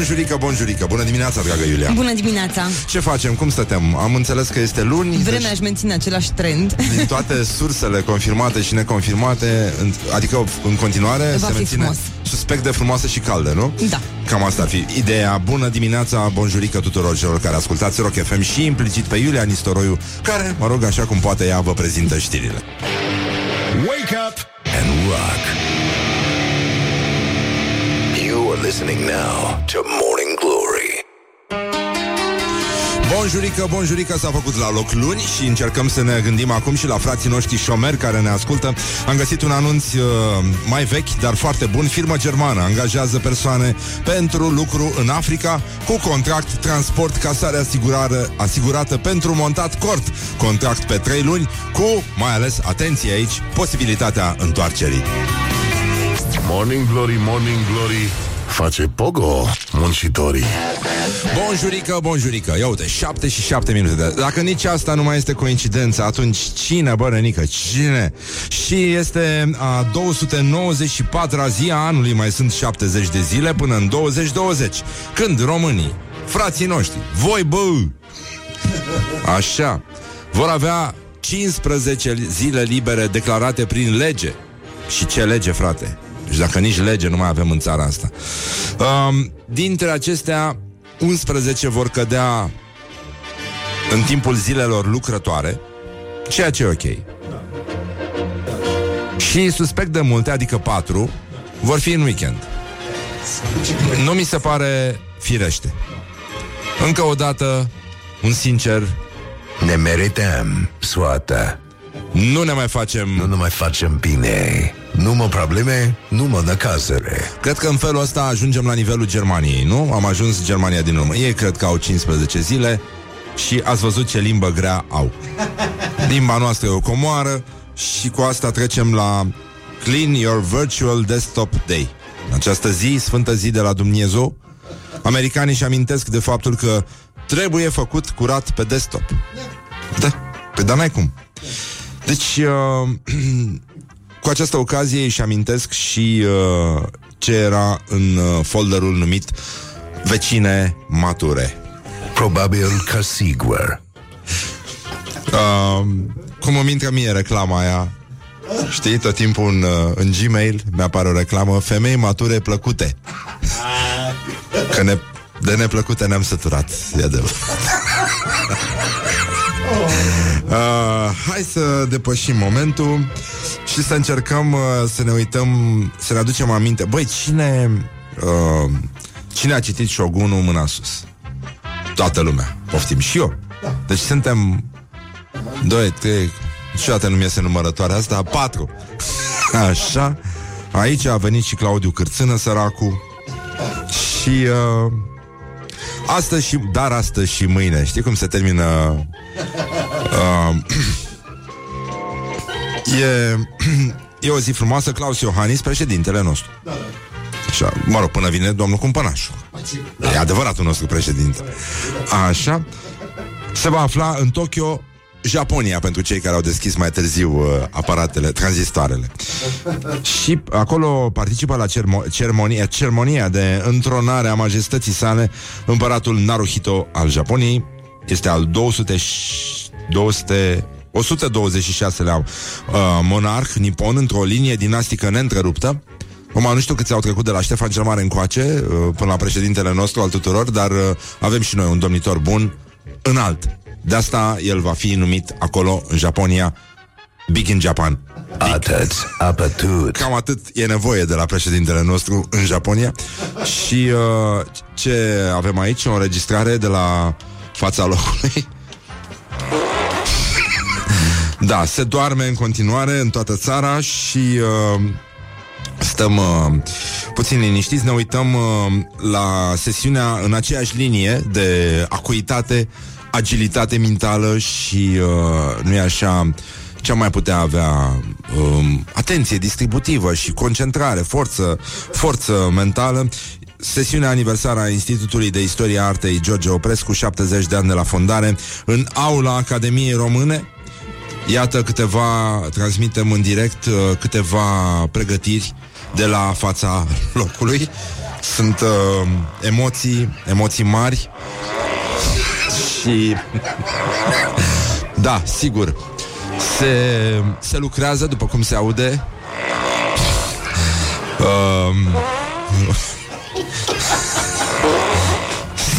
Bonjurică, bonjurică. Bună dimineața, dragă Iulia. Bună dimineața. Ce facem? Cum stătem? Am înțeles că este luni. Vremea deci... își menține același trend. Din toate sursele confirmate și neconfirmate, adică în continuare Va se menține frumos. suspect de frumoasă și caldă, nu? Da. Cam asta ar fi ideea. Bună dimineața, bonjurică tuturor celor care ascultați Rock FM și implicit pe Iulia Nistoroiu, care, mă rog, așa cum poate ea, vă prezintă știrile. Wake up and rock. You are listening now to Morning Glory. Bonjurică, bonjurică, s-a făcut la loc luni și încercăm să ne gândim acum și la frații noștri șomeri care ne ascultă. Am găsit un anunț uh, mai vechi, dar foarte bun. Firmă germană angajează persoane pentru lucru în Africa cu contract, transport, casare asigurare, asigurată pentru montat cort. Contract pe 3 luni cu, mai ales, atenție aici, posibilitatea întoarcerii. Morning Glory, Morning Glory. Face pogo muncitorii. Bonjurică, bonjurică Ia uite, 7 și 7 minute de... Dacă nici asta nu mai este coincidență Atunci cine, bă, Renică, cine? Și este a 294-a zi a anului Mai sunt 70 de zile până în 2020 Când românii, frații noștri Voi, bă Așa Vor avea 15 zile libere declarate prin lege Și ce lege, frate? Și dacă nici lege nu mai avem în țara asta um, Dintre acestea 11 vor cădea în timpul zilelor lucrătoare, ceea ce e ok. Și suspect de multe, adică 4, vor fi în weekend. Nu mi se pare firește. Încă o dată, un sincer, Ne merităm soată. Nu ne mai facem... Nu ne mai facem bine. Nu mă probleme, nu mă năcazere. Cred că în felul ăsta ajungem la nivelul Germaniei, nu? Am ajuns Germania din urmă. Ei cred că au 15 zile și ați văzut ce limbă grea au. Limba noastră e o comoară și cu asta trecem la Clean Your Virtual Desktop Day. Această zi, sfântă zi de la Dumnezeu, americanii își amintesc de faptul că trebuie făcut curat pe desktop. Da, pe dar n-ai cum. Deci, uh, cu această ocazie își amintesc și uh, ce era în uh, folderul numit Vecine mature. Probabil că sigur. Uh, cum îmi intră mie reclama aia Știi, tot timpul în, uh, în Gmail Mi-apare o reclamă Femei mature plăcute Că ne, de neplăcute ne-am săturat E adevărat Uh, hai să depășim momentul și să încercăm uh, să ne uităm, să ne aducem aminte. Băi, cine, uh, cine a citit Shogunul mâna sus? Toată lumea. Poftim și eu. Deci suntem 2, 3, niciodată nu mi-este numărătoarea asta, 4. Așa. Aici a venit și Claudiu Cârțână, săracul. Și uh, astăzi și, dar astăzi și mâine. Știi cum se termină uh, E, e o zi frumoasă, Claus Iohannis, președintele nostru. Așa, mă rog, până vine domnul Cumpănașu. E adevăratul nostru președinte. Așa. Se va afla în Tokyo, Japonia, pentru cei care au deschis mai târziu uh, aparatele, tranzistoarele. Și acolo participă la cermo- ceremonia, ceremonia de întronare a majestății sale împăratul Naruhito al Japoniei. Este al 200 200 126-lea uh, monarh nipon într-o linie dinastică neîntreruptă. Acum nu știu câți au trecut de la Ștefan cel Mare încoace uh, până la președintele nostru al tuturor, dar uh, avem și noi un domnitor bun înalt. De asta el va fi numit acolo, în Japonia, Big in Japan. Atât, apătut. Cam atât e nevoie de la președintele nostru în Japonia. Și uh, ce avem aici? O înregistrare de la fața locului. Da, se doarme în continuare în toată țara și uh, stăm uh, puțin liniștiți, ne uităm uh, la sesiunea în aceeași linie de acuitate, agilitate mentală și uh, nu e așa ce mai putea avea um, atenție distributivă și concentrare, forță, forță mentală. Sesiunea aniversară a Institutului de Istorie a Artei George Oprescu, 70 de ani de la fondare, în aula Academiei Române, Iată câteva, transmitem în direct uh, câteva pregătiri de la fața locului. Sunt uh, emoții, emoții mari și... da, sigur. Se, se lucrează, după cum se aude. Uh,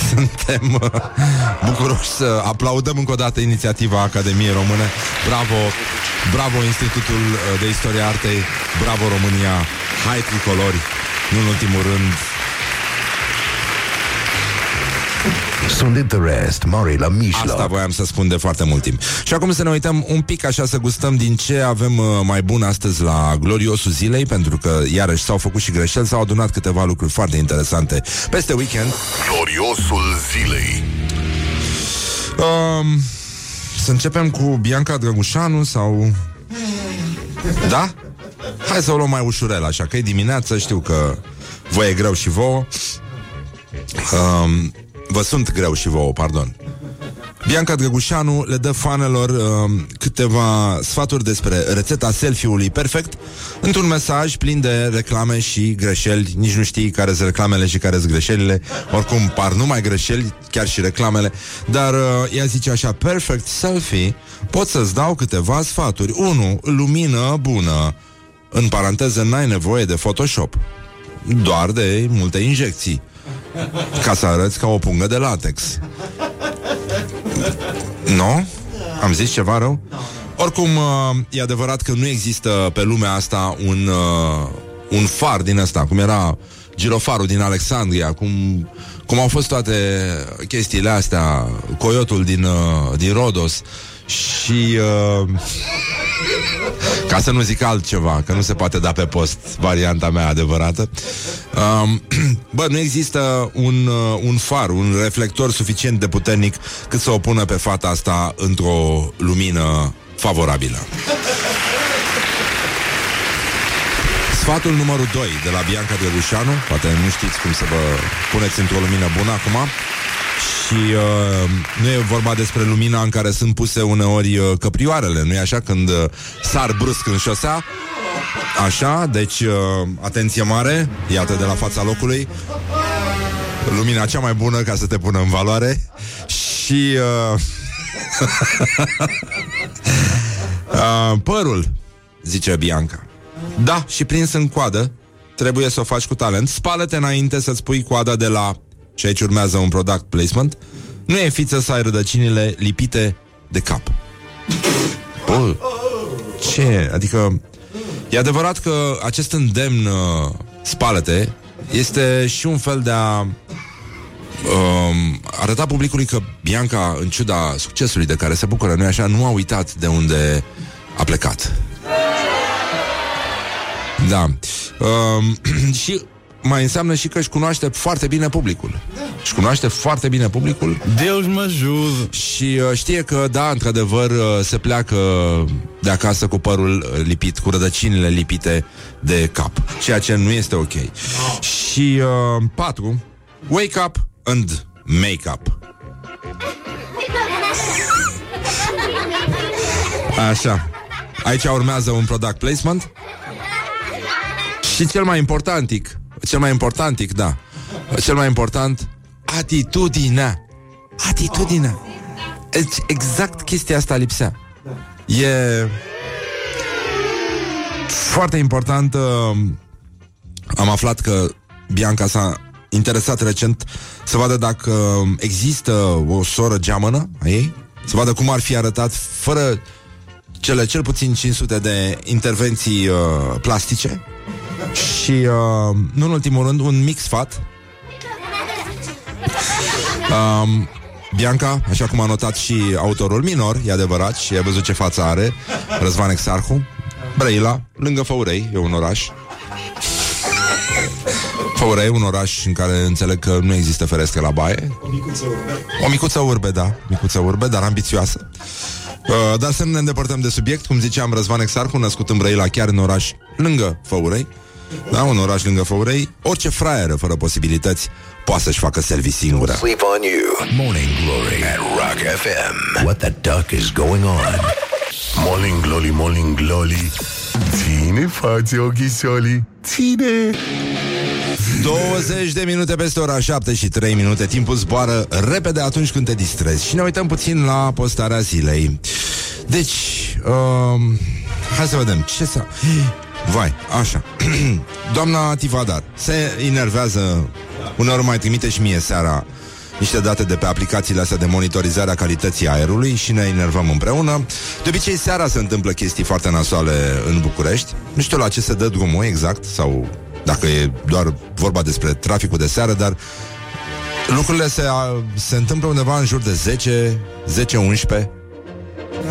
suntem uh, bucuroși să aplaudăm încă o dată inițiativa Academiei Române. Bravo, bravo Institutul uh, de Istoria Artei, bravo România, hai tricolori, nu în ultimul rând, Sunt the rest, mori la mijloc. Asta voiam să spun de foarte mult timp. Și acum să ne uităm un pic așa să gustăm din ce avem uh, mai bun astăzi la gloriosul zilei, pentru că iarăși s-au făcut și greșeli, s-au adunat câteva lucruri foarte interesante peste weekend. Gloriosul zilei. Um, să începem cu Bianca Drăgușanu sau... Da? Hai să o luăm mai ușurel, așa, că e dimineață, știu că vă e greu și vouă. Um, vă sunt greu și vouă, pardon. Bianca Drăgușanu le dă fanelor uh, câteva sfaturi despre rețeta selfie-ului perfect într-un mesaj plin de reclame și greșeli. Nici nu știi care sunt reclamele și care sunt greșelile. Oricum par numai greșeli, chiar și reclamele. Dar uh, ea zice așa, perfect selfie, pot să-ți dau câteva sfaturi. 1. Lumină bună. În paranteză, n-ai nevoie de Photoshop. Doar de multe injecții. Ca să arăți ca o pungă de latex. Nu? Am zis ceva rău? Oricum, uh, e adevărat că nu există pe lumea asta un, uh, un far din ăsta, cum era girofarul din Alexandria, cum, cum au fost toate chestiile astea, coyotul din, uh, din Rodos și... Uh, ca să nu zic altceva, că nu se poate da pe post varianta mea adevărată. Um, bă, nu există un, uh, un far, un reflector suficient de puternic cât să o pună pe fata asta într-o lumină favorabilă. Sfatul numărul 2 de la Bianca Drăgușanu Poate nu știți cum să vă puneți într-o lumină bună acum și uh, nu e vorba despre lumina în care sunt puse uneori uh, căprioarele, nu e așa? Când uh, sar brusc în șosea, așa, deci uh, atenție mare, iată de la fața locului, lumina cea mai bună ca să te pună în valoare și uh, uh, părul, zice Bianca. Da, și prins în coadă, trebuie să o faci cu talent. Spală-te înainte să-ți pui coada de la și aici urmează un product placement, nu e fiță să ai rădăcinile lipite de cap. Bă, ce? Adică, e adevărat că acest îndemn uh, spală-te este și un fel de a um, arăta publicului că Bianca, în ciuda succesului de care se bucură, nu așa, nu a uitat de unde a plecat. Da. Um, și mai înseamnă și că își cunoaște foarte bine publicul. Da. Își cunoaște foarte bine publicul. Deus mă ajută. Și uh, știe că, da, într-adevăr, uh, se pleacă de acasă cu părul uh, lipit, cu rădăcinile lipite de cap. Ceea ce nu este ok. Oh. Și uh, patru, wake up and make up. Așa. Aici urmează un product placement. Și cel mai importantic, cel mai important, da. Cel mai important, atitudinea. Atitudinea. Deci exact chestia asta lipsea. E foarte important. Uh, am aflat că Bianca s-a interesat recent să vadă dacă există o soră geamănă a ei, să vadă cum ar fi arătat fără cele cel puțin 500 de intervenții uh, plastice și, uh, nu în ultimul rând, un mic sfat. Um, Bianca, așa cum a notat și autorul minor, e adevărat, și a văzut ce față are, Răzvan Exarhu, Brăila, lângă Făurei, e un oraș. Făurei, un oraș în care înțeleg că nu există ferestre la baie. O micuță urbe. O micuță urbe, da. Micuță urbe, dar ambițioasă. Uh, dar să nu ne îndepărtăm de subiect, cum ziceam, Răzvan Exarhu, născut în Brăila, chiar în oraș lângă Făurei. Da, un oraș lângă Făurei Orice fraieră fără posibilități Poate să-și facă selfie singură. Sleep on you. Morning Glory. At Rock FM. What the duck is going on? Morning glory, morning glory. Ține față ochii soli. Ține. 20 de minute peste ora 7 și 3 minute. Timpul zboară repede atunci când te distrezi. Și ne uităm puțin la postarea zilei. Deci um, Hai să vedem ce s-a... Vai, așa Doamna Tivadar Se enervează Uneori mai trimite și mie seara niște date de pe aplicațiile astea de monitorizare a calității aerului și ne enervăm împreună. De obicei, seara se întâmplă chestii foarte nasoale în București. Nu știu la ce se dă drumul exact sau dacă e doar vorba despre traficul de seară, dar lucrurile se, se întâmplă undeva în jur de 10, 10-11,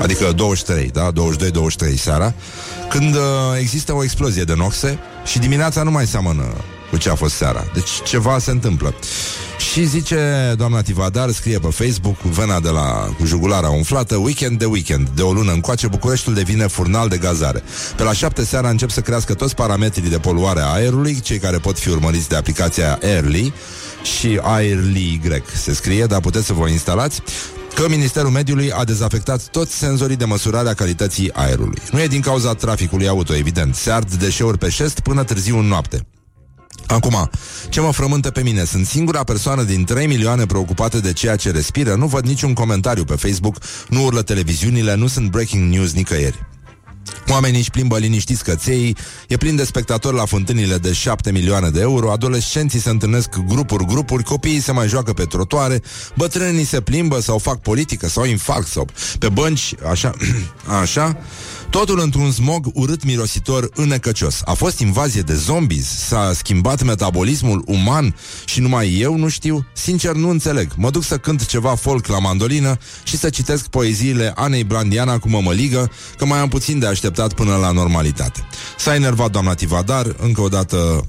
adică 23, da? 22-23 seara, când uh, există o explozie de noxe și dimineața nu mai seamănă cu ce a fost seara. Deci ceva se întâmplă. Și zice doamna Tivadar, scrie pe Facebook, cu vena de la cu jugulara umflată, weekend de weekend, de o lună încoace, Bucureștiul devine furnal de gazare. Pe la șapte seara încep să crească toți parametrii de poluare a aerului, cei care pot fi urmăriți de aplicația Airly și Airly Y se scrie, dar puteți să vă instalați că Ministerul Mediului a dezafectat toți senzorii de măsurare a calității aerului. Nu e din cauza traficului auto, evident. Se ard deșeuri pe șest până târziu în noapte. Acum, ce mă frământă pe mine? Sunt singura persoană din 3 milioane preocupate de ceea ce respiră. Nu văd niciun comentariu pe Facebook, nu urlă televiziunile, nu sunt breaking news nicăieri. Oamenii își plimbă liniștiți căței, e plin de spectatori la fântânile de 7 milioane de euro, adolescenții se întâlnesc grupuri, grupuri, copiii se mai joacă pe trotoare, bătrânii se plimbă sau fac politică sau infarct sau pe bănci, așa, așa. Totul într-un smog urât mirositor înecăcios. A fost invazie de zombies? S-a schimbat metabolismul uman? Și numai eu nu știu? Sincer, nu înțeleg. Mă duc să cânt ceva folk la mandolină și să citesc poeziile Anei Blandiana cu mămăligă, că mai am puțin de așteptat până la normalitate. S-a enervat doamna Tivadar, încă o dată...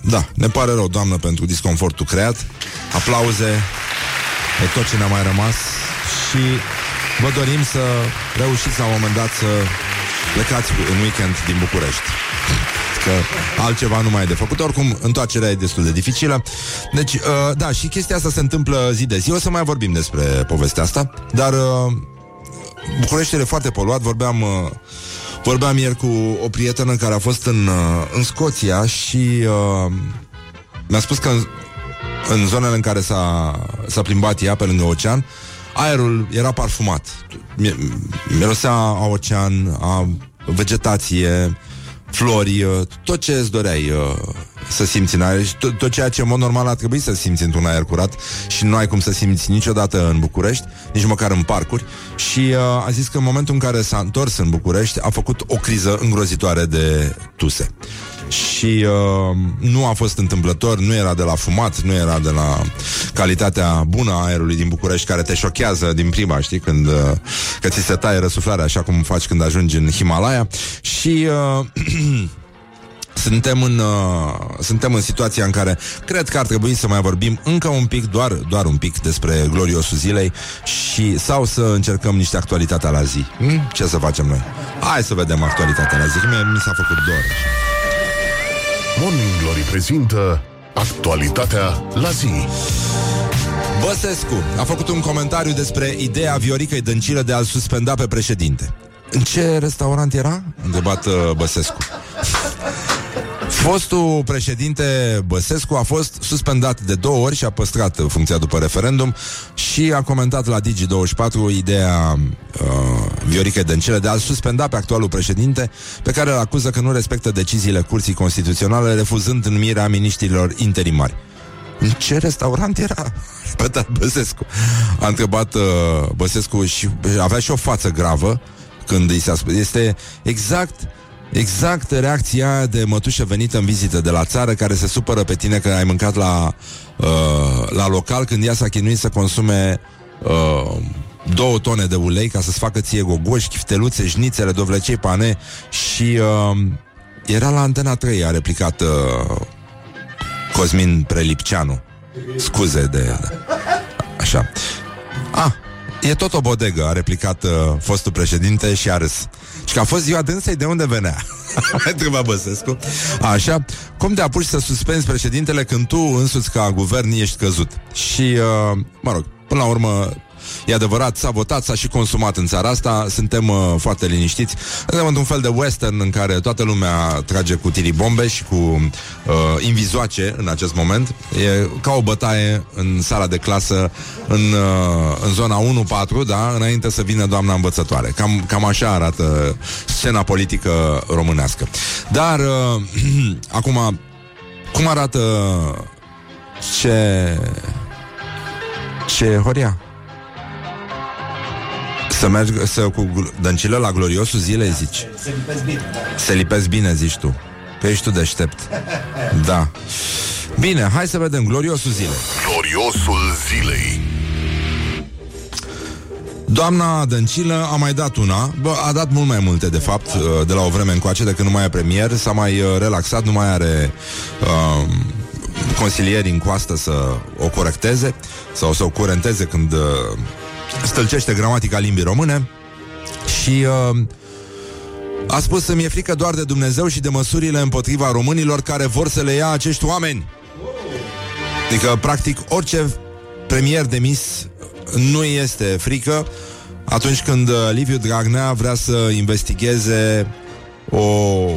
Da, ne pare rău, doamnă, pentru disconfortul creat. Aplauze e tot ce ne-a mai rămas și Vă dorim să reușiți la un moment dat să plecați în weekend din București. Că altceva nu mai e de făcut. Oricum, întoarcerea e destul de dificilă. Deci, uh, da, și chestia asta se întâmplă zi de zi. O să mai vorbim despre povestea asta. Dar uh, Bucureștiul e foarte poluat. Vorbeam... Uh, Vorbeam ieri cu o prietenă care a fost în, uh, în Scoția și uh, mi-a spus că în, în zonele în care s-a, s-a plimbat ea pe lângă ocean, aerul era parfumat. Mirosea a ocean, a vegetație, flori, uh, tot ce îți doreai uh, să simți în aer. Și tot, tot ceea ce în mod normal ar trebui să simți într-un aer curat și nu ai cum să simți niciodată în București, nici măcar în parcuri. Și uh, a zis că în momentul în care s-a întors în București a făcut o criză îngrozitoare de tuse și uh, nu a fost întâmplător, nu era de la fumat, nu era de la calitatea bună a aerului din București care te șochează din prima, știi, când uh, că ți se taie răsuflarea așa cum faci când ajungi în Himalaya și uh, suntem în, uh, suntem în situația în care cred că ar trebui să mai vorbim încă un pic, doar, doar un pic despre gloriosul zilei și sau să încercăm niște actualitatea la zi. Hm? Ce să facem noi? Hai să vedem actualitatea la zi, că mi s-a făcut dor. Morning Glory prezintă actualitatea la zi. Băsescu a făcut un comentariu despre ideea Vioricăi Dăncilă de a-l suspenda pe președinte. În ce restaurant era? A întrebat uh, Băsescu. Fostul președinte Băsescu a fost suspendat de două ori și a păstrat funcția după referendum și a comentat la Digi24 ideea uh, Viorica Dăncilă de a suspenda pe actualul președinte pe care îl acuză că nu respectă deciziile Curții Constituționale refuzând numirea miniștrilor interimari. În ce restaurant era? Repetat Băsescu. A întrebat uh, Băsescu și avea și o față gravă când îi s-a spus. Este exact Exact reacția de mătușă venită în vizită de la țară care se supără pe tine că ai mâncat la, uh, la local când ea s-a chinuit să consume uh, două tone de ulei ca să-ți facă ție gogoși, chifteluțe, șnițele, dovlecei, pane și uh, era la Antena 3, a replicat uh, Cosmin Prelipceanu. Scuze de... Așa. Ah, e tot o bodegă, a replicat uh, fostul președinte și a râs. Și că a fost ziua dânsei, de unde venea? Întreba Băsescu. Așa, cum te apuci să suspenzi președintele când tu însuți ca guvern ești căzut? Și, uh, mă rog, până la urmă, E adevărat, s-a votat, s-a și consumat în țara asta, suntem uh, foarte liniștiți. Suntem într-un fel de western în care toată lumea trage cu tirii bombe și cu uh, invizoace în acest moment. E ca o bătaie în sala de clasă în, uh, în zona 1-4, da, înainte să vină doamna învățătoare. Cam, cam așa arată scena politică românească. Dar, uh, acum, cum arată ce... Ce, Horia? Să merg să, cu gl- dăncilă la gloriosul zilei, zici? Se lipesc bine, da. Se lipesc bine, zici tu. Că ești tu deștept. Da. Bine, hai să vedem gloriosul zilei. Gloriosul zilei. Doamna Dăncilă a mai dat una Bă, a dat mult mai multe, de fapt uh, De la o vreme încoace, de când nu mai e premier S-a mai uh, relaxat, nu mai are uh, Consilieri în coastă să o corecteze Sau să o curenteze când uh, Stălcește gramatica limbii române Și uh, a spus să-mi e frică doar de Dumnezeu și de măsurile împotriva românilor care vor să le ia acești oameni. Adică, practic, orice premier demis nu este frică atunci când uh, Liviu Dragnea vrea să investigheze o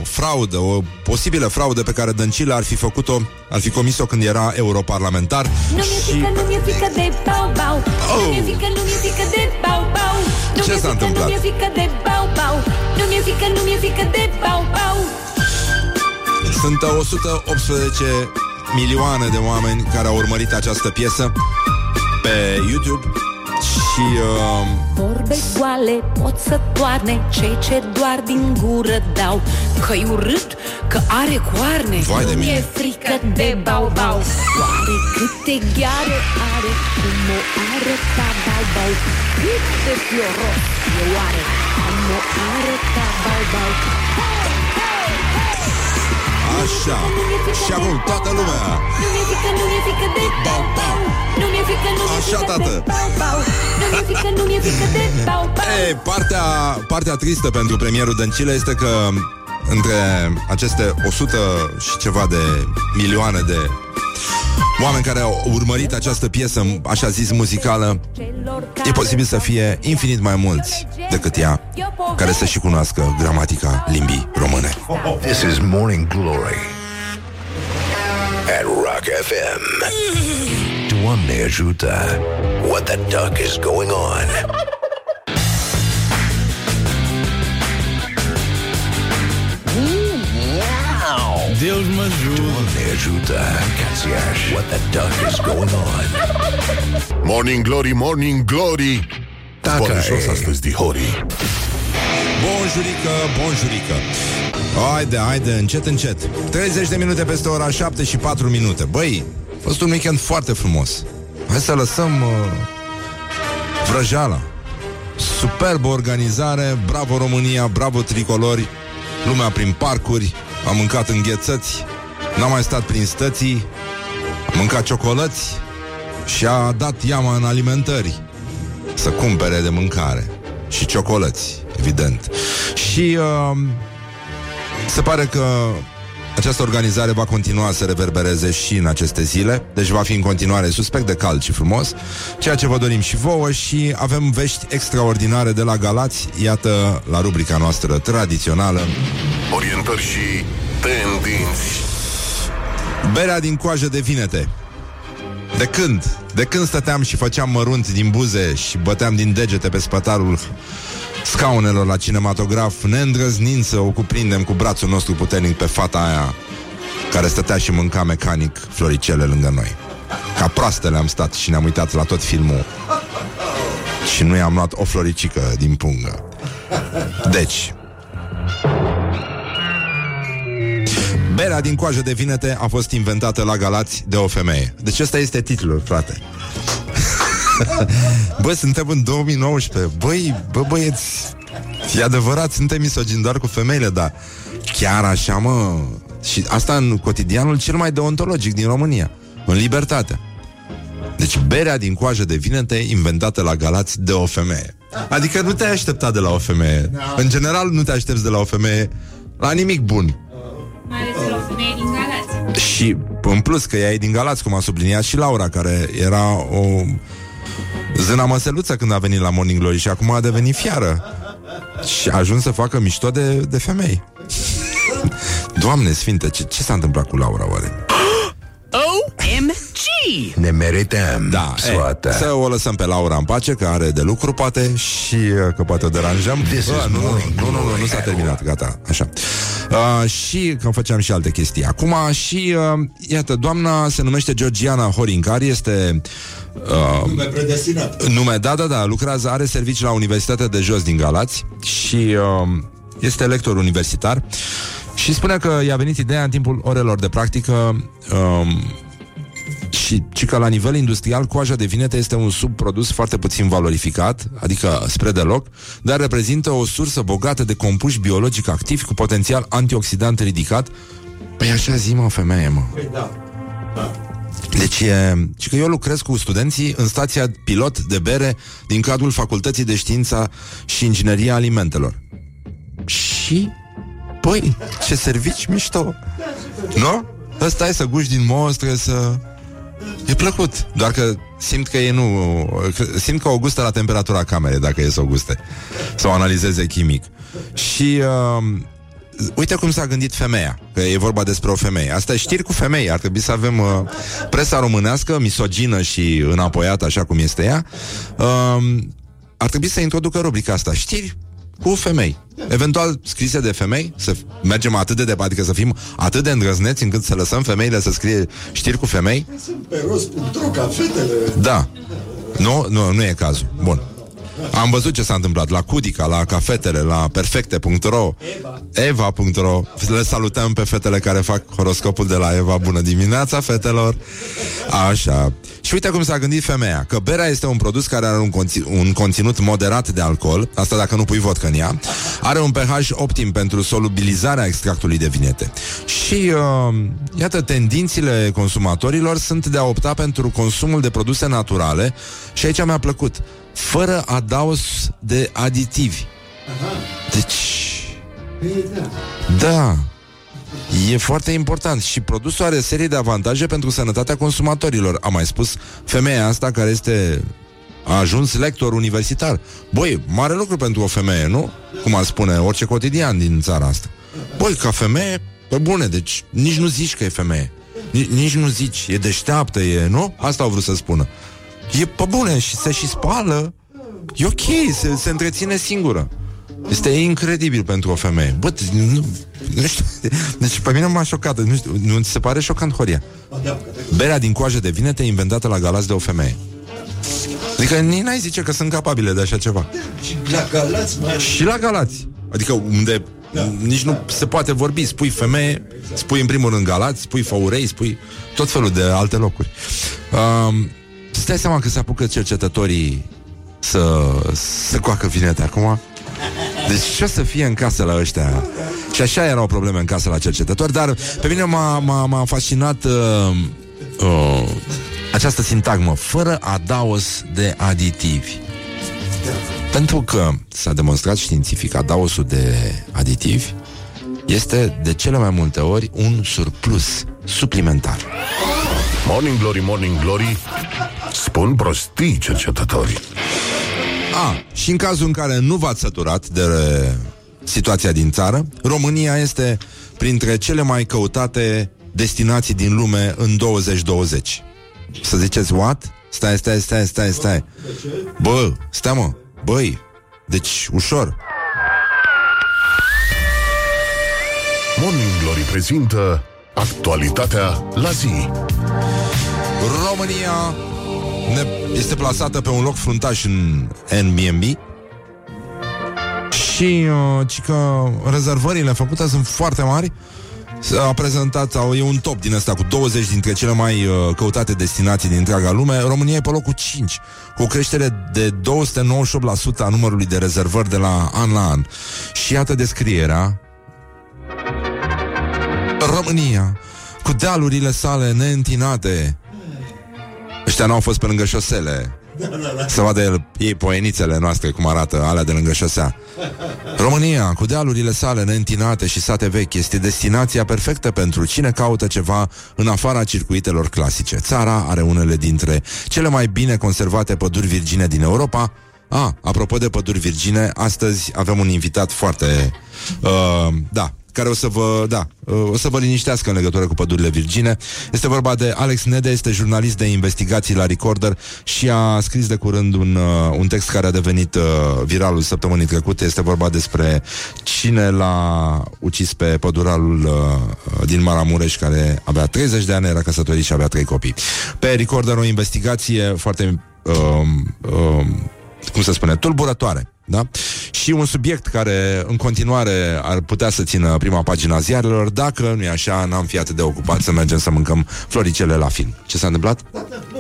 fraudă, o posibilă fraudă pe care Dăncilă ar fi făcut-o, ar fi comis-o când era europarlamentar. Nu mi-e frică, nu mi-e frică de bau bau. Nu mi-e frică, nu mi-e frică de bau bau. Nu Ce mi-e s-a frică, întâmplat? Nu mi-e frică de bau bau. Nu mi-e frică, nu mi-e frică de bau bau. Sunt uh, 118 milioane de oameni care au urmărit această piesă pe YouTube și uh, Vorbe goale pot să toarne Cei ce doar din gură dau. Că-i urât, că are coarne Vai de Nu mine. mi-e frică de bau bau. Oare câte gheare are Cum o arăta bau bau? Cât de fioros e oare Cum o arăta bau bau așa. Și acum toată lumea. Nu mi-e frică, nu mi-e frică de bau bau Nu mi-e frică, nu mi-e Așa, frică tată. de bau bau Nu mi-e frică, nu mi-e frică de bau bau Ei, partea, partea tristă pentru premierul Dăncilă este că între aceste 100 și ceva de milioane de oameni care au urmărit această piesă, așa zis, muzicală, e posibil să fie infinit mai mulți decât ea, care să și cunoască gramatica limbii române. This is Morning Glory at Rock FM. Doamne ajută! What the duck is going on? Deus mă ajută. Doamne ajută! Cațiaș! What the duck is going on? Morning Glory, Morning Glory. Dacă Sporișos e- astăzi, Dihori. Bonjurică, bonjurică Haide, haide, încet, încet 30 de minute peste ora 7 și 4 minute Băi, a fost un weekend foarte frumos Hai să lăsăm uh, vrăjeala Superbă organizare Bravo România, bravo tricolori Lumea prin parcuri Am mâncat înghețăți N-am mai stat prin stății Am mâncat ciocolăți Și a dat iama în alimentări Să cumpere de mâncare. Și ciocolăți, evident. Și uh, se pare că această organizare va continua să reverbereze și în aceste zile, deci va fi în continuare suspect de cald și frumos, ceea ce vă dorim și vouă și avem vești extraordinare de la Galați, iată la rubrica noastră tradițională. Orientări și tendinți. Berea din coajă de vinete. De când? De când stăteam și făceam mărunt din buze și băteam din degete pe spătarul scaunelor la cinematograf, ne îndrăznind să o cuprindem cu brațul nostru puternic pe fata aia care stătea și mânca mecanic floricele lângă noi. Ca proastele am stat și ne-am uitat la tot filmul și nu i-am luat o floricică din pungă. Deci, Berea din coajă de vinete a fost inventată la Galați de o femeie. Deci ăsta este titlul, frate. bă, suntem în 2019. Băi, bă, băieți, e adevărat, suntem misogini doar cu femeile, dar chiar așa, mă... Și asta în cotidianul cel mai deontologic din România, în libertate. Deci berea din coajă de vinete inventată la Galați de o femeie. Adică nu te-ai aștepta de la o femeie. În general nu te aștepți de la o femeie la nimic bun. Mai ales de la o femeie din Galați. Și în plus că ea e din Galați, cum a subliniat și Laura, care era o Zâna măseluță când a venit la Morning Glory și acum a devenit fiară. Și a ajuns să facă mișto de, de femei. Doamne sfinte, ce, ce s-a întâmplat cu Laura oare? OMG! Ne merităm Da, soata. e, să o lăsăm pe Laura în pace, că are de lucru, poate, și uh, că poate o deranjăm. This is nu, nu, nu, Morning nu, nu, nu, Glory nu s-a at terminat, gata, așa. Uh, și că făceam și alte chestii. Acum și, uh, iată, doamna se numește Georgiana Horincari, este... Uh, Nume predestinat. nume, da, da, da, lucrează, are servicii la Universitatea de Jos din Galați și uh, este lector universitar și spune că i-a venit ideea în timpul orelor de practică um, și, și că la nivel industrial coaja de vinete este un subprodus foarte puțin valorificat, adică spre deloc, dar reprezintă o sursă bogată de compuși biologic activi cu potențial antioxidant ridicat. Păi așa zi, mă, femeie, mă. Păi da. Deci e... Și că eu lucrez cu studenții în stația pilot de bere din cadrul Facultății de Știința și Ingineria Alimentelor. Și... Păi, ce servici mișto! Nu? Ăsta e să guși din most, trebuie să... E plăcut, doar că simt că e nu... că- Simt că o gustă la temperatura camerei, dacă e să o guste. Să o analizeze chimic. Și... Uh, Uite cum s-a gândit femeia, că e vorba despre o femeie. Asta e știri cu femei. Ar trebui să avem uh, presa românească, misogină și înapoiată, așa cum este ea. Uh, ar trebui să introducă rubrica asta. Știri cu femei. Eventual scrise de femei, să f- mergem atât de departe, adică să fim atât de îndrăzneți încât să lăsăm femeile să scrie știri cu femei. Sunt pe rost.ro ca fetele. Da. Nu, nu, nu e cazul. Bun. Am văzut ce s-a întâmplat la Cudica, la cafetele, la perfecte.ro Eva.ro Le salutăm pe fetele care fac horoscopul de la Eva. Bună dimineața, fetelor! Așa. Și uite cum s-a gândit femeia Că berea este un produs care are un, conțin- un conținut moderat de alcool Asta dacă nu pui vodcă în ea Are un pH optim pentru solubilizarea extractului de vinete. Și uh, iată, tendințile consumatorilor Sunt de a opta pentru consumul de produse naturale Și aici mi-a plăcut Fără adaos de aditivi Deci... Da. E foarte important și produsul are serie de avantaje pentru sănătatea consumatorilor. A mai spus femeia asta care este a ajuns lector universitar. Băi, mare lucru pentru o femeie, nu? Cum ar spune orice cotidian din țara asta. Băi, ca femeie, pe bune, deci nici nu zici că e femeie. Nici, nici nu zici, e deșteaptă, e, nu? Asta au vrut să spună. E pe bune și se și spală. E ok, se, se întreține singură. Este incredibil pentru o femeie. Bă, nu, nu știu. Deci pe mine m-a șocat. Nu, știu, nu ți se pare șocant, Horia? Berea din coajă de vinete inventată la Galați de o femeie. Adică nici n-ai zice că sunt capabile de așa ceva. Și la Galați mai Și la Galați. Adică unde da. nici nu se poate vorbi. Spui femeie, spui în primul rând Galați, spui Făurei, spui tot felul de alte locuri. Um, îți dai seama că se apucă cercetătorii să, să coacă vinete acum? Deci ce o să fie în casă la ăștia? Și așa erau probleme în casă la cercetători, dar pe mine m-a, m-a, m-a fascinat uh, uh, această sintagmă, fără adaos de aditivi. Pentru că s-a demonstrat științific adaosul de aditivi este de cele mai multe ori un surplus suplimentar. Morning Glory, Morning Glory Spun prostii cercetătorii A, și în cazul în care nu v-ați săturat de situația din țară, România este printre cele mai căutate destinații din lume în 2020. Să ziceți, what? Stai, stai, stai, stai, stai. Bă, stai mă, băi, deci ușor. Morning Glory prezintă Actualitatea la zi România ne este plasată pe un loc fruntaș în Airbnb și uh, ci că rezervările făcute sunt foarte mari. A prezentat, sau e un top din ăsta cu 20 dintre cele mai uh, căutate destinații din întreaga lume. România e pe locul 5, cu o creștere de 298% a numărului de rezervări de la an la an. Și iată descrierea România, cu dealurile sale neîntinate. Ăștia n-au fost pe lângă șosele. Să vadă el, ei poenițele noastre cum arată, alea de lângă șosea. România, cu dealurile sale neîntinate și sate vechi, este destinația perfectă pentru cine caută ceva în afara circuitelor clasice. Țara are unele dintre cele mai bine conservate păduri virgine din Europa. A, apropo de păduri virgine, astăzi avem un invitat foarte... Uh, da, care o să vă, da, o să vă liniștească în legătură cu pădurile virgine. Este vorba de Alex Nede, este jurnalist de investigații la Recorder și a scris de curând un, uh, un text care a devenit uh, viralul săptămânii trecute. Este vorba despre cine l-a ucis pe păduralul uh, din Maramureș, care avea 30 de ani, era căsătorit și avea trei copii. Pe Recorder o investigație foarte... Uh, uh, cum se spune, tulburătoare. Da? Și un subiect care în continuare ar putea să țină prima pagina ziarelor dacă nu e așa, n-am fi atât de ocupat să mergem să mâncăm floricele la film. Ce s-a întâmplat?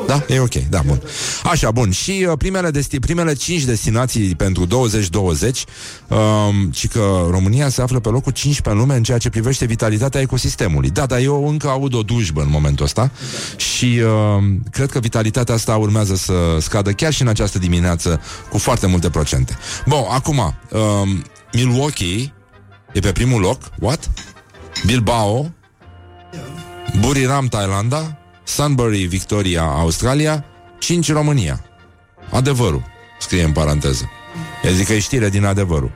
Da? E ok, da, bun. Așa, bun. Și uh, primele, desti- primele cinci destinații pentru 2020 um, și că România se află pe locul 15 în lume în ceea ce privește vitalitatea ecosistemului. Da, dar eu încă aud o dujbă în momentul ăsta și uh, cred că vitalitatea asta urmează să scadă chiar și în această dimineață cu foarte multe procente. Bun, acum, um, Milwaukee e pe primul loc, what? Bilbao, Buriram, Thailanda, Sunbury, Victoria, Australia, 5 România. Adevărul, scrie în paranteză. Eu zic că e știre din adevărul.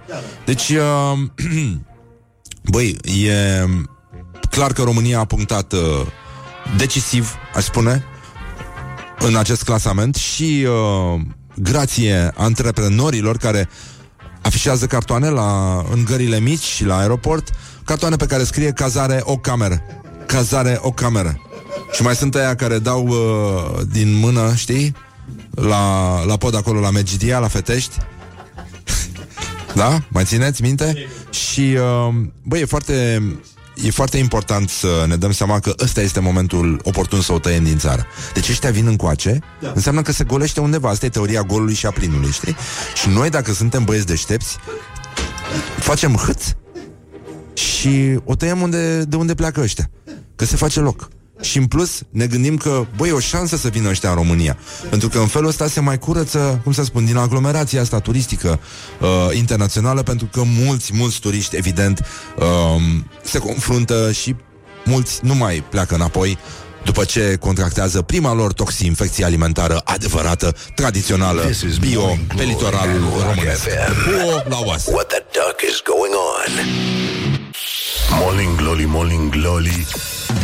Deci, uh, băi, e clar că România a punctat uh, decisiv, aș spune, în acest clasament și uh, grație antreprenorilor care afișează cartoane la, în gările mici și la aeroport, cartoane pe care scrie cazare o cameră. Cazare o cameră. Și mai sunt aia care dau uh, din mână, știi? La, la pod acolo, la Megidia, la Fetești. da? Mai țineți minte? Și, uh, băi, e foarte e foarte important să ne dăm seama că ăsta este momentul oportun să o tăiem din țară. Deci ăștia vin încoace, da. înseamnă că se golește undeva. Asta e teoria golului și a plinului, știi? Și noi, dacă suntem băieți deștepți, facem hâț și o tăiem unde, de unde pleacă ăștia. Că se face loc. Și în plus ne gândim că, băi, e o șansă să vină ăștia în România. Pentru că în felul ăsta se mai curăță, cum să spun, din aglomerația asta turistică uh, internațională, pentru că mulți, mulți turiști, evident, uh, se confruntă și mulți nu mai pleacă înapoi după ce contractează prima lor toxinfecție alimentară adevărată, tradițională, bio, pe litoralul românesc. Buo la oasă. What the duck is going on? Morning glory, morning glory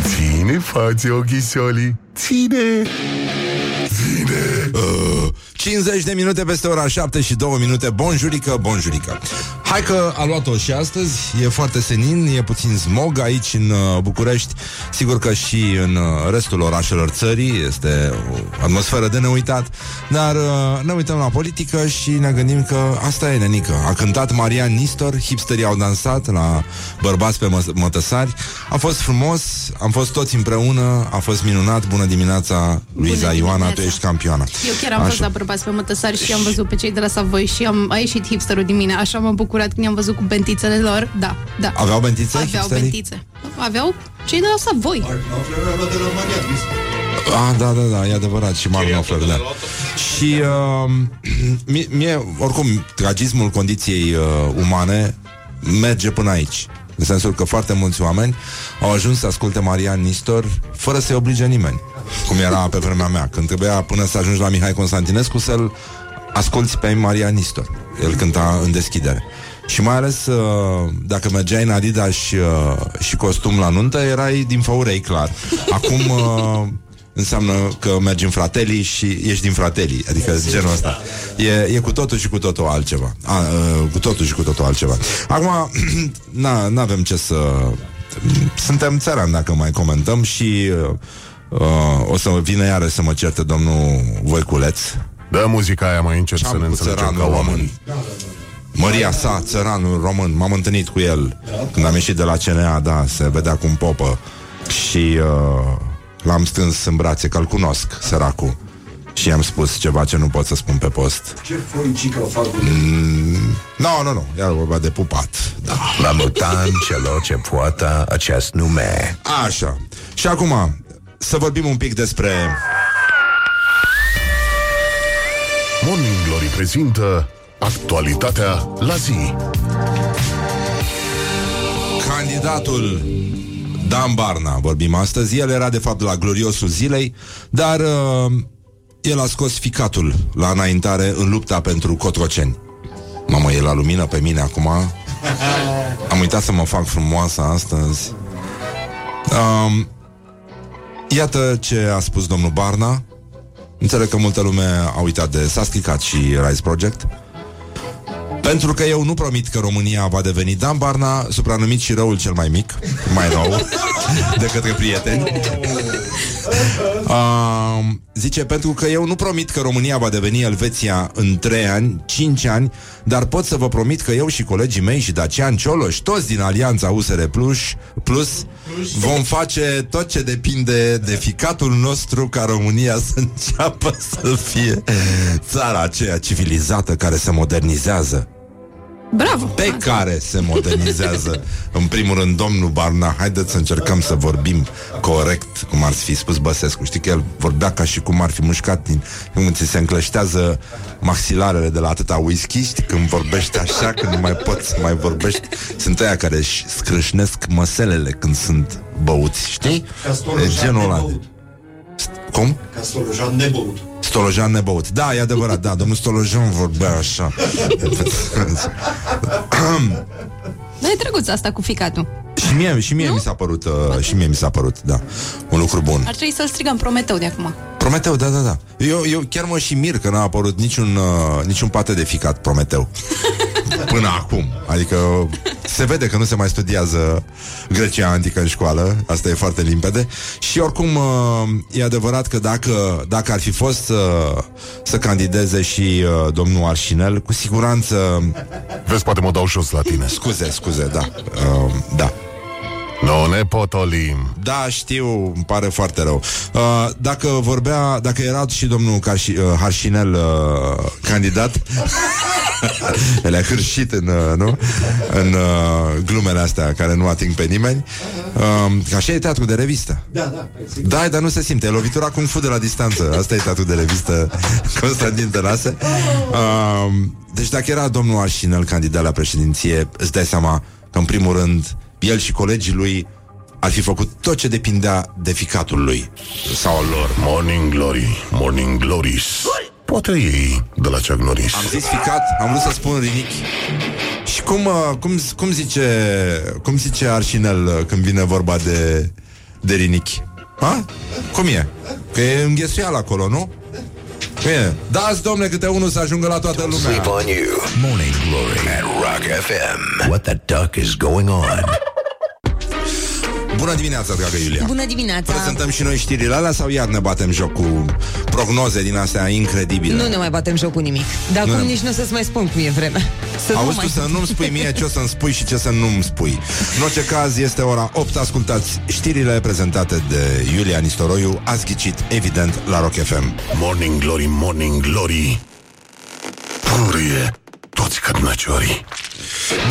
Ține față ochisoli Ține. Ține. Uh, 50 de minute peste ora 7 și 2 minute. Bonjurică, bonjurică. Hai că a luat-o și astăzi. E foarte senin, e puțin smog aici în uh, București. Sigur că și în uh, restul orașelor țării Este o atmosferă de neuitat. Dar uh, ne uităm la politică Și ne gândim că asta e nenică. A cântat Marian Nistor Hipsterii au dansat la bărbați pe mă- mătăsari. A fost frumos Am fost toți împreună A fost minunat. Bună dimineața, Luiza Bună Ioana Tu dimineața. ești campioana Eu chiar am fost la bărbați pe mătăsari și am văzut pe cei de la Savoi și am, a ieșit hipsterul din mine. Așa m-am bucurat când i-am văzut cu bentițele lor. Da, da. Aveau bentițe, Aveau hipsterii? bentițe. Aveau cei de la Savoi. de la Maria Ah, da, da, da, e adevărat Și Marlon Knopfler, da Și uh, mie, mie, oricum Tragismul condiției uh, umane Merge până aici În sensul că foarte mulți oameni Au ajuns să asculte Marian Nistor Fără să-i oblige nimeni Cum era pe vremea mea Când trebuia până să ajungi la Mihai Constantinescu Să-l asculti pe Marian Nistor El cânta în deschidere și mai ales uh, dacă mergeai în Adidas și, uh, și costum la nuntă, erai din făurei, clar. Acum uh, înseamnă că mergi în fratelii și ești din fratelii, adică genul ăsta. E, e cu totul și cu totul altceva. A, uh, cu totul și cu totul altceva. Acum, na, n-avem ce să... Suntem țărani dacă mai comentăm și uh, uh, o să vină iară să mă certe domnul Voiculeț, Dă muzica aia mai încet să Ceam ne cu înțelegem țăranul ca român. oameni Măria sa, țăranul român M-am întâlnit cu el Când am ieșit de la CNA, da, se vedea cum popă Și uh, L-am strâns în brațe, că-l cunosc Săracul Și i-am spus ceva ce nu pot să spun pe post Ce foicică fac cu Nu, nu, nu, era vorba de pupat da. La mutant celor ce poartă acest nume. Așa Și acum, să vorbim un pic despre Morning Glory prezintă actualitatea la zi. Candidatul Dan Barna, vorbim astăzi. El era de fapt la gloriosul zilei, dar uh, el a scos ficatul la înaintare în lupta pentru Cotroceni. Mamă, e la lumină pe mine acum. Am uitat să mă fac frumoasă astăzi. Um, iată ce a spus domnul Barna. Înțeleg că multă lume a uitat de S-a stricat și Rise Project. Pentru că eu nu promit că România va deveni Dan Barna, supranumit și răul cel mai mic, mai nou, de către prieteni. Uh, zice, pentru că eu nu promit că România va deveni Elveția în 3 ani, 5 ani, dar pot să vă promit că eu și colegii mei și Dacian Cioloș, toți din Alianța USR Plus, Plus vom face tot ce depinde de ficatul nostru ca România să înceapă să fie țara aceea civilizată care se modernizează. Bravo! Pe care se modernizează În primul rând, domnul Barna Haideți să încercăm să vorbim corect Cum ar fi spus Băsescu Știi că el vorbea ca și cum ar fi mușcat din Când ți se încleștează maxilarele De la atâta whisky Știi când vorbește așa Când nu mai poți să mai vorbești Sunt aia care își scrâșnesc măselele Când sunt băuți Știi? E genul ăla de... Cum? Ca Stolojan nebăut. Stolojan nebăut. Da, e adevărat, da, domnul Stolojan vorbea așa. Dar e drăguț asta cu ficatul. Și mie, și mie mi s-a părut, uh, și mie mi s-a părut, da, un lucru bun. Ar trebui să-l strigăm Prometeu de acum. Prometeu, da, da, da. Eu, eu chiar mă și mir că n-a apărut niciun, uh, niciun pate de ficat Prometeu. Până acum. Adică se vede că nu se mai studiază Grecia antică în școală, asta e foarte limpede. Și oricum uh, e adevărat că dacă, dacă ar fi fost să, să candideze și uh, domnul Arșinel, cu siguranță... Vezi, poate mă dau jos la tine. Scuze, scuze, da. Uh, da. Nu ne potolim. Da, știu, îmi pare foarte rău. Uh, dacă vorbea, dacă era și domnul Carși, uh, Harșinel uh, candidat, el a hârșit în, uh, nu? în uh, glumele astea care nu ating pe nimeni. Uh, așa e teatru de revistă. Da, da. Da, dar nu se simte. E lovitura cum fu de la distanță. Asta e teatru de revistă Constantin Tănase. Uh, deci dacă era domnul Arșinel candidat la președinție, îți dai seama că în primul rând el și colegii lui ar fi făcut tot ce depindea de ficatul lui sau al lor. Morning Glory, Morning Glories. Poate ei de la Chuck Norris. Am zis ficat, am vrut să spun rinichi. Și cum, uh, cum, cum zice cum zice Arșinel uh, când vine vorba de, de rinichi? Ha? Cum e? Că e înghesuial acolo, nu? Cum e? Dați, domne, câte unul să ajungă la toată lumea. Sleep on you. Morning Glory at Rock FM. What the duck is going on? Bună dimineața, dragă Iulia. Bună dimineața! Prezentăm și noi știrile alea sau iar ne batem joc cu prognoze din astea incredibile? Nu ne mai batem joc cu nimic. Dar Nu acum ne- nici nu o să-ți mai spun cum e vremea. Să nu Auzi mai... tu să nu-mi spui mie ce o să-mi spui și ce să nu-mi spui. În orice caz, este ora 8, ascultați știrile prezentate de Iulia Nistoroiu, ați ghicit, evident, la Rock FM. Morning Glory, Morning Glory. Purie toți cărnăciorii.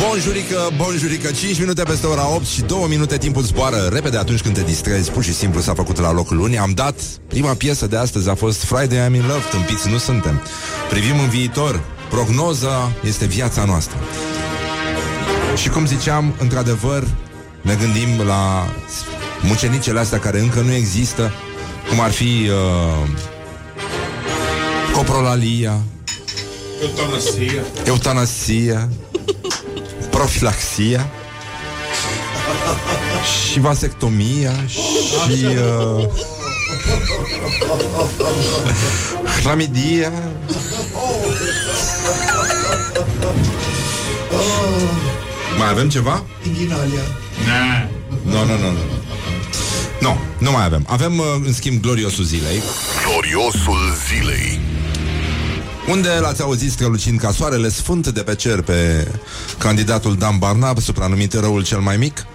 Bonjurică, bonjurică, 5 minute peste ora 8 și 2 minute timpul zboară repede atunci când te distrezi, pur și simplu s-a făcut la locul lunii. Am dat, prima piesă de astăzi a fost Friday I'm in Love, tâmpiți nu suntem. Privim în viitor, prognoza este viața noastră. Și cum ziceam, într-adevăr, ne gândim la mucenicele astea care încă nu există, cum ar fi uh, coprolalia, Eutanasia. eutanasia, profilaxia și vasectomia și uh, clamidia. Mai avem ceva? Inghinalia. Nu, nu, nu, nu. Nu, nu mai avem. Avem, uh, în schimb, gloriosul zilei. Gloriosul zilei. Unde l-ați auzit strălucind ca soarele sfânt de pe cer pe candidatul Dan Barnab, supranumit răul cel mai mic?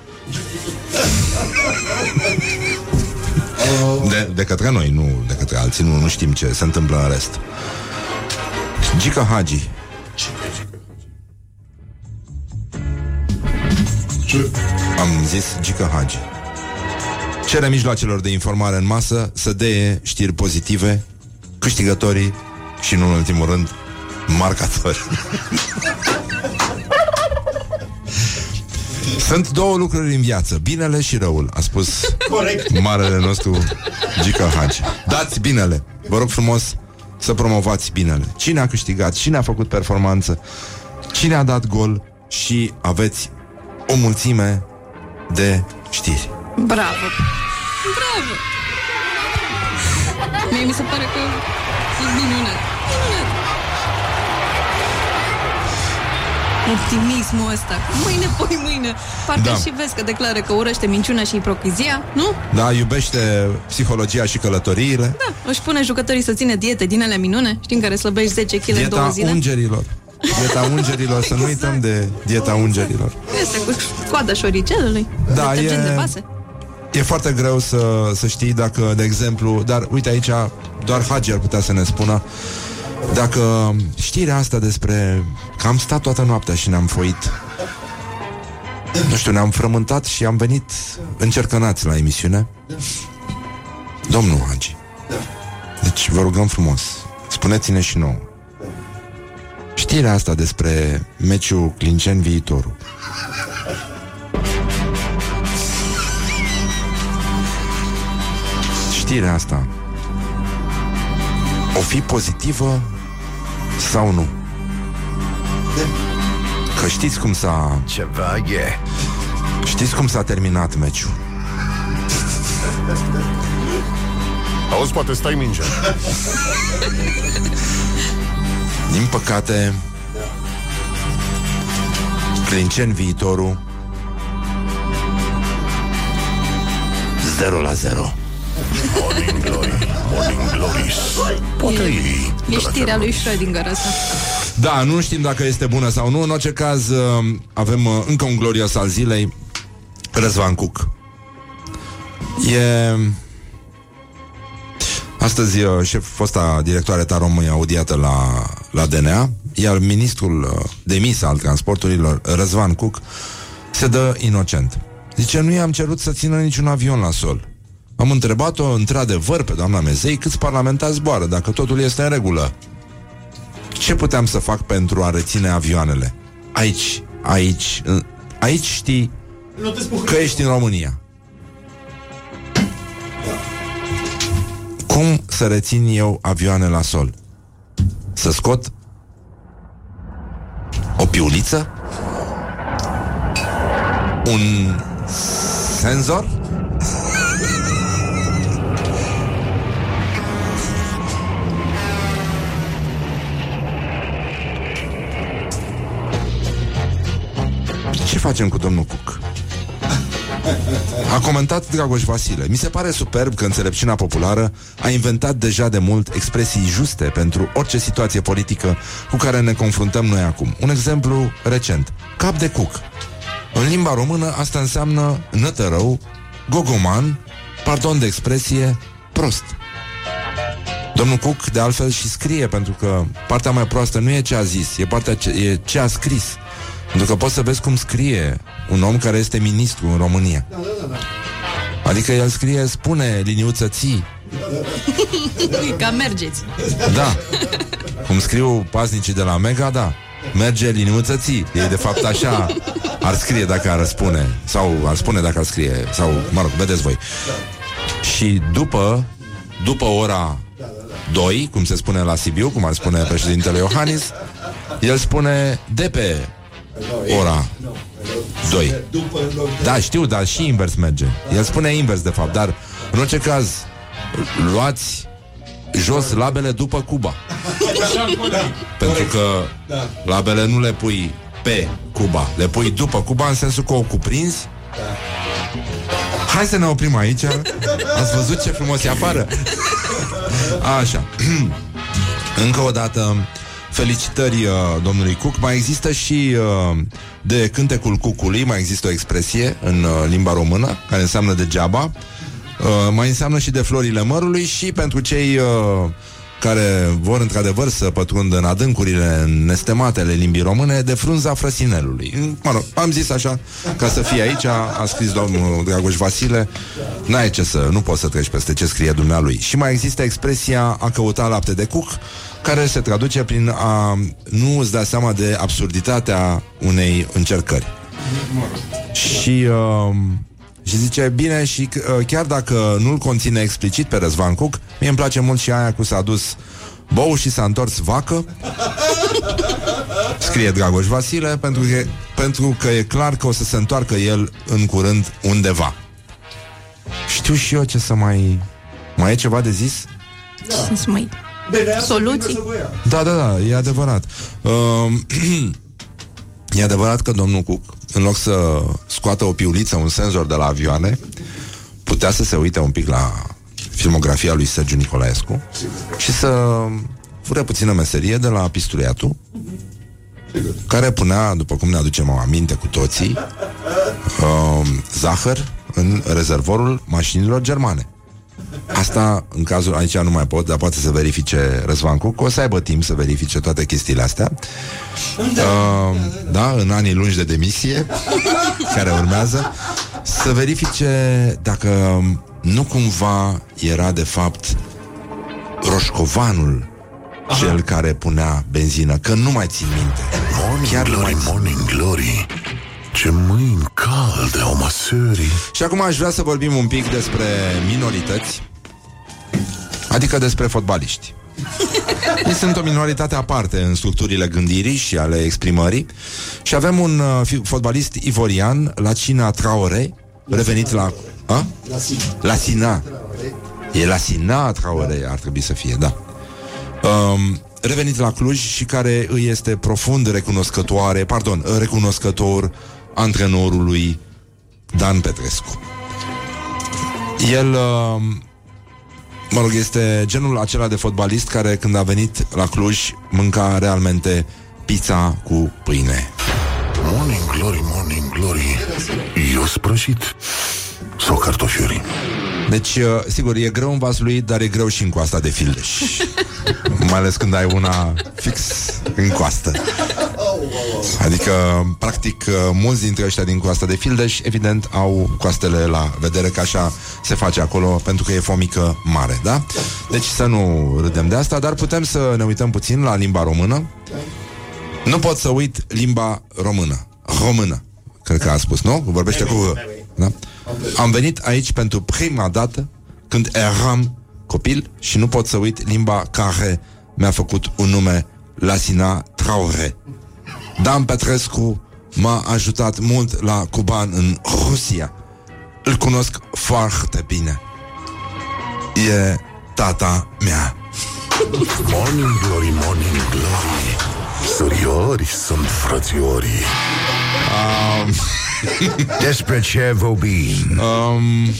De, de către noi, nu de către alții, nu, nu știm ce se întâmplă în rest. Gica Hagi. Am zis Gica Hagi. Cere mijloacelor de informare în masă să deie știri pozitive, câștigătorii și nu în ultimul rând marcatori. Sunt două lucruri în viață, binele și răul, a spus Corect. marele nostru Gica Hagi. Dați binele, vă rog frumos să promovați binele. Cine a câștigat, cine a făcut performanță, cine a dat gol și aveți o mulțime de știri. Bravo! Bravo! Mie mi se pare că e minunat. Minunat! Optimismul ăsta. Mâine, poi mâine. Parcă Da. da. și vezi că declară că urăște minciuna și ipocrizia, nu? Da, iubește psihologia și călătoriile. Da, își pune jucătorii să țină diete din alea minune, știi, în care slăbești 10 kg în două Dieta zile. ungerilor. Dieta ungerilor, să nu uităm de dieta ungerilor. Este cu coada șoricelului, Da, detergent e- de vase. E foarte greu să, să știi dacă, de exemplu, dar uite aici, doar Hagi ar putea să ne spună dacă știrea asta despre că am stat toată noaptea și ne-am foit nu știu, ne-am frământat și am venit încercănați la emisiune. Domnul Hagi Deci vă rugăm frumos Spuneți-ne și nouă. Știrea asta despre meciul Clinceni viitorul Știrea asta O fi pozitivă Sau nu Că știți cum s-a Ceva e. Știți cum s-a terminat meciul Auzi, poate stai mingea. Din păcate Clinceni viitorul 0 la 0 Morning Glory, Morning Glories. Poate ei de E la știrea lui Cernus. Schrödinger asta. Da, nu știm dacă este bună sau nu În orice caz uh, avem uh, încă un glorios al zilei Răzvan Cuc E... Astăzi uh, șef, fosta directoare Tarom e audiată la, la DNA Iar ministrul uh, demis al transporturilor Răzvan Cuc Se dă inocent Zice, nu i-am cerut să țină niciun avion la sol Am întrebat-o într-adevăr pe doamna Mezei Câți parlamentari zboară, dacă totul este în regulă ce puteam să fac pentru a reține avioanele? Aici, aici, în- aici știi Nu te spun că ești în România. Cum să rețin eu avioane la sol? Să scot o piuliță? Un senzor? Facem cu domnul Cuc? A comentat Dragoș Vasile. Mi se pare superb că înțelepciunea populară A inventat deja de mult expresii juste Pentru orice situație politică Cu care ne confruntăm noi acum. Un exemplu recent. Cap de cuc. În limba română asta înseamnă nătărău Gogoman Pardon de expresie Prost. Domnul Cook, de altfel, și scrie Pentru că partea mai proastă nu e ce a zis E, partea ce, e ce a scris Pentru că poți să vezi cum scrie Un om care este ministru în România. Adică el scrie Spune liniuță ții. Ca mergeți. Da. Cum scriu pasnicii de la Mega, da. Merge liniuță ții. Ei de fapt așa ar scrie dacă ar spune. Sau ar spune dacă ar scrie. Sau, mă rog, vedeți voi. Și după După ora 2, cum se spune la Sibiu Cum ar spune președintele Iohannis El spune de pe ora 2 După loc. Da, știu, dar și invers merge. El spune invers, de fapt, dar În orice caz Luați jos labele după Cuba. Pentru că Labele nu le pui pe Cuba Le pui după Cuba în sensul că o cuprinzi. Hai să ne oprim aici. Ați văzut ce frumos e afară? Așa. Încă o dată Felicitări uh, domnului Cook Mai există și uh, de cântecul cucului Mai există o expresie în uh, limba română Care înseamnă degeaba. Uh, Mai înseamnă și de florile mărului Și pentru cei uh, care vor într-adevăr să pătrundă în adâncurile nestematele limbii române de frunza frăsinelului. Mă rog, am zis așa, ca să fie aici, a scris domnul Dragoș Vasile, n-ai ce să, nu poți să treci peste ce scrie dumnealui. Și mai există expresia a căuta lapte de cuc, care se traduce prin a nu îți da seama de absurditatea unei încercări. Și... Uh, și zice, bine, și uh, chiar dacă nu-l conține explicit pe Răzvan Cuc, mie îmi place mult și aia cu s-a dus bou și s-a întors vacă. Scrie Dragoș Vasile, pentru că, pentru că e clar că o să se întoarcă el în curând undeva. Știu și eu ce să mai... Mai e ceva de zis? Da. Să mai... Soluții? Da, da, da, e adevărat. Uh, e adevărat că domnul Cuc în loc să scoată o piuliță, un senzor de la avioane, putea să se uite un pic la filmografia lui Sergiu Nicolaescu și să fure puțină meserie de la pistuliatul care punea, după cum ne aducem aminte cu toții, uh, zahăr în rezervorul mașinilor germane. Asta, în cazul, aici nu mai pot, dar poate să verifice Răzvan Cuc, o să aibă timp să verifice toate chestiile astea. Uh, da, în anii lungi de demisie, care urmează, să verifice dacă nu cumva era, de fapt, roșcovanul Aha. cel care punea benzină, că nu mai țin minte. Morning Chiar nu glory, mai țin. morning glory Ce mâini calde au măsării Și acum aș vrea să vorbim un pic despre minorități, adică despre fotbaliști. Ei sunt o minoritate aparte în structurile gândirii și ale exprimării și avem un uh, fi- fotbalist ivorian, Lacina Traore, revenit la... A? La Sina. E la Sina Traore, ar trebui să fie, da. Um, revenit la Cluj și care îi este profund recunoscătoare, pardon, recunoscător antrenorului Dan Petrescu. El, uh, mă rog, este genul acela de fotbalist care când a venit la Cluj mânca realmente pizza cu pâine. Morning glory, morning glory Eu sprășit Sau cartofiuri Deci, uh, sigur, e greu în vasluit, dar e greu și în coasta de fildeș. Mai ales când ai una fix în coastă. Adică, practic, uh, mulți dintre ăștia din coasta de fildeș, evident, au coastele la vedere, că așa se face acolo, pentru că e fomică mare, da? Deci să nu râdem de asta, dar putem să ne uităm puțin la limba română. Nu pot să uit limba română. Română. Cred că a spus, nu? Vorbește cu... Da? Am venit aici pentru prima dată când eram copil și nu pot să uit limba care mi-a făcut un nume Lasina Traore. Dan Petrescu m-a ajutat mult la Cuban în Rusia. Îl cunosc foarte bine. E tata mea. Morning glory, morning glory Suriori sunt frățiorii Despre ce vorbim? Um,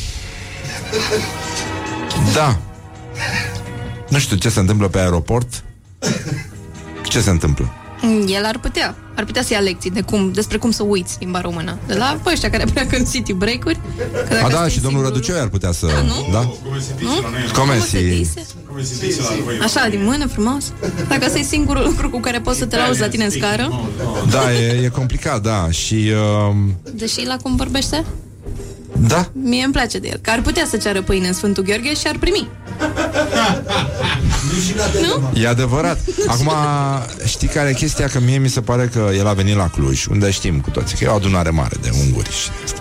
da. Nu știu ce se întâmplă pe aeroport. Ce se întâmplă? El ar putea. Ar putea să ia lecții de cum, despre cum să uiți limba română. De la pe ăștia care pleacă în city break-uri. Că dacă A, da, stai și domnul singur- Răduceu ar putea să... Da, nu? Da? Nu? Come Cum se si... dise? Așa, din mână, frumos. Dacă ăsta e singurul lucru cu care poți să te lauzi la tine în scară, Da, e, e complicat, da. Și... Uh, deși la cum vorbește, da, mie îmi place de el. Că ar putea să ceară pâine în Sfântul Gheorghe și ar primi. e adevărat. Acum, știi care e chestia? Că mie mi se pare că el a venit la Cluj, unde știm cu toții că e o adunare mare de unguri și de asta.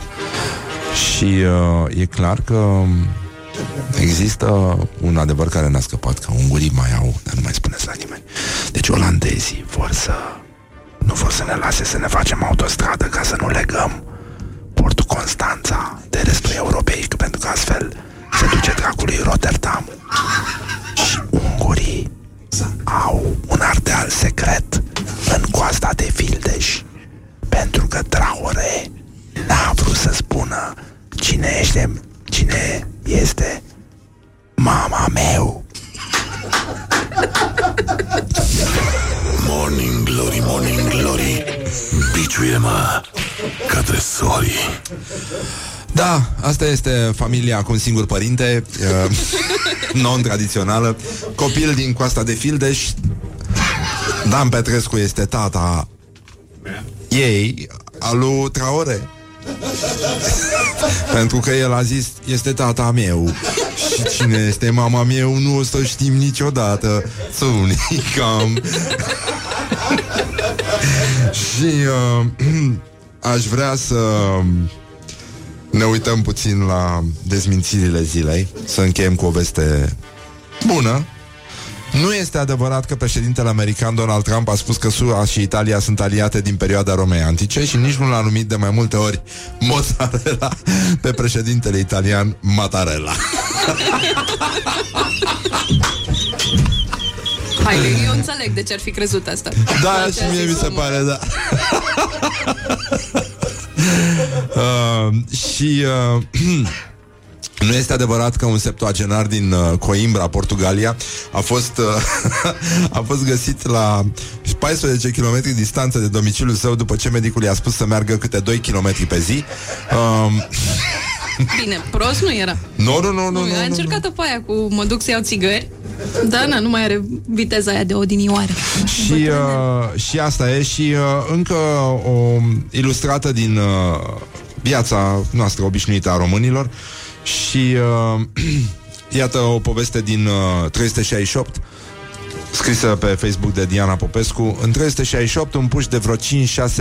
Și uh, e clar că există un adevăr care ne-a scăpat, că ungurii mai au, dar nu mai spuneți la nimeni. Deci olandezii vor să nu vor să ne lase să ne facem autostradă ca să nu legăm portul Constanța de restul Europei, că pentru că astfel se duce dracului Rotterdam. Și ungurii au un ardeal secret în coasta de Fildeș, pentru că Traore n-a vrut să spună cine este, cine este mama meu. Morning glory, morning glory Biciuie-mă Către sorii Da, asta este familia cu un singur părinte, uh, non-tradițională, copil din coasta de Fildeș. Dan Petrescu este tata ei, alu Traore. Pentru că el a zis, este tata meu. Și cine este mama meu Nu o să știm niciodată. Să unicam Și uh, Aș vrea să Ne uităm puțin la Dezmințirile zilei Să încheiem cu o veste bună nu este adevărat că președintele american Donald Trump a spus că SUA și Italia sunt aliate din perioada Romei antice și nici nu l-a numit de mai multe ori mozzarella pe președintele italian Mattarella. Hai, eu înțeleg de ce ar fi crezut asta. Da, Ce și a mie zis mi se omul. pare, da. uh, și uh, nu este adevărat că un septuagenar din uh, Coimbra, Portugalia, a fost, uh, a fost găsit la 14 km distanță de domiciliul său după ce medicul i-a spus să meargă câte 2 km pe zi. Um, Bine, prost nu era. nu, nu, nu, nu, Nu, nu, a nu, încercat-o pe aia cu mă duc să iau țigări. Da, na, nu mai are viteza aia de odinioară. Și, uh, și asta e Și uh, încă o ilustrată din uh, viața noastră obișnuită a românilor Și uh, iată o poveste din uh, 368 Scrisă pe Facebook de Diana Popescu. În 368, un puș de vreo 5-6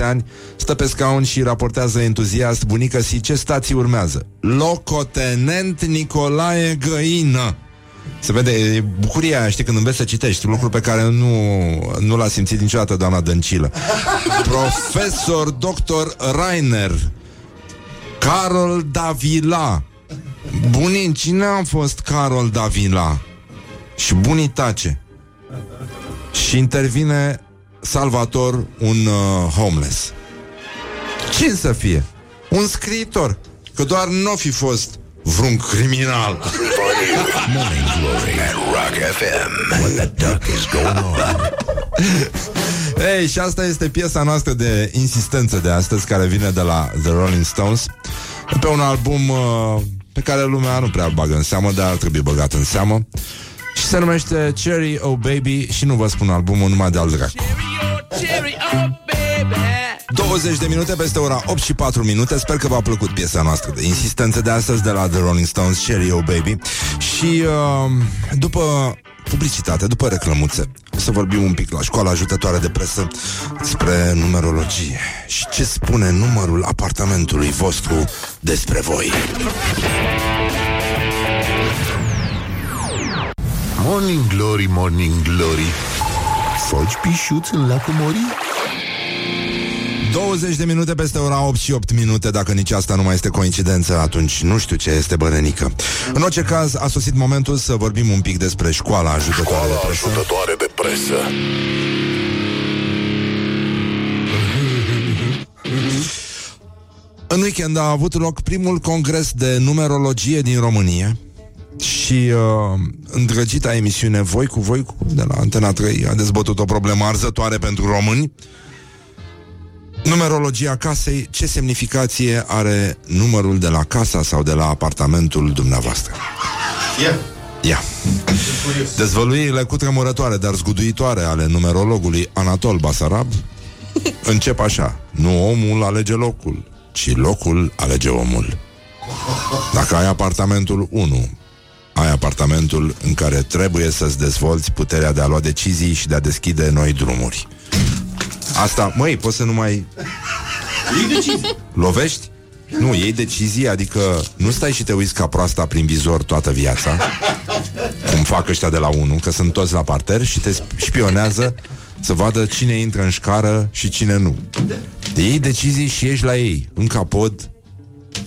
ani Stă pe scaun și raportează entuziast Bunică si ce stații urmează? Locotenent Nicolae Găină. Se vede, e bucuria aia, știi, când înveți să citești Lucru pe care nu, nu l-a simțit niciodată doamna Dăncilă. Profesor Dr. Rainer Carol Davila Bunin, cine a fost Carol Davila? Și bunii tace Și intervine Salvator, un uh, homeless Cine să fie? Un scriitor Că doar nu fi fost vreun criminal Morning Glory at Rock FM. What the duck is going on? Ei, și asta este piesa noastră de insistență de astăzi Care vine de la The Rolling Stones Pe un album uh, pe care lumea nu prea îl bagă în seamă Dar ar trebui băgat în seamă. Și se numește Cherry Oh Baby Și nu vă spun albumul numai de-al dracu 20 de minute peste ora 8 și 4 minute. Sper că v-a plăcut piesa noastră de insistență de astăzi De la The Rolling Stones, Cherry Oh Baby. Și uh, după publicitate, după reclămuțe. O Să vorbim un pic la școala ajutătoare de presă Despre numerologie. Și ce spune numărul apartamentului vostru despre voi? Morning Glory, Morning Glory. Foci pișuți în lacul Mori? 20 de minute peste ora 8 și 8 minute. Dacă nici asta nu mai este coincidență Atunci nu știu ce este bănenică. În orice caz a sosit momentul să vorbim un pic Despre școala ajutătoare de Școala presă. ajutătoare de presă. În weekend a avut loc primul congres de numerologie din România și uh, îndrăgita emisiune Voi cu Voi cu de la Antena 3 a dezbătut o problemă arzătoare pentru români. Numerologia casei, ce semnificație are numărul de la casa sau de la apartamentul dumneavoastră? Yeah. Ia. Dezvăluirile cutremurătoare, dar zguduitoare ale numerologului Anatol Basarab încep așa. Nu omul alege locul, ci locul alege omul. Dacă ai apartamentul 1, ai apartamentul în care trebuie să-ți dezvolți puterea de a lua decizii și de a deschide noi drumuri. Asta, măi, poți să nu mai... Lovești? Nu, iei decizii, adică nu stai și te uiți ca proasta prin vizor toată viața, cum fac ăștia de la 1, că sunt toți la parter și te șpionează să vadă cine intră în șcară și cine nu. Iei decizii și ești la ei, în capod,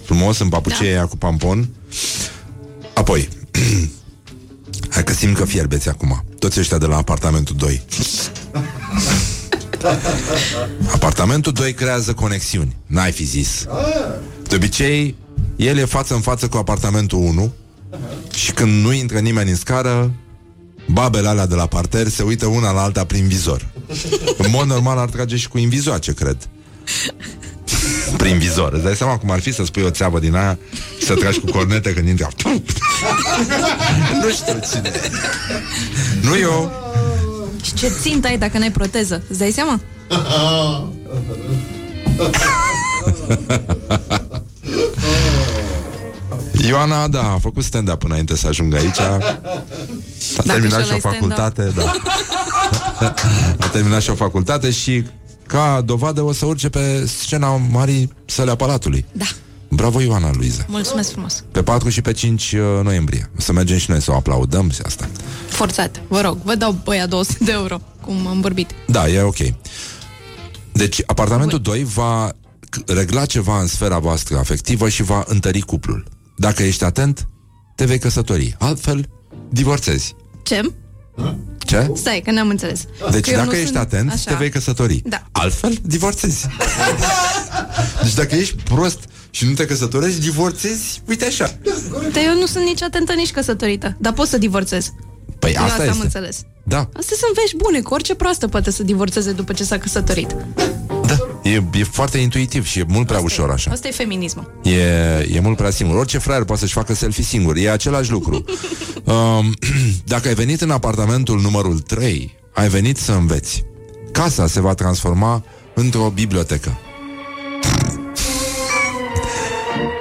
frumos, în papuceia da. cu pampon. Apoi, hai că simt că fierbeți acum. Toți ăștia de la apartamentul 2. Apartamentul 2 creează conexiuni. N-ai fi zis. De obicei, el e față în față cu apartamentul 1 și când nu intră nimeni în scară, babele alea de la parter se uită una la alta prin vizor. În mod normal ar trage și cu invizoace, cred. Prin vizor. Îți dai seama cum ar fi să spui o țeavă din aia și să tragi cu cornete când intri. nu știu cine. Nu eu. Și ce țintă ai dacă n-ai proteză? Îți dai seama? Ioana, da, a făcut stand-up înainte să ajungă aici. A terminat și și o ăla-i facultate, da. A terminat și o facultate și ca dovadă o să urce pe scena Marii Săle a Palatului. Da. Bravo, Ioana Luiza. Mulțumesc frumos. Pe 4 și pe 5 uh, noiembrie. O să mergem și noi să o aplaudăm și asta. Forțat. Vă rog, vă dau băia 200 de euro, cum am vorbit. Da, e ok. Deci, apartamentul 2 va c- regla ceva în sfera voastră afectivă și va întări cuplul. Dacă ești atent, te vei căsători. Altfel, divorțezi. Ce? Ce? Stai, că n-am înțeles. Deci Că eu dacă nu ești sunt atent, așa. te vei căsători. Da. Altfel, divorțezi. deci dacă ești prost și nu te căsătorești, divorțezi, uite așa. Dar eu nu sunt nici atentă, nici căsătorită. Dar pot să divorțez. Păi Eu asta asta am este. înțeles. Da, Astea sunt vești bune, că orice proastă poate să divorțeze după ce s-a căsătorit. da. E, e foarte intuitiv și e mult prea ușor așa. Asta e feminismul. E, e mult prea singur. Orice fraier poate să-și facă selfie singur. E același lucru. Um, dacă ai venit în apartamentul numărul 3, ai venit să înveți. Casa se va transforma într-o bibliotecă.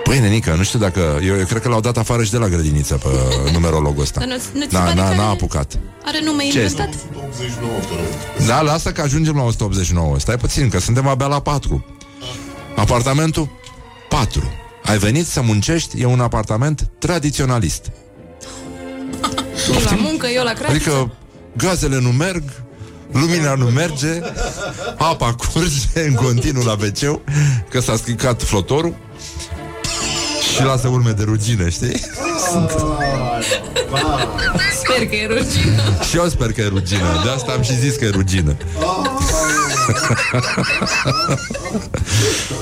Păi, nenică, nu știu dacă... Eu, eu cred că l-au dat afară și de la grădiniță pe numerologul ăsta. Dar nu- nu ți Da, pare n-a, că n-a are- apucat. Are nume Ce inventat? Da, lasă că ajungem la 189. Stai puțin, că suntem abia la 4. Apartamentul 4. Ai venit să muncești, e un apartament tradiționalist. Tu la muncă, eu la cratiță. Adică gazele nu merg, lumina nu merge, apa curge în continuu la wc că s-a stricat flotorul și lasă urme de rugine, știi? Sper că e rugină. Și eu sper că e rugină, de asta am și zis că e rugină.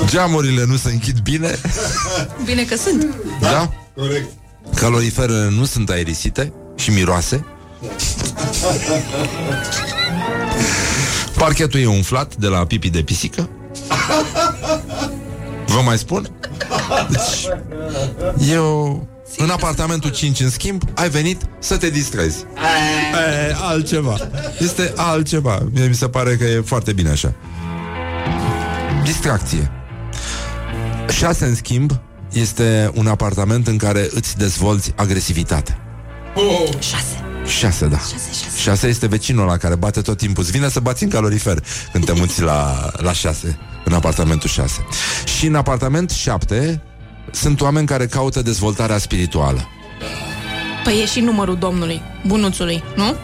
Geamurile nu se închid bine, Bine că sunt. da? Corect. Caloriferele nu sunt aerisite și miroase. Parchetul e umflat de la pipi de pisică. Vă mai spun? Deci, eu... În apartamentul 5, în schimb, ai venit să te distrezi. E, altceva. Este altceva. Mie mi se pare că e foarte bine așa. Distracție. 6, în schimb, este un apartament în care îți dezvolți agresivitatea. Șase. 6, da. Șase, șase. 6 este vecinul la care bate tot timpul. Îți vine să bați în calorifer când te muți la, la 6, în apartamentul 6. Și în apartament 7 sunt oameni care caută dezvoltarea spirituală. Păi e și numărul domnului, bunuțului, nu?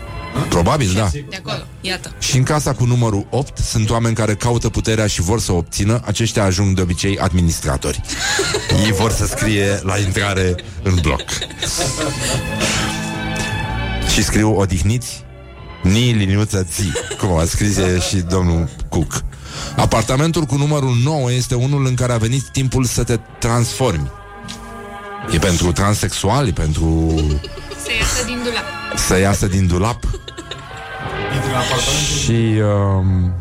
Probabil, da. De acolo, iată. Și în casa cu numărul 8 sunt oameni care caută puterea și vor să o obțină. Aceștia ajung de obicei administratori. Ei vor să scrie la intrare în bloc. Și scriu odihniți, ni liniuță zi, cum a scris e și domnul Cook. Apartamentul cu numărul 9 este unul în care a venit timpul să te transformi. E pentru transexuali, pentru Se iasă din dulap. să iasă din dulap. Intră în apartament. Și um,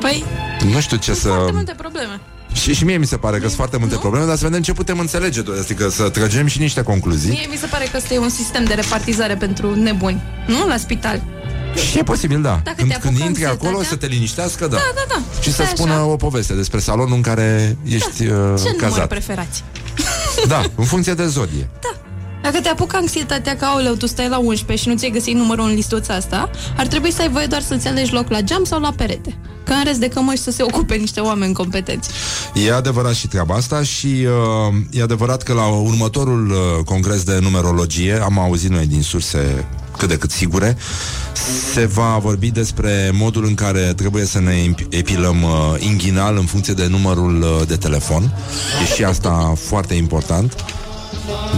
Păi, nu știu ce să... foarte multe probleme. Și, și mie mi se pare că sunt foarte multe Nu? probleme, dar să vedem ce putem înțelege. Adică să tragem și niște concluzii. Mie mi se pare că ăsta e un sistem de repartizare pentru nebuni, nu? La spital. Și e posibil, da. Dacă când te când apucă intri anxietatea- acolo, să te liniștească, da. Da, da, da. Și să Stai spună așa. o poveste despre salonul în care ești uh, Ce număr cazat. preferați? Da, în funcție de zodie. Dacă te apucă anxietatea că, aoleu, tu stai la 11 și nu ți-ai găsit numărul în listuța asta, ar trebui să ai voie doar să-ți alegi loc la geam sau la perete. Că în rest de cămăși să se ocupe niște oameni competenți. E adevărat și treaba asta și uh, e adevărat că la următorul uh, congres de numerologie, am auzit noi din surse cât de cât sigure, se va vorbi despre modul în care trebuie să ne imp- epilăm uh, inghinal în funcție de numărul uh, de telefon. E și asta foarte important.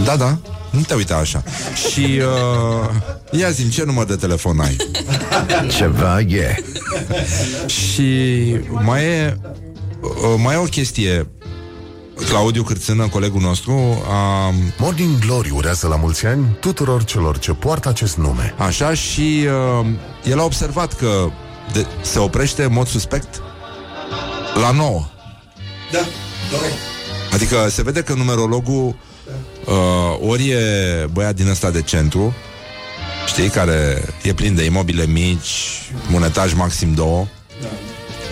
Da, da, nu te uita așa. Și uh, ia zi ce număr de telefon ai? Ceva e. Și mai e, uh, mai e o chestie. Claudiu Cârțână, colegul nostru, a, Morning Glory urează la mulți ani tuturor celor ce poartă acest nume. așa și uh, el a observat că de, se oprește în mod suspect la 9. Da, Adică se vede că numerologul uh, ori e băiat din ăsta de centru, știi, care e plin de imobile mici, un etaj maxim două,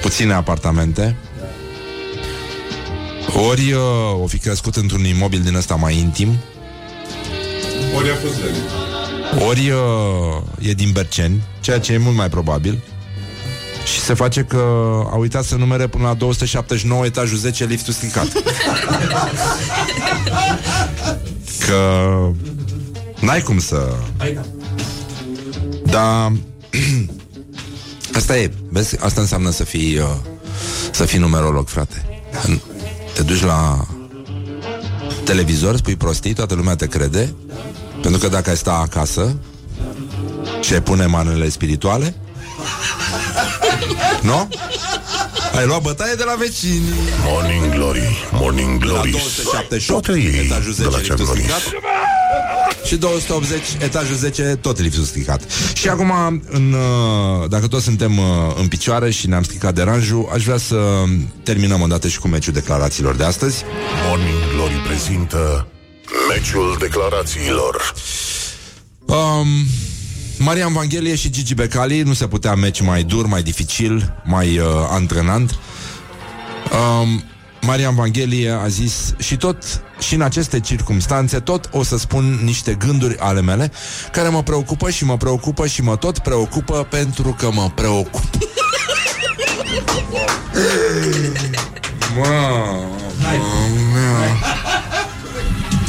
puține apartamente, ori uh, o fi crescut într-un imobil din ăsta mai intim, Ori a fost lege. ori uh, e din Berceni, ceea ce e mult mai probabil, și se face că a uitat să numere până la 279 etajul 10 liftul stricat. că n-ai cum să... Da, asta e, vezi, asta înseamnă să fii uh, să fii numerolog, frate. Când te duci la televizor, spui prostii, toată lumea te crede, pentru că dacă ai sta acasă și ai pune manele spirituale, nu? Ai luat bătaie de la vecini. Morning Glory, Morning La Glory 278, Toate ei etajul de 10 la liftul cea glory stricat. Și 280, etajul 10, tot liftul stricat. Și acum, în, uh, dacă toți suntem uh, în picioare și ne-am stricat deranjul Aș vrea să terminăm odată și cu meciul declarațiilor de astăzi. Morning Glory prezintă Meciul declarațiilor. Um, Marian Vanghelie și Gigi Becali Nu se putea meci mai dur, mai dificil, mai uh, antrenant. Um, Marian Vanghelie a zis și tot, și în aceste circumstanțe, tot o să spun niște gânduri ale mele care mă preocupă și mă preocupă și mă tot preocupă pentru că mă preocup.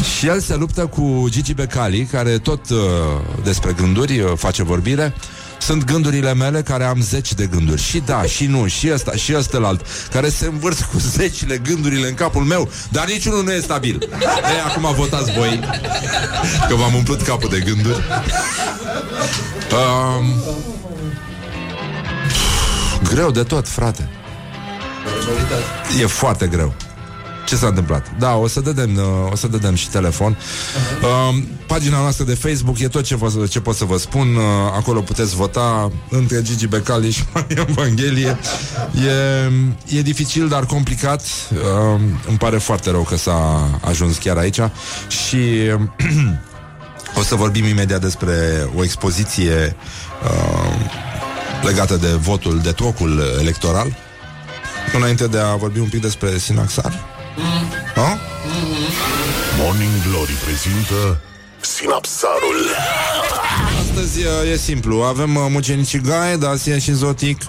Și el se luptă cu Gigi Becali, care tot uh, despre gânduri uh, face vorbire. Sunt gândurile mele care am zeci de gânduri. Și da, și nu, și ăsta, și ăstălalt Care se învârt cu zecile gândurile în capul meu Dar niciunul nu e stabil. E, acum votați voi Că v-am umplut capul de gânduri. Um, Greu de tot, frate. E foarte greu ce s-a întâmplat? Da, o să dădem, uh, o să dădem și telefon. Uh, pagina noastră de Facebook e tot ce, vă, ce pot să vă spun. Uh, acolo puteți vota între Gigi Becali și Maria Evanghelie. E, e dificil, dar complicat. Uh, îmi pare foarte rău că s-a ajuns chiar aici. Și o să vorbim imediat despre o expoziție uh, legată de votul, de trocul electoral. Înainte de a vorbi un pic despre Sinaxar. Da? Morning Glory prezintă Sinapsarul. Astăzi uh, e simplu. Avem uh, mucenicii Gaie, Dacia și Zotic.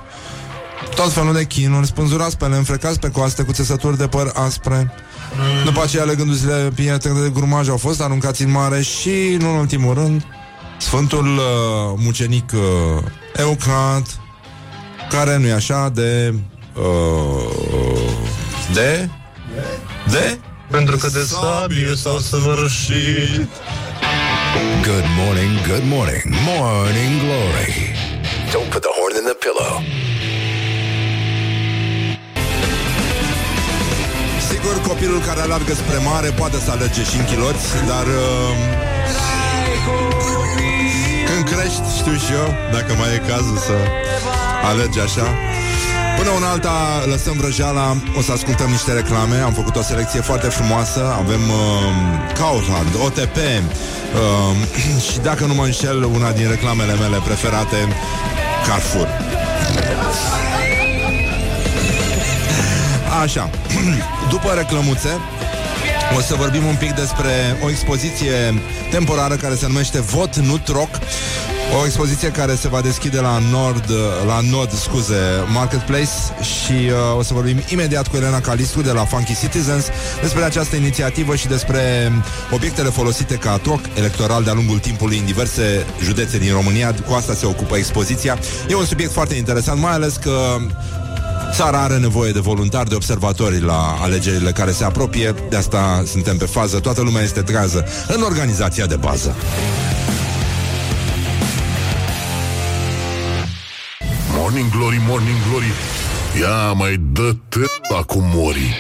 Tot felul de chinuri Spânzurați pe înfrecați pe coaste Cu țesături de păr aspre. După aceea legându-se pietre de grumaj Au fost aruncați în mare Și, nu în ultimul rând Sfântul uh, mucenic uh, Eucat Care nu e așa de uh, De De Pentru că de sabie s-au săvârșit Good morning, good morning, morning glory. Don't put the horn in the pillow. Sigur, copilul care alergă spre mare poate să alerge și în chiloți, dar uh, când crești, știu și eu, dacă mai e cazul să alergi așa. Până una alta lăsăm vrăjeala O să ascultăm niște reclame. Am făcut o selecție foarte frumoasă. Avem uh, Kaufland, OTP uh, Și dacă nu mă înșel Una din reclamele mele preferate Carrefour. Așa După reclămuțe o să vorbim un pic despre o expoziție temporară care se numește Vot, nu troc. O expoziție care se va deschide la Nord, la Nord, scuze, Marketplace și uh, o să vorbim imediat cu Elena Calistru de la Funky Citizens despre această inițiativă și despre obiectele folosite ca troc electoral de-a lungul timpului în diverse județe din România. Cu asta se ocupă expoziția. E un subiect foarte interesant, mai ales că Țara are nevoie de voluntari, de observatori la alegerile care se apropie, de asta suntem pe fază, toată lumea este trează în organizația de bază. Morning Glory, Morning Glory. Ia mai dă t- cu mori.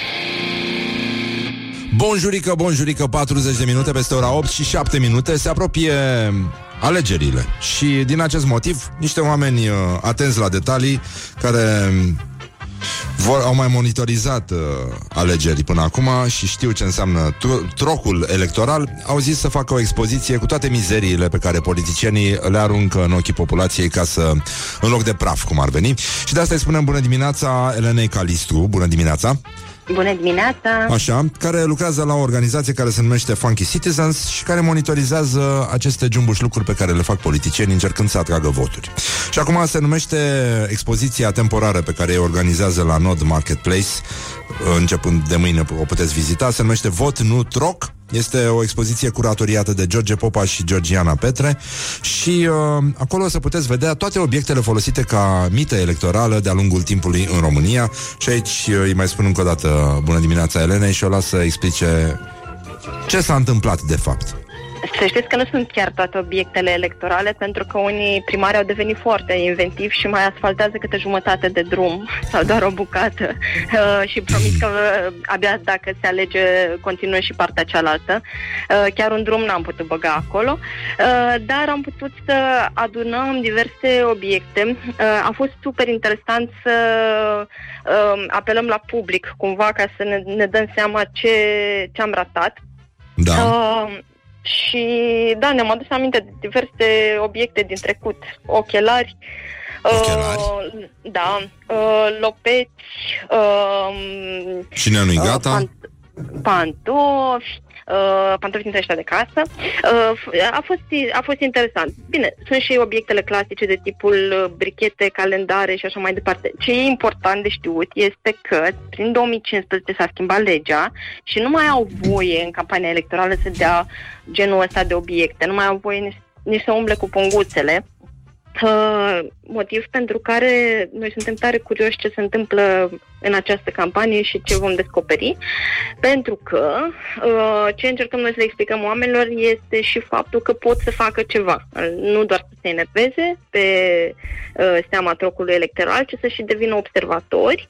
Bonjurică, bonjurică, 40 de minute peste ora 8 și 7 minute se apropie alegerile. Și din acest motiv niște oameni uh, atenți la detalii care vor, au mai monitorizat uh, alegeri până acum și știu ce înseamnă tro- trocul electoral. Au zis să facă o expoziție cu toate mizeriile pe care politicienii le aruncă în ochii populației ca să, în loc de praf, cum ar veni. Și de asta îi spunem bună dimineața Elenei Calistru. Bună dimineața! Bună dimineața! Așa, care lucrează la o organizație care se numește Funky Citizens și care monitorizează aceste jumbuș lucruri pe care le fac politicieni încercând să atragă voturi. Și acum se numește expoziția temporară pe care o organizează la Nod Marketplace, începând de mâine o puteți vizita, se numește Vot, nu troc. Este o expoziție curatoriată de George Popa și Georgiana Petre și uh, acolo o să puteți vedea toate obiectele folosite ca mită electorală de-a lungul timpului în România și aici uh, îi mai spun încă o dată bună dimineața Elenei și o las să explice ce s-a întâmplat de fapt. Să știți că nu sunt chiar toate obiectele electorale, pentru că unii primari au devenit foarte inventivi și mai asfaltează câte jumătate de drum sau doar o bucată uh, și promit că uh, abia dacă se alege continuă și partea cealaltă. Uh, chiar un drum n-am putut băga acolo, uh, dar am putut să adunăm diverse obiecte. Uh, a fost super interesant să uh, apelăm la public cumva ca să ne, ne dăm seama ce, ce am ratat. Da. Uh, și da, ne-am adus aminte de diverse obiecte din trecut. Ochelari. Ochelari? Uh, da. Uh, lopeți. Uh, Cine nu-i gata? Uh, pant- pantofi. Uh, pantofi dintre ăștia de casă. Uh, f- a, fost, a fost interesant. Bine, sunt și obiectele clasice de tipul uh, brichete, calendare și așa mai departe. Ce e important de știut este că prin 2015 s-a schimbat legea și nu mai au voie în campania electorală să dea genul ăsta de obiecte. Nu mai au voie nici, nici să umble cu punguțele. Uh, motiv pentru care noi suntem tare curioși ce se întâmplă în această campanie și ce vom descoperi, pentru că uh, ce încercăm noi să le explicăm oamenilor este și faptul că pot să facă ceva, nu doar să se enerveze pe uh, seama trocului electoral, ci să și devină observatori.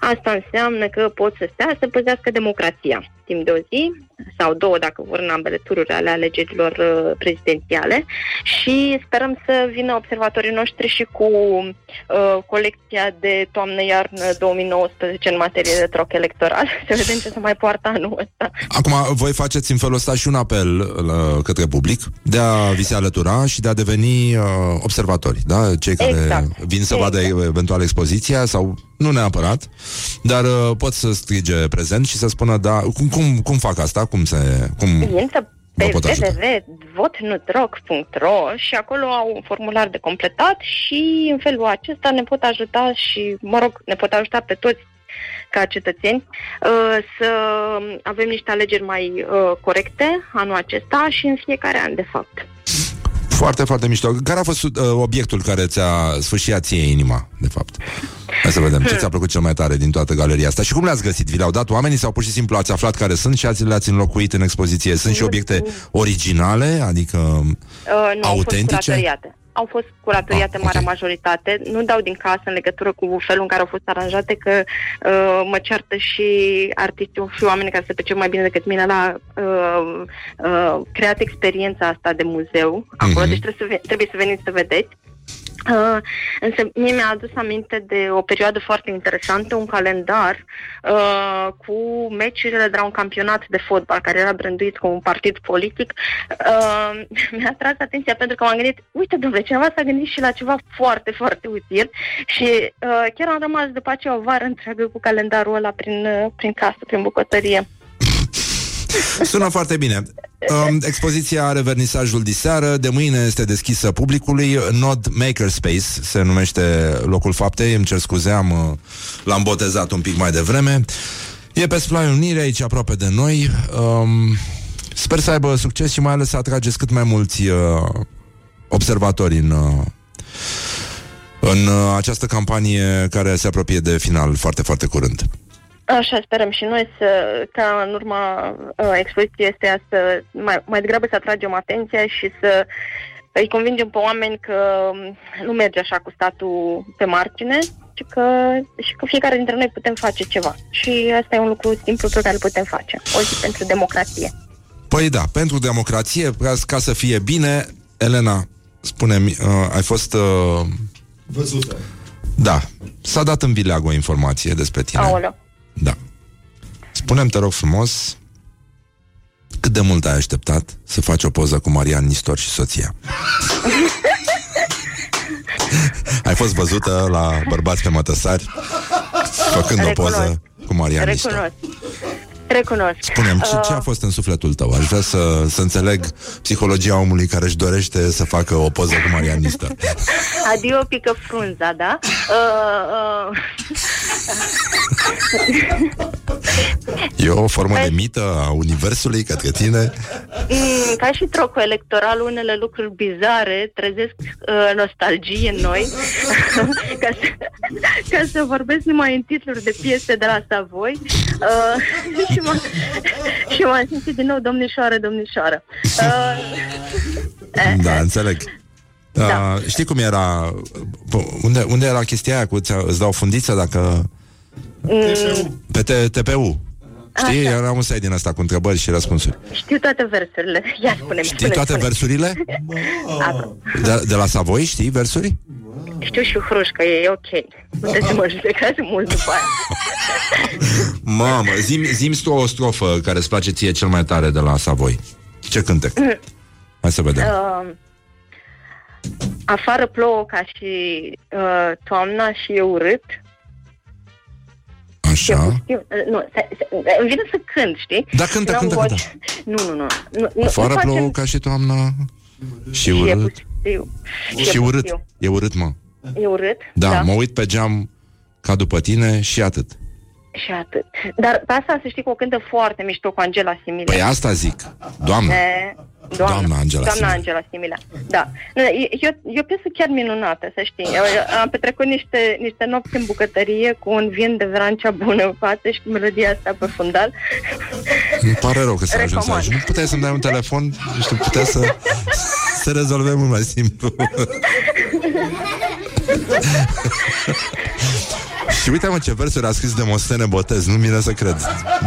Asta înseamnă că pot să stea să păzească democrația timp de o zi sau două, dacă vor în ambele tururi ale alegerilor uh, prezidențiale și sperăm să vină observatorii noștri și cu uh, colecția de toamnă-iarnă 2019 în materie de troc electoral. Să vedem ce se mai poartă anul ăsta. Acum, voi faceți în felul ăsta și un apel la, către public de a vi se alătura și de a deveni uh, observatori, da? Cei care Exact. vin să Exact. vadă eventual expoziția sau nu neapărat, dar uh, pot să strige prezent și să spună, da, cum, cum, cum fac asta? Cum se... Cum... Intră Vă pe pot ajuta. www.votnutroc.ro și acolo au un formular de completat și în felul acesta ne pot ajuta și, mă rog, ne pot ajuta pe toți ca cetățeni uh, să avem niște alegeri mai uh, corecte anul acesta și în fiecare an, de fapt. Foarte, foarte mișto. Care a fost uh, obiectul care ți-a sfârșit ție inima, de fapt? Hai să vedem. Ce ți-a plăcut cel mai tare din toată galeria asta? Și cum le-ați găsit? Vi le-au dat oamenii sau pur și simplu ați aflat care sunt și ați le-ați înlocuit în expoziție? Sunt și obiecte originale? Adică... Uh, nu, Autentice? au fost curatoriate. Au fost curatoriate Ah, în marea ok. majoritate. Nu dau din casă în legătură cu felul în care au fost aranjate, că uh, mă ceartă și artiștii și oameni care se percep mai bine decât mine la uh, uh, creat experiența asta de muzeu. Acolo, Mhm. deci trebuie să, ve- trebuie să veniți să vedeți. Uh, însă mie mi-a adus aminte de o perioadă foarte interesantă, un calendar uh, cu meciurile de la un campionat de fotbal care era branduit cu un partid politic. Uh, mi-a atras atenția pentru că m-am gândit, uite, domnule, cineva s-a gândit și la ceva foarte, foarte util și uh, chiar am rămas după aceea o vară întreagă cu calendarul ăla prin, uh, prin casă, prin bucătărie. Sună foarte bine. Um, expoziția are vernisajul diseară, de mâine este deschisă publicului. Nod Makerspace se numește locul faptei, îmi cer scuze, am, uh, l-am botezat un pic mai devreme. E pe Splai Unire, aici aproape de noi. Um, sper să aibă succes și mai ales să atrageți cât mai mulți uh, observatori în, uh, în uh, această campanie care se apropie de final foarte, foarte curând. Așa sperăm și noi să, ca în urma uh, expoziției este să mai, mai degrabă să atragem atenția și să îi convingem pe oameni că um, nu merge așa cu statul pe margine, ci că, și că fiecare dintre noi putem face ceva. Și asta e un lucru simplu pe care îl putem face. O zi pentru democrație. Păi da, pentru democrație, ca, ca să fie bine, Elena, spune-mi, uh, ai fost uh, Văzută. Da, s-a dat în vileag o informație despre tine. Aoleu. Da. Spune-mi, te rog frumos, cât de mult ai așteptat să faci o poză cu Marian Nistor și soția? ai fost văzută la bărbați pe mătăsari făcând o Recunosc. poză cu Marian Nistor. Recunosc. Recunosc. Spune-mi, ce, ce a Uh, fost în sufletul tău? Aș vrea să, să înțeleg psihologia omului care își dorește să facă o poză cu Marian Nistor. Adio pică frunza, da? Uh, uh, E o formă de mită a universului către tine? mm, ca și trocul electoral, unele lucruri bizare trezesc uh, nostalgie în noi. ca, să, ca să vorbesc numai în titluri de piese de la Savoi. Uh, și, m-a, și m-am simțit din nou domnișoară, domnișoară. Uh, Da, înțeleg. Da. Da. Uh, știi cum era p- unde, unde era chestia aia cu ți- îți dau fundiță dacă mm, pe T- TPU Știi? Așa. Era un site din asta cu întrebări și răspunsuri. știu toate versurile. Ia spune-mi, Știi spune toate spune. versurile? De, de la Savoi, știi versuri? Știu și hrușcă, e ok. Puteți să mă judecați mult după aia. Mamă, zim, zim tu o strofă care îți place ție cel mai tare de la Savoi. Ce cântec? Hai să vedem. Uh, afară plouă ca și uh, toamna și e urât. E Așa. pustiu. Uh, nu, se, se, îmi vine să cânt, știi? Da, cântă, N-am cântă, voce. cântă. Nu, nu, nu. nu, nu Afară nu facem- plouă ca și toamna și Și e urât. pustiu. Și e urât. pustiu. E urât, mă. E urât, Da, da. mă uit pe geam ca după tine și atât. Și atât. Dar pe asta să știi că o cântă foarte mișto cu Angela Simile. Păi asta zic. Doamne. E, Doamna, Doamna Angela Doamna Similea. Angela Similea. Da. Nu, E, e, o- e o piesă chiar minunată, să știi. Eu, eu am petrecut niște, niște nopți în bucătărie cu un vin de vrancea bună în față și cu melodia asta pe fundal. Îmi pare rău că s-a ajuns Recomand. aici. Nu puteai să-mi dai un telefon? Nu știu, puteai să, să rezolvăm mult mai simplu. și uite mă ce versuri a scris Demostene Botez, nu vine să cred.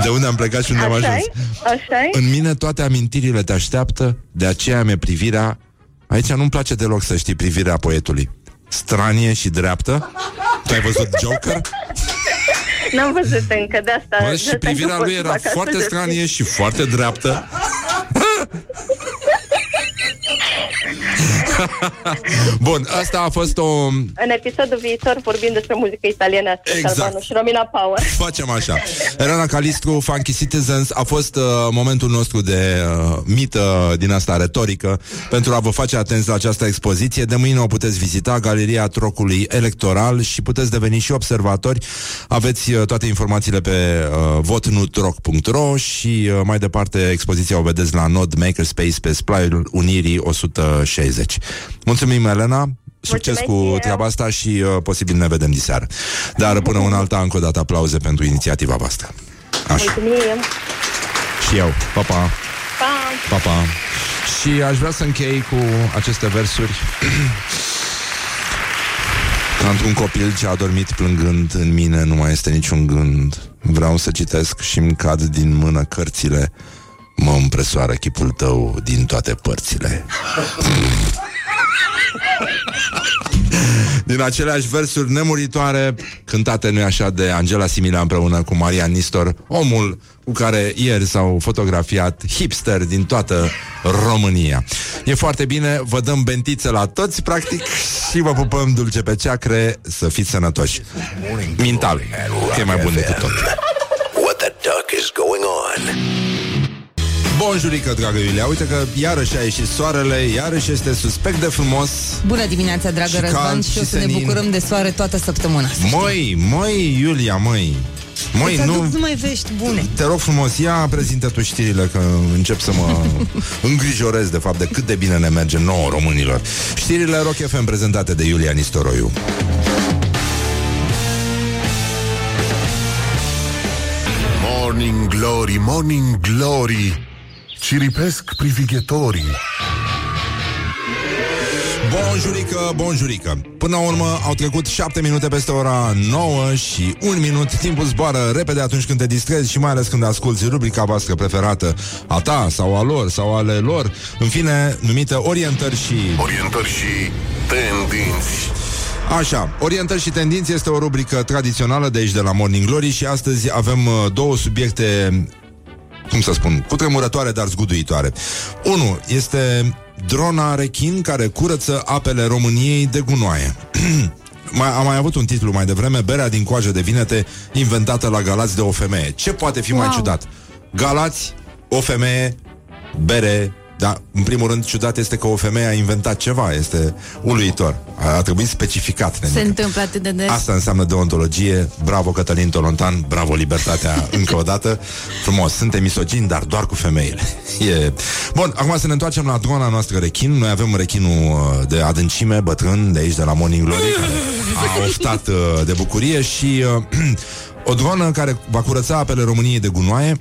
De unde am plecat și unde am Așa ajuns. Așa În mine toate amintirile te așteaptă, de aceea mi-e privirea... Aici nu-mi place deloc să știi privirea poetului. Stranie și dreaptă. Tu ai văzut Joker? N-am văzut încă de asta. Bă, de și asta privirea nu pot lui să era fac foarte astfel de stranie și foarte dreaptă. Bun, asta a fost o... În episodul viitor vorbim despre muzică italiană Exact. exact. Salvano și Romina Power. Facem așa. Elena Calistru, Funky Citizens, a fost uh, momentul nostru de uh, mită din asta retorică pentru a vă face atenți la această expoziție. De mâine o puteți vizita, Galeria Trocului Electoral și puteți deveni și observatori. Aveți uh, toate informațiile pe uh, votnutroc.ro și uh, mai departe expoziția o vedeți la Nod Makerspace pe Splaiul Unirii 160. Mulțumim, Elena! Succes Mulțumesc cu eu. treaba asta și uh, posibil ne vedem diseară. Dar până una alta, încă o dată aplauze pentru inițiativa voastră. Așa. Mulțumim. Și eu. Pa, pa. Pa! Pa, pa. Și aș vrea să închei cu aceste versuri. Ca într-un copil ce a dormit plângând În mine nu mai este niciun gând Vreau să citesc și îmi cad din mână cărțile Mă împresoară chipul tău din toate părțile Din aceleași versuri nemuritoare Cântate, nu așa, de Angela Simila Împreună cu Maria Nistor Omul cu care ieri s-au fotografiat Hipster din toată România. E foarte bine, vă dăm bentițe la toți Practic și vă pupăm dulce pe ceacre Să fiți sănătoși. Mental, că e mai bun decât tot. What the duck is going on? Bonjurică, dragă Iulia Uite că iarăși a ieșit soarele Iarăși este suspect de frumos Bună dimineața, dragă Și Răzvan, cald, și o și să ne senin. bucurăm de soare toată săptămâna. să știi. Măi, măi, Iulia, măi Măi, Îți aduc nu, numai vești bune. Te rog frumos, ia prezintă tu știrile Că încep să mă îngrijorez De fapt de cât de bine ne merge nouă românilor Știrile Rock FM prezentate de Iulia Nistoroiu Morning Glory, Morning Glory Ciripesc privighetorii. Bonjurică, bonjurică. Până la urmă au trecut 7 minute peste ora 9 și 1 minut. Timpul zboară repede atunci când te distrezi Și mai ales când asculti rubrica voastră preferată A ta sau a lor sau ale lor. În fine, numită Orientări și Orientări și tendinți. Așa, orientări și tendințe este o rubrică tradițională de aici de la Morning Glory și astăzi avem uh, două subiecte cum să spun, cutremurătoare, dar zguduitoare. Unu este drona rechin care curăță apele României de gunoaie. mai, am mai avut un titlu mai devreme, berea din coajă de vinete inventată la Galați de o femeie. Ce poate fi wow. mai ciudat? Galați, o femeie, bere dar, în primul rând, ciudat este că o femeie a inventat ceva. Este uluitor. A, a trebuit specificat. Se întâmplă atât de des. Asta înseamnă deontologie. Bravo, Cătălin Tolontan. Bravo, libertatea încă o dată. Frumos. Suntem misogini, dar doar cu femeile. E... Bun, acum să ne întoarcem la drona noastră rechin. Noi avem rechinul uh, de adâncime, bătrân, de aici, de la Morning Glory, care a oftat uh, de bucurie și uh, o dronă care va curăța apele României de gunoaie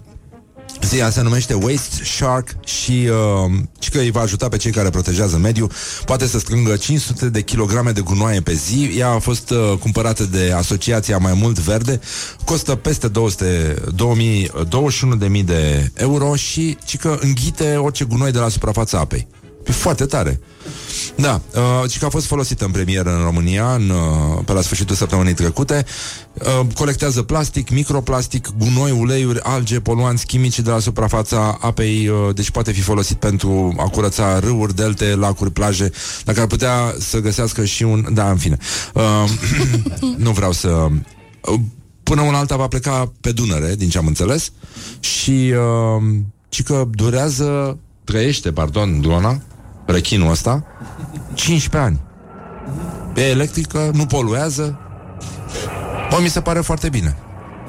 Zia se numește Waste Shark și uh, și că îi va ajuta pe cei care protejează mediul. Poate să strângă 500 de kilograme de gunoaie pe zi. Ea a fost uh, cumpărată de Asociația Mai Mult Verde. Costă peste 200, 2000, 21.000 de euro și ci că înghite orice gunoi de la suprafața apei. E foarte tare. Da, uh, și că a fost folosită în premieră în România în, uh, pe la sfârșitul săptămânii trecute. Uh, colectează plastic, microplastic, gunoi, uleiuri, alge, poluanți chimici de la suprafața apei, uh, deci poate fi folosit pentru a curăța râuri, delte, lacuri, plaje, dacă ar putea să găsească și un... Da, în fine. Uh, nu vreau să... Uh, până una alta va pleca pe Dunăre, din ce am înțeles, și uh, și că durează, trăiește, pardon, drona, rechinul ăsta, 15 ani. E electrică, nu poluează. Bă, mi se pare foarte bine.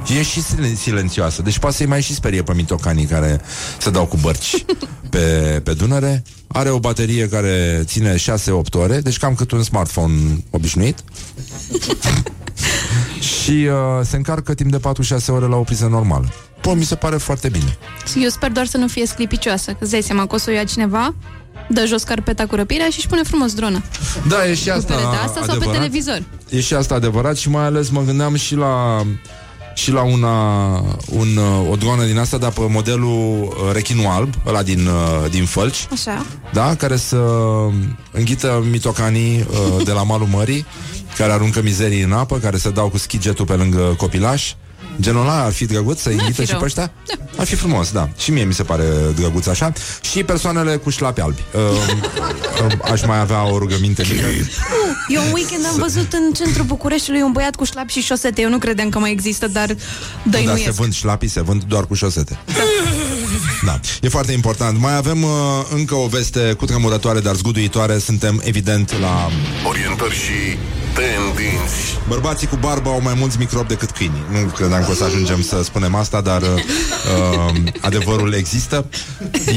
Și e și silen- silențioasă. Deci poate să-i mai și sperie pe mitocanii care se dau cu bărci pe, pe Dunăre. Are o baterie care ține 6-8 ore, deci cam cât un smartphone obișnuit. și uh, se încarcă timp de 4-6 ore la o priză normală. Bă, mi se pare foarte bine. Eu sper doar să nu fie sclipicioasă, că îți dai seama că o să o ia cineva, dă jos carpeta cu răpirea și își pune frumos drona. Da, e și asta Pe perete asta sau pe adevărat. televizor. E și asta adevărat și mai ales mă gândeam și la și la una, un, uh, o droană din asta, dar pe modelul uh, rechinul alb, ăla din, uh, din Fălci, Așa. da? care să înghită mitocanii uh, de la malul mării, care aruncă mizerii în apă, care se dau cu schigetul pe lângă copilaș. Genul ăla ar fi drăguț să înghită fi și rău. pe ăștia? Ar fi frumos, da. Și mie mi se pare drăguț așa. Și persoanele cu șlapi albi. Uh, uh, aș mai avea o rugăminte mică. Eu un weekend am văzut în centrul Bucureștiului un băiat cu șlap și șosete. Eu nu credeam că mai există, dar Da, se dăinuiesc. vând șlapii, se vând doar cu șosete. Da, e foarte important. Mai avem uh, încă o veste cutremurătoare, dar zguduitoare. Suntem, evident, la... Orientări și tendinți. Bărbații cu barbă au mai mulți microbi decât câinii. Nu credeam că o să ajungem să spunem asta, dar uh, uh, adevărul există.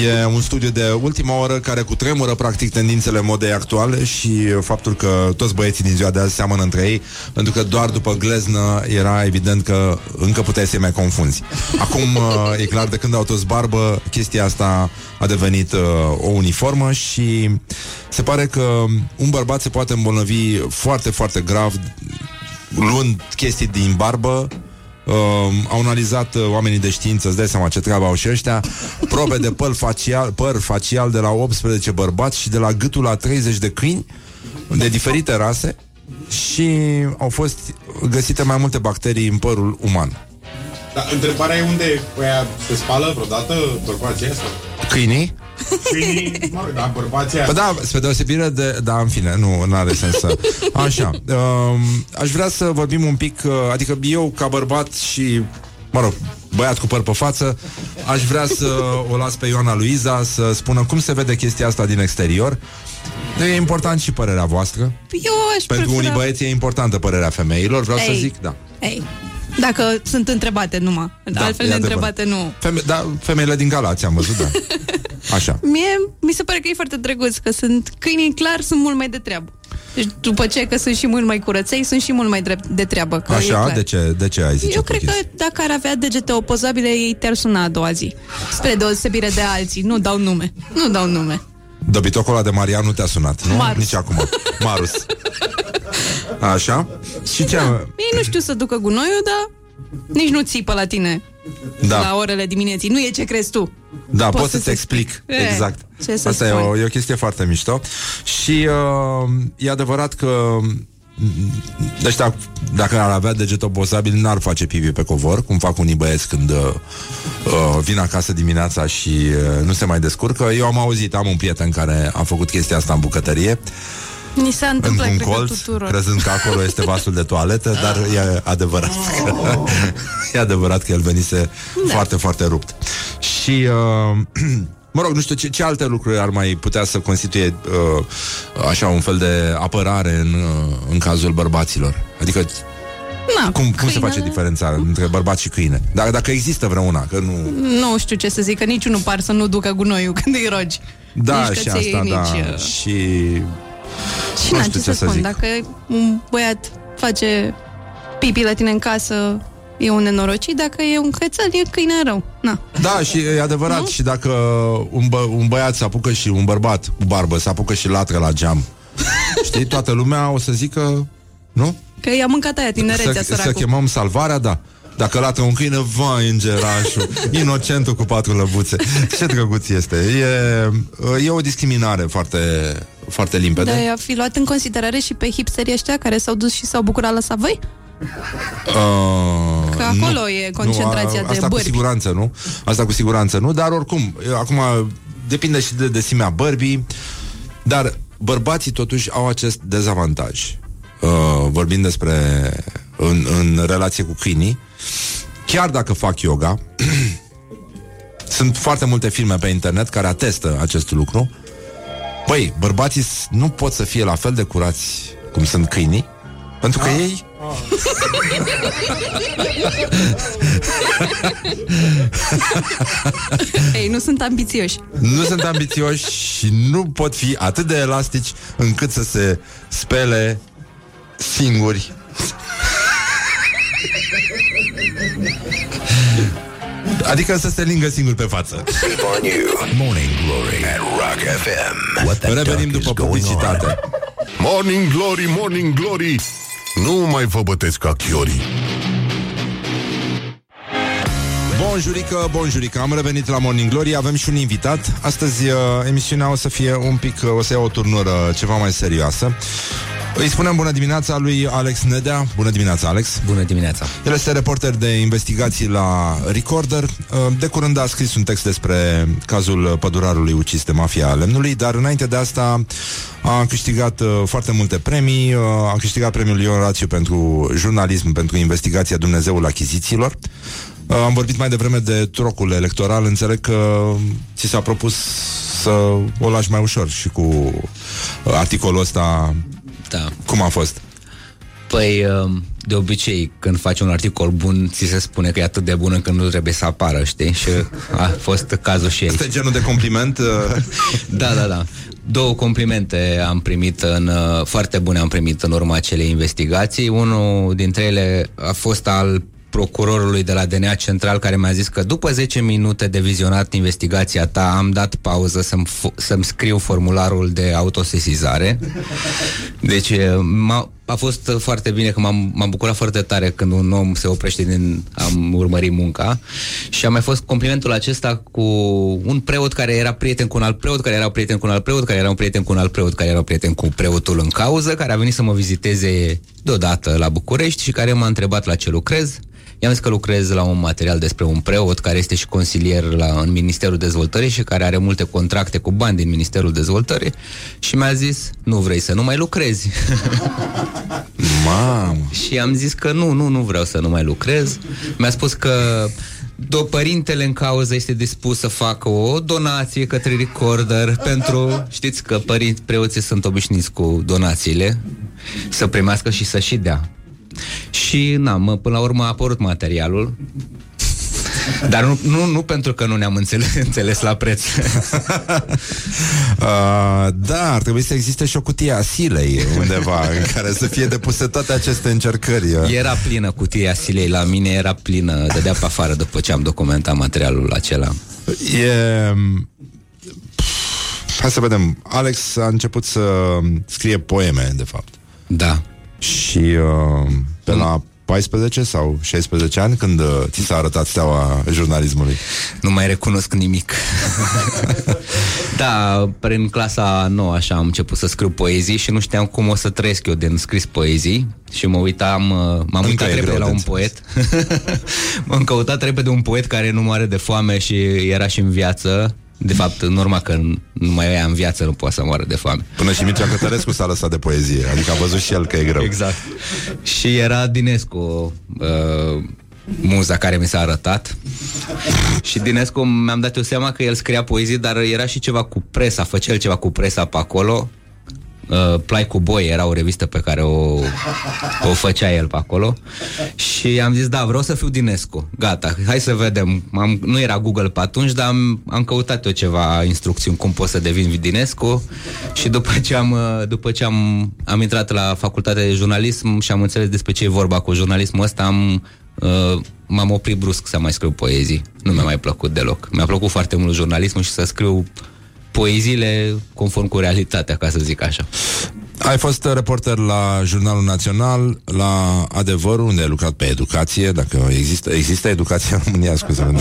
E un studiu de ultima oră care cutremură, practic, tendințele modei actuale și uh, faptul că toți băieții din ziua de azi seamănă între ei, pentru că doar după gleznă era evident că încă puteai să-i mai confunzi. Acum uh, e clar, de când au toți barbă, chestia asta a devenit uh, o uniformă și se pare că un bărbat se poate îmbolnăvi foarte, foarte grav luând chestii din barbă Uh, au analizat uh, oamenii de știință, îți dai seama ce treabă au și ăștia, probe de păr facial, păr facial de la 18 bărbați și de la gâtul la 30 de câini de diferite rase și au fost găsite mai multe bacterii în părul uman. Dar întrebarea e unde aia se spală vreodată bărbații asta? Câinii? Câinii, mă rog, da, bărbații Păi da, spre deosebire de... Da, în fine, nu are sens să... Așa. Um, aș vrea să vorbim un pic... Uh, adică eu, ca bărbat și... Mă rog, băiat cu păr pe față, aș vrea să o las pe Ioana Luiza să spună cum se vede chestia asta din exterior. E important și părerea voastră. Eu aș Pentru prefera... unii băieți e importantă părerea femeilor, vreau să Ei. zic, da. Ei, dacă sunt întrebate numai. Da, Altfel e de adevărat. întrebate nu. Feme- da, femeile din Galați am văzut, da. Așa. Mie mi se pare că e foarte drăguț, că sunt câinii clar sunt mult mai de treabă. Deci după ce că sunt și mult mai curăței, sunt și mult mai drept de treabă. Că e Așa, clar. de ce, de ce ai zice Eu tu cred că chestia? dacă ar avea degete opozabile, ei te-ar suna a doua zi. Spre deosebire de alții. Nu dau nume. Nu dau nume. Dobitocul ăla de Marian nu te-a sunat, nu? Marus. Nici acum. Marus. Așa? Și ce? Ei nu știu să ducă gunoiul, dar nici nu țipă la tine Da. la orele dimineții. Nu e ce crezi tu. Da, pot, Pot să-ți să-ți explic. E, Exact. ce să Asta e spun? o, e o chestie foarte mișto. Și uh, e adevărat că Deci dacă, dacă ar avea deget oposabil N-ar face pipi pe covor Cum fac unii băieți când uh, uh, Vin acasă dimineața și uh, Nu se mai descurcă Eu am auzit, am un prieten care a făcut chestia asta în bucătărie Ni se întâmplă, Într-un cred că colț tuturor. Crezând că acolo este vasul de toaletă Dar e adevărat că, E adevărat că el venise Da. Foarte, foarte rupt Și uh, Mă rog, nu știu ce, ce alte lucruri ar mai putea să constituie uh, așa un fel de apărare în, uh, în cazul bărbaților. Adică Na, cum, cum se face câinele- diferența între bărbat și câine? Dacă, dacă există vreuna, că nu... Nu știu ce să zic, că niciunul par să nu ducă gunoiul când îi rogi. Da, nici și căței, asta, nici, da. uh, Și... Și Nu na, știu ce ce să să spun, zic. dacă un băiat face pipi la tine în casă, e un nenorocit, dacă e un cățel, e câine rău. Na. Da, și e adevărat. Și dacă un, bă, un băiat se apucă și un bărbat cu barbă se apucă și latră la geam, știi, toată lumea o să zică, nu? Că i-a mâncat aia tinerețea, să, să săracul. chemăm salvarea, da. Dacă latră un câine, vai, îngerașul, inocentul cu patru lăbuțe. Ce drăguț este. E, e o discriminare foarte, foarte limpede. Dar a fi luat în considerare și pe hipsterii ăștia care s-au dus și s-au bucurat la Savăi? Uh, Că acolo e concentrația nu, de Asta cu bărbi. siguranță, nu? Asta cu siguranță, nu? Dar oricum, acum depinde și de desimea bărbii, dar bărbații totuși au acest dezavantaj. Uh, vorbind despre în, în relație cu câinii, chiar dacă fac yoga, sunt foarte multe filme pe internet care atestă acest lucru. Băi, bărbații s- nu pot să fie la fel de curați cum sunt câinii, pentru că ei Ei, nu sunt ambițioși. nu sunt ambițioși și nu pot fi atât de elastici încât să se spele singuri. Adică să se lingă singur pe față. Sleep on you. Morning Glory at Rock FM. What the Revenim duck is după going on? publicitate. Morning Glory, Morning Glory Nu mai vă bătesc ca chiorii Bonjurică, bonjurică, am revenit la Morning Glory, avem și un invitat. Astăzi uh, emisiunea o să fie un pic, uh, o să ia o turnură ceva mai serioasă. Îi spunem bună dimineața lui Alex Nedea. Bună dimineața, Alex. Bună dimineața. El este reporter de investigații la Recorder. Uh, De curând a scris un text despre cazul pădurarului ucis de mafia lemnului, dar înainte de asta a câștigat uh, foarte multe premii. Uh, A câștigat premiul Ion Rațiu pentru jurnalism, pentru investigația Dumnezeul achizițiilor. Uh, Am vorbit mai devreme de trocul electoral. Înțeleg că ți s-a propus să o lași mai ușor și cu uh, articolul ăsta. Da. Cum a fost? Păi, um, de obicei, când faci un articol bun, ți se spune că e atât de bun încât nu trebuie să apară, știi? Și a fost cazul și aici. Este genul de compliment? uh, Da, da, da. Două complimente am primit în, uh, foarte bune am primit în urma acelei investigații. Unul dintre ele a fost al procurorului de la DNA Central care mi-a zis că după 10 minute de vizionat investigația ta am dat pauză să-mi, fo- să-mi scriu formularul de autosesizare. Deci m-a, a fost foarte bine că m-am, m-am bucurat foarte tare când un om se oprește din am urmărit munca și a mai fost complimentul acesta cu un preot care era prieten cu un alt preot, care era un prieten cu un alt preot, care era un prieten cu un alt preot, care era un prieten cu preotul în cauză, care a venit să mă viziteze deodată la București și care m-a întrebat la ce lucrez. I-am zis că lucrez la un material despre un preot care este și consilier la, în Ministerul Dezvoltării și care are multe contracte cu bani din Ministerul Dezvoltării și mi-a zis, nu vrei să nu mai lucrezi. Mamă. și am zis că nu, nu, nu vreau să nu mai lucrez. Mi-a spus că do părintele în cauză este dispus să facă o donație către recorder pentru, știți că părinți preoții sunt obișnuiți cu donațiile, să primească și să și dea. Și, na, mă, până la urmă a apărut materialul. Dar nu, nu, nu pentru că nu ne-am înțeles, înțeles la preț. Uh, da, ar trebui să existe și o cutie a silei undeva în care să fie depuse toate aceste încercări. uh. Era plină cutia silei la mine, era plină, dădea pe afară după ce am documentat materialul acela. E... Hai să vedem. Alex a început să scrie poeme, de fapt. Da. Și uh, pe la 14 sau 16 ani când uh, ți s-a arătat steaua jurnalismului? Nu mai recunosc nimic. da, prin clasa nouă așa am început să scriu poezii și nu știam cum o să trăiesc eu din scris poezii și mă uitam, uh, m-am Încă uitat e repede greu la de un înțeles. poet. M-am căutat repede un poet care nu moare de foame și era și în viață. De fapt, în urma că nu mai e în viață, nu poate să moară de foame. Până și Mircea Cătărescu s-a lăsat de poezie, adică a văzut și el că e greu. Exact. Și era Dinescu, uh, muza care mi s-a arătat. Și Dinescu mi-am dat eu seama că el scria poezii, dar era și ceva cu presa, făcea el ceva cu presa pe acolo. Uh, Plai cu boi era o revistă pe care o, o făcea el pe acolo și am zis, da, vreau să fiu Dinescu. Gata, hai să vedem. Am, nu era Google pe atunci, dar am, am căutat eu ceva instrucțiuni cum pot să devin Dinescu și după ce am, uh, după ce am, am intrat la facultatea de jurnalism și am înțeles despre ce e vorba cu jurnalismul ăsta, am, uh, m-am oprit brusc să mai scriu poezii. Nu mi-a mai plăcut deloc. Mi-a plăcut foarte mult jurnalismul și să scriu poeziile conform cu realitatea, ca să zic așa. Ai fost uh, reporter la Jurnalul Național, la Adevărul, unde ai lucrat pe educație, dacă există, există educație în România, scuze nu nu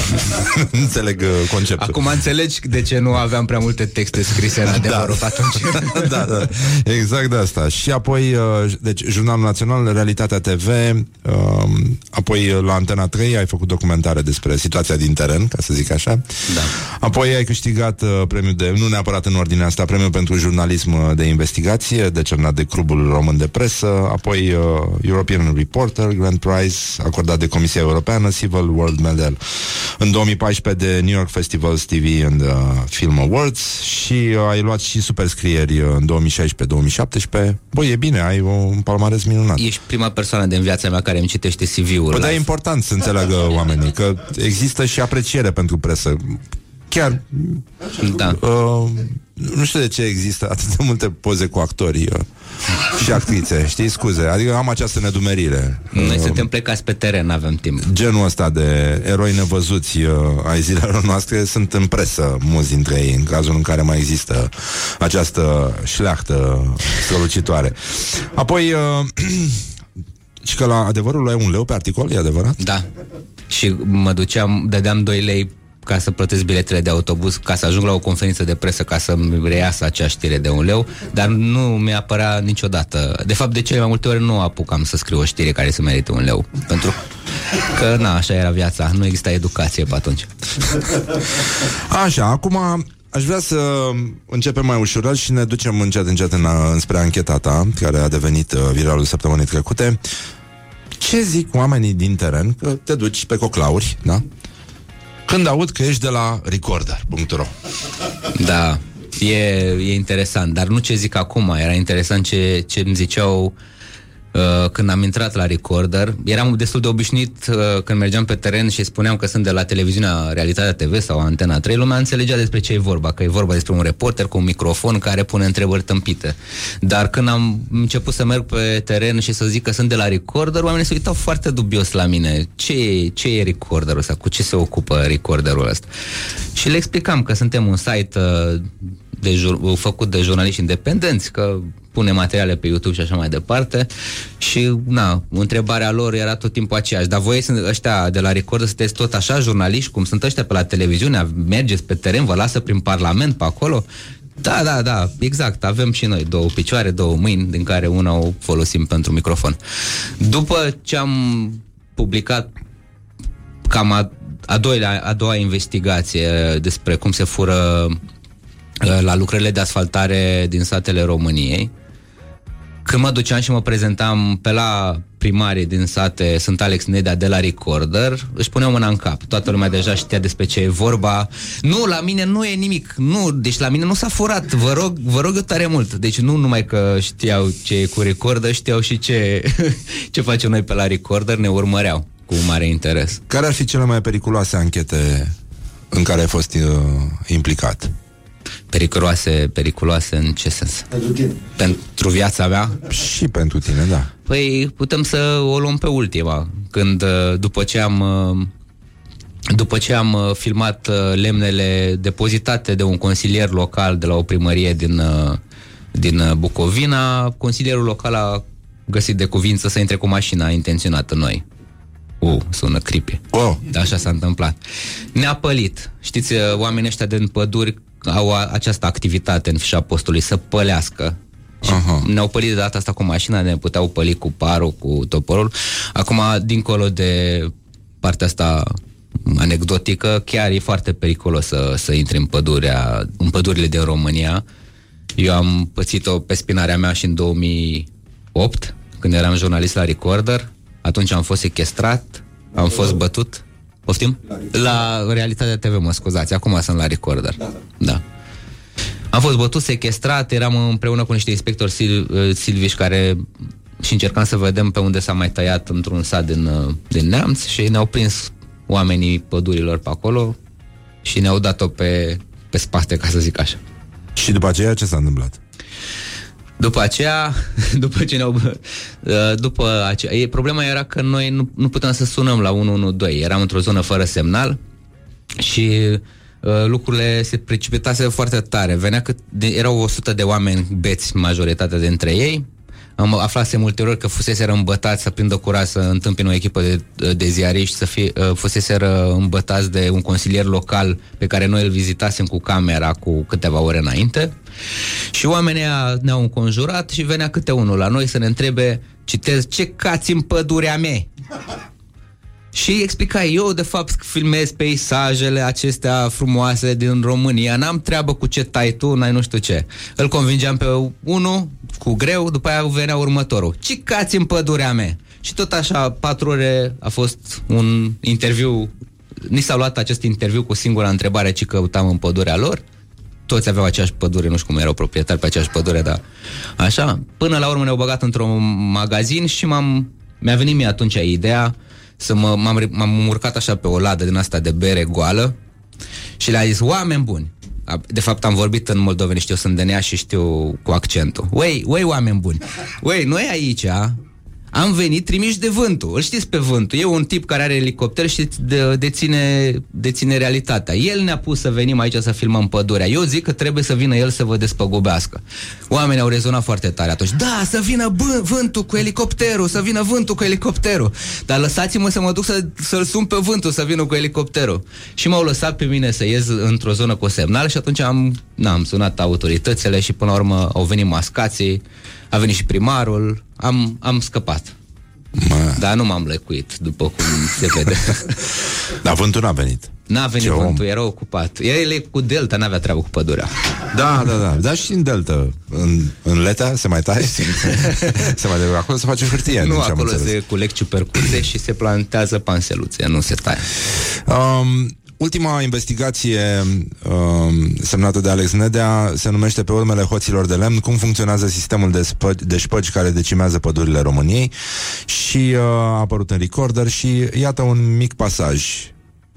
înțeleg uh, conceptul. Acum înțelegi de ce nu aveam prea multe texte scrise în adevărul da. atunci. da, da, exact de asta. Și apoi, uh, deci, Jurnalul Național, Realitatea TV, um, apoi uh, la Antena 3 ai făcut documentare despre situația din teren, ca să zic așa. Da. Apoi ai câștigat uh, premiul de, nu neapărat în ordinea asta, premiul pentru jurnalism uh, de investigație, decernat de Clubul Român de Presă, apoi uh, European Reporter, Grand Prize, acordat de Comisia Europeană, Civil World Medal. În 2014 de New York Festivals TV and uh, Film Awards și uh, ai luat și superscrieri uh, în 2016-2017. Băi, e bine, ai un palmares minunat. Ești prima persoană din viața mea care îmi citește CV-ul. Păi, dar e live. important să înțeleagă oamenii că există și apreciere pentru presă. Chiar Da. Uh, nu știu de ce există atât de multe poze cu actori uh, și actrițe, știi, scuze. Adică am această nedumerire. Noi Uh, suntem plecați pe teren, nu avem timp. Genul ăsta de eroi nevăzuți uh, ai zilelor noastre sunt în presă mulți dintre ei, în cazul în care mai există această șleachtă strălucitoare. Apoi, uh, și că la adevărul ai un leu pe articol, e adevărat? Da. Și mă duceam, dădeam 2 lei ca să plătesc biletele de autobuz, ca să ajung la o conferință de presă, ca să-mi reiasă acea știre de un leu, dar nu mi-a apărea niciodată. De fapt, de cele mai multe ori nu apucam să scriu o știre care să merite un leu. Pentru că, na, așa era viața. Nu exista educație pe atunci. Așa, acum aș vrea să începem mai ușurel și ne ducem încet, încet în, înspre ancheta ta, care a devenit uh, viralul săptămânii trecute. Ce zic oamenii din teren, că te duci pe coclauri, da? Când aud că ești de la recorder.ro Da, e, e interesant, dar nu ce zic acum, era interesant ce, ce îmi ziceau uh, când am intrat la Recorder. Eram destul de obișnuit uh, când mergeam pe teren și spuneam că sunt de la televiziunea Realitatea TV sau Antena 3, lumea înțelegea despre ce e vorba, că e vorba despre un reporter cu un microfon care pune întrebări tâmpite. Dar când am început să merg pe teren și să zic că sunt de la Recorder, oamenii se uitau foarte dubios la mine. Ce e, ce e Recorderul ăsta? Cu ce se ocupă Recorderul ăsta? Și le explicam că suntem un site uh, de jur- făcut de jurnaliști independenți, că pune materiale pe YouTube și așa mai departe și, na, întrebarea lor era tot timpul aceeași, dar voi sunt ăștia de la Record sunteți tot așa jurnaliști cum sunt ăștia pe la televiziune, mergeți pe teren, vă lasă prin parlament pe acolo? Da, da, da, exact, avem și noi două picioare, două mâini, din care una o folosim pentru microfon. După ce am publicat cam a, a, doilea, a doua investigație despre cum se fură uh, la lucrările de asfaltare din satele României. Când mă duceam și mă prezentam pe la primarii din sate, sunt Alex Nedea de la Recorder, își puneau mâna în cap. Toată lumea deja știa despre ce e vorba. Nu, la mine nu e nimic. Nu, deci la mine nu s-a furat. Vă rog, vă rog eu tare mult. Deci nu numai că știau ce e cu Recorder, știau și ce, ce facem noi pe la Recorder, ne urmăreau cu mare interes. Care ar fi cele mai periculoase anchete în care ai fost uh, implicat? Periculoase, periculoase în ce sens? Pentru tine. Pentru viața mea? Și pentru tine, da. Păi putem să o luăm pe ultima, când uh, după ce am uh, după ce am uh, filmat uh, lemnele depozitate de un consilier local de la o primărie din, uh, din uh, Bucovina, consilierul local a găsit de cuvință să intre cu mașina intenționată în noi. Uh, sună creepy. Oh. Da, așa s-a întâmplat. Ne-a pălit. Știți, uh, oamenii ăștia din păduri au a, această activitate în fișa postului, să pălească. Și Aha. ne-au pălit de data asta cu mașina, ne puteau păli cu parul, cu toporul. Acum, dincolo de partea asta anecdotică, chiar e foarte periculos să, să intri în, pădurea, în pădurile din România. Eu am pățit-o pe spinarea mea și în 2008, când eram jurnalist la Recorder. Atunci am fost sequestrat, am fost bătut. Poftim? La Realitatea TV, mă scuzați. Acum sunt la Recorder. Da. Am fost bătut, sequestrat, eram împreună cu niște inspectori sil, uh, silviși care și încercam să vedem pe unde s-a mai tăiat într-un sat din, uh, din Neamț și ne-au prins oamenii pădurilor pe acolo și ne-au dat-o pe, pe spate, ca să zic așa. Și după aceea ce s-a întâmplat? După aceea, după ce ne-au... uh, După aceea, e, problema era că noi nu, nu puteam să sunăm la 112. Eram într-o zonă fără semnal și uh, lucrurile se precipitase foarte tare. Venea că de, erau 100 de oameni beți, majoritatea dintre ei. Am aflat ulterior că fusese îmbătați să prindă curaj să întâmpină o echipă de, de ziariști, să fie, uh, fusese îmbătați de un consilier local pe care noi îl vizitasem cu camera cu câteva ore înainte. Și oamenii aia ne-au înconjurat și venea câte unul la noi să ne întrebe, citez, ce cați în pădurea mea? Și îi explica, eu de fapt filmez peisajele acestea frumoase din România, n-am treabă cu ce tai tu, n-ai nu știu ce. Îl convingeam pe unul cu greu, după aia venea următorul. Ce cați în pădurea mea? Și tot așa, patru ore a fost un interviu, ni s-a luat acest interviu cu singura întrebare ce căutam în pădurea lor. Toți aveau aceeași pădure, nu știu cum erau proprietari pe aceeași pădure, dar așa. Până la urmă ne-au băgat într-un magazin și m-am, mi-a venit mie atunci ideea să mă, m-am, m-am urcat așa pe o ladă din asta de bere goală și le-a zis, oameni buni, A- de fapt am vorbit în moldoveni, știu, sunt de și știu cu accentul. Uei, uei, oameni buni, uei, noi aici am venit trimiși de vântul. Îl știți pe vântul. E un tip care are elicopter și de, deține, deține realitatea. El ne-a pus să venim aici să filmăm pădurea. Eu zic că trebuie să vină el să vă despăgubească. Oamenii au rezonat foarte tare atunci. Da, să vină bă, vântul cu elicopterul, să vină vântul cu elicopterul. Dar lăsați-mă să mă duc să, să-l sun pe vântul să vină cu elicopterul. Și m-au lăsat pe mine să ies într-o zonă cu semnal și atunci am, na, am sunat autoritățile și până la urmă au venit mascații, a venit și primarul, am, am scăpat. Mă. Dar nu m-am lăcuit, după cum se vede. Dar vântul n-a venit. N-a venit Ce om. vântul, era ocupat. El e cu delta, n-avea treabă cu pădurea. Da, da, da. Dar și în Delta, în, în Leta, se mai taie? se mai Acolo se face hârtie. din nu, ce am acolo înțeles. se culeg ciupercuțe și se plantează panseluțe, nu se taie. Um, ultima investigație um, semnată de Alex Nedea se numește Pe urmele hoților de lemn, cum funcționează sistemul de, spă- de șpăgi care decimează pădurile României și uh, a apărut în recorder și iată un mic pasaj.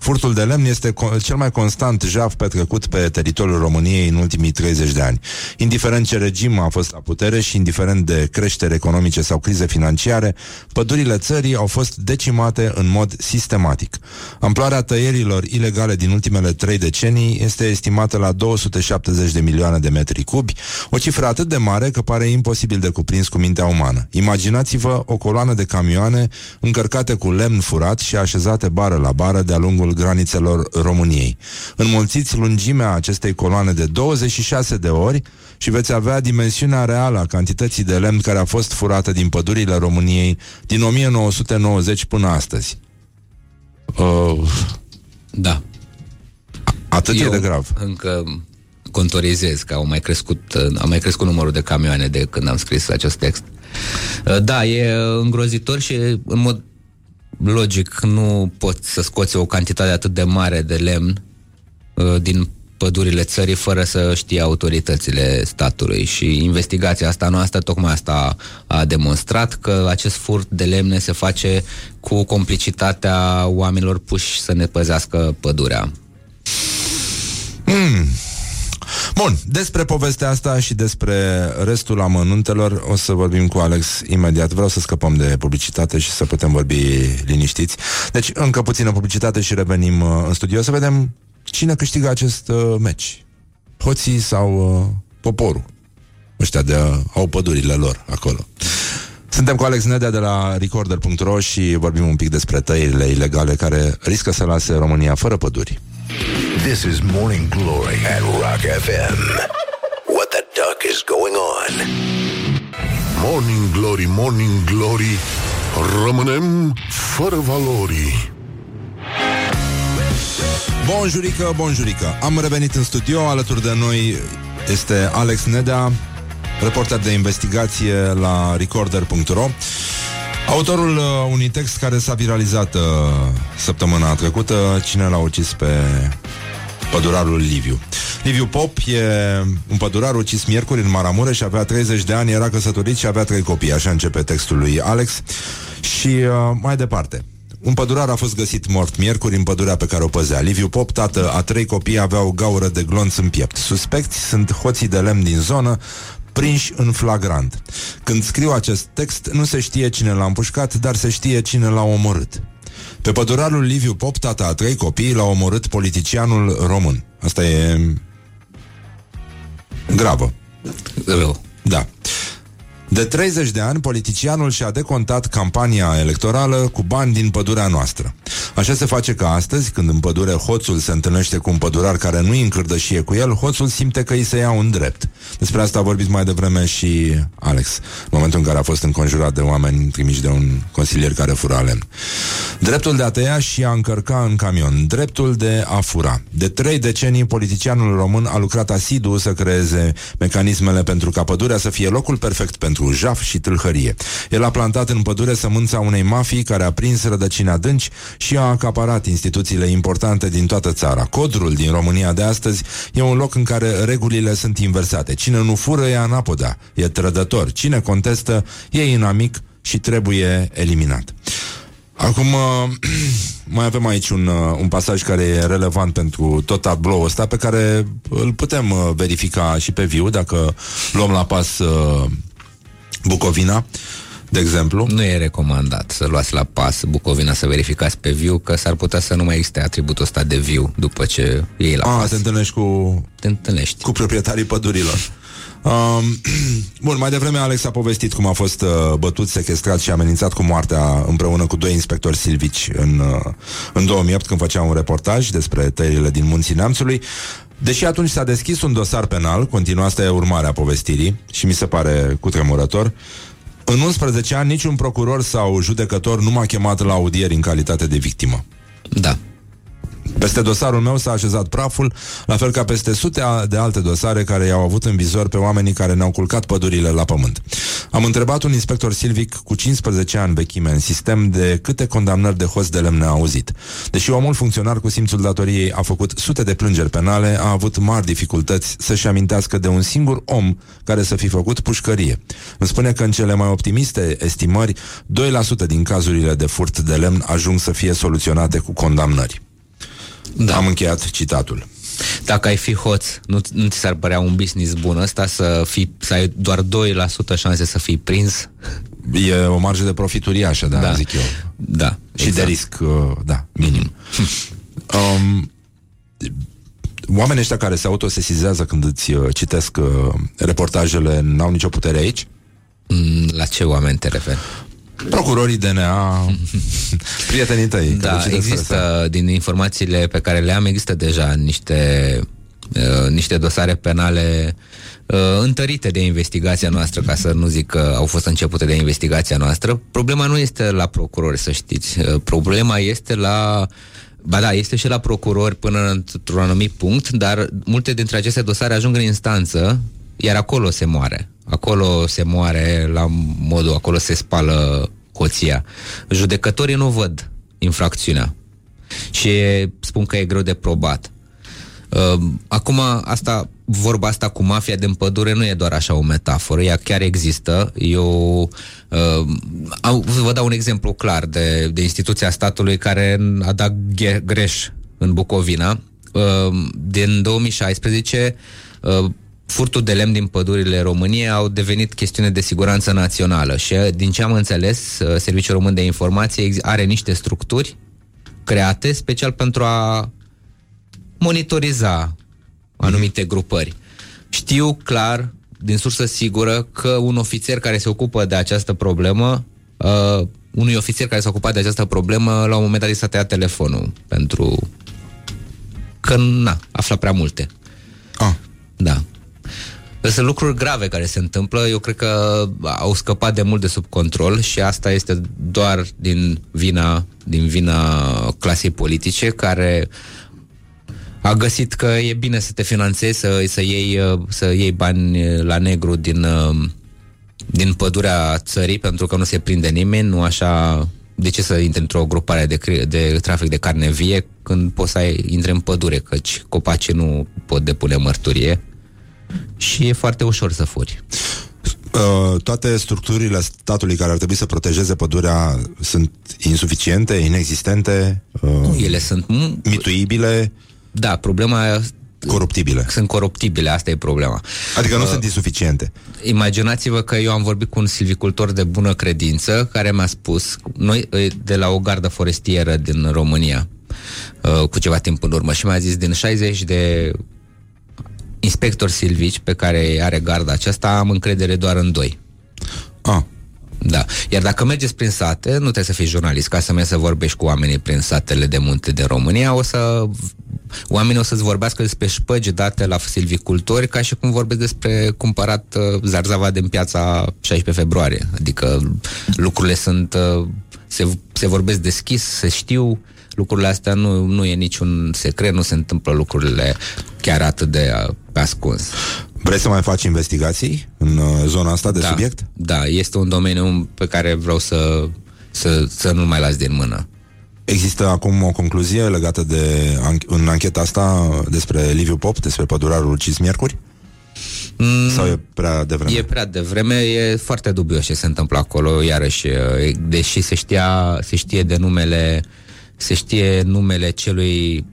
Furtul de lemn este co- cel mai constant jaf petrecut pe teritoriul României în ultimii 30 de ani. Indiferent ce regim a fost la putere și indiferent de creștere economice sau crize financiare, pădurile țării au fost decimate în mod sistematic. Amploarea tăierilor ilegale din ultimele trei decenii este estimată la 270 de milioane de metri cubi, o cifră atât de mare că pare imposibil de cuprins cu mintea umană. Imaginați-vă o coloană de camioane încărcate cu lemn furat și așezate bară la bară de-a lungul granițelor României. Înmulțiți lungimea acestei coloane de 26 de ori și veți avea dimensiunea reală a cantității de lemn care a fost furată din pădurile României din 1990 până astăzi. Uh, Da. atât e de grav. încă contorizez că au mai crescut, a mai crescut numărul de camioane de când am scris acest text. Uh, Da, e îngrozitor și în mod logic nu poți să scoți o cantitate atât de mare de lemn uh, din pădurile țării fără să știe autoritățile statului și investigația asta noastră tocmai asta a demonstrat că acest furt de lemne se face cu complicitatea oamenilor puși să ne păzească pădurea. Mm. Bun, despre povestea asta și despre restul amănuntelor o să vorbim cu Alex imediat. Vreau să scăpăm de publicitate și să putem vorbi liniștiți. Deci, încă puțină publicitate și revenim uh, în studio să vedem cine câștigă acest uh, meci. Hoții sau uh, poporul. Ăștia de uh, au pădurile lor acolo. Suntem cu Alex Nedea de la Recorder.ro și vorbim un pic despre tăierile ilegale care riscă să lase România fără păduri. This is Morning Glory at Rock FM. What the duck is going on? Morning Glory, Morning Glory Rămânem fără valori Bonjurică, bonjurică Am revenit în studio, alături de noi este Alex Nedea Reporter de investigație la Recorder.ro Autorul uh, unui text care s-a viralizat uh, săptămâna trecută Cine l-a ucis pe pădurarul Liviu Liviu Pop e un pădurar ucis miercuri în Maramureș avea 30 de ani, era căsătorit și avea trei copii Așa începe textul lui Alex Și uh, mai departe un pădurar a fost găsit mort miercuri în pădurea pe care o păzea. Liviu Pop, tată a trei copii, avea o gaură de glonț în piept. Suspecți sunt hoții de lemn din zonă, prinși în flagrant. Când scriu acest text, nu se știe cine l-a împușcat, dar se știe cine l-a omorât. Pe pădurarul Liviu Pop, tata a trei copii, l-a omorât politicianul român. Asta e gravă. Rău. Da. De 30 de ani, politicianul și-a decontat campania electorală cu bani din pădurea noastră. Așa se face că astăzi, când în pădure hoțul se întâlnește cu un pădurar care nu-i încârdășie cu el, hoțul simte că îi se ia un drept. Despre asta a vorbit mai devreme și Alex, în momentul în care a fost înconjurat de oameni trimiși de un consilier care fura lemn. Dreptul de a tăia și a încărca în camion. Dreptul de a fura. De trei decenii, politicianul român a lucrat asidu să creeze mecanismele pentru ca pădurea să fie locul perfect pentru jaf și tâlhărie. El a plantat în pădure sămânța unei mafii care a prins rădăcini adânci și a acaparat instituțiile importante din toată țara. Codrul din România de astăzi e un loc în care regulile sunt inversate. Cine nu fură e anapoda, e trădător. Cine contestă e inamic și trebuie eliminat. Acum, uh, mai avem aici un, uh, un pasaj care e relevant pentru tot tabloul ăsta, pe care îl putem uh, verifica și pe viu, dacă luăm la pas uh, Bucovina, de exemplu. Nu e recomandat să luați la pas Bucovina să verificați pe viu, că s-ar putea să nu mai existe atributul ăsta de viu după ce iei la A, pas. te întâlnești cu, Te întâlnești. cu proprietarii pădurilor. Um, bun, mai devreme Alex a povestit cum a fost uh, bătut, sequestrat și amenințat cu moartea împreună cu doi inspectori silvici în, uh, în 2008 când făcea un reportaj despre tăierile din Munții Neamțului. Deși atunci s-a deschis un dosar penal, continua asta e urmarea povestirii și mi se pare cutremurător, în 11 ani niciun procuror sau judecător nu m-a chemat la audieri în calitate de victimă. Da. Peste dosarul meu s-a așezat praful, la fel ca peste sute a- de alte dosare care i-au avut în vizor pe oamenii care ne-au culcat pădurile la pământ. Am întrebat un inspector silvic cu 15 ani vechime în sistem de câte condamnări de hoți de lemn a auzit. Deși omul funcționar cu simțul datoriei a făcut sute de plângeri penale, a avut mari dificultăți să-și amintească de un singur om care să fi făcut pușcărie. Îmi spune că în cele mai optimiste estimări, 2% din cazurile de furt de lemn ajung să fie soluționate cu condamnări. Da. Am încheiat citatul. Dacă ai fi hoț, nu, nu ți s-ar părea un business bun ăsta să, fii, să ai doar 2% șanse să fii prins? E o marjă de profit uriașă, da, Da. zic eu. Da. Și de risc, uh, da, minim. um, oamenii ăștia care se autosesizează când îți uh, citesc uh, reportajele n-au nicio putere aici? Mm, La ce oameni te referi? Procurorii DNA, prietenii tăi. care Da, citesc presă. există, din informațiile pe care le am, există deja niște, uh, niște dosare penale uh, întărite de investigația noastră, ca să nu zic că au fost începute de investigația noastră. Problema nu este la procurori, să știți. Uh, problema este la Ba da, este și la procurori până într-un anumit punct, dar multe dintre aceste dosare ajung în instanță, iar acolo se moare. Acolo se moare la modul, acolo se spală hoția. Judecătorii nu văd infracțiunea și spun că e greu de probat. Uh, acum, asta, vorba asta cu mafia din pădure nu e doar așa o metaforă, ea chiar există. Eu uh, am, vă dau un exemplu clar de, de instituția statului care a dat ghe- greș în Bucovina. Uh, din 2016, uh, furtul de lemn din pădurile României au devenit chestiune de siguranță națională și, uh, din ce am înțeles, uh, Serviciul Român de Informație ex- are niște structuri create special pentru a monitoriza anumite grupări. Știu clar din sursă sigură că un ofițer care se ocupă de această problemă, uh, unui ofițer care s-a ocupat de această problemă, la un moment dat i s-a tăiat telefonul pentru că, na, afla prea multe. Ah. Da. Sunt lucruri grave care se întâmplă, eu cred că au scăpat de mult de sub control și asta este doar din vina, din vina clasei politice care a găsit că e bine să te finanțezi, să, să, iei, să iei bani la negru din, din pădurea țării pentru că nu se prinde nimeni, nu așa de ce să intri într-o grupare de, cri- de trafic de carne vie când poți să ai, intri în pădure, căci copacii nu pot depune mărturie și e foarte ușor să furi. Uh, toate structurile statului care ar trebui să protejeze pădurea sunt insuficiente, inexistente, uh, Nu, ele sunt... m- mituibile, Da, problema coruptibile. sunt coruptibile, asta e problema. Adică nu Uh, sunt insuficiente. Imaginați-vă că eu am vorbit cu un silvicultor de bună credință care mi-a spus, noi de la o gardă forestieră din România, uh, cu ceva timp în urmă, și mi-a zis, din 60 de inspectori silvici pe care are garda aceasta, am încredere doar în doi. Ah. Da. Iar dacă mergeți prin sate, nu trebuie să fii jurnalist ca să mergi să vorbești cu oamenii prin satele de munte de România, o să oamenii o să-ți vorbească despre șpăgi date la silvicultori ca și cum vorbesc despre cumpărat uh, zarzava din piața 16 februarie. Adică lucrurile sunt uh, se, se vorbesc deschis, se știu lucrurile astea nu, nu e niciun secret, nu se întâmplă lucrurile chiar atât de uh, pe ascuns. Vreți să mai faci investigații în uh, zona asta de da, subiect? Da, este un domeniu pe care vreau să, să, să nu mai las din mână. Există acum o concluzie legată de an- în ancheta asta despre Liviu Pop, despre pădurarul Cis Miercuri? Mm, Sau e prea devreme? E prea devreme, e foarte dubios ce se întâmplă acolo, iarăși, e- deși se știa, se știe de numele, se știe numele celui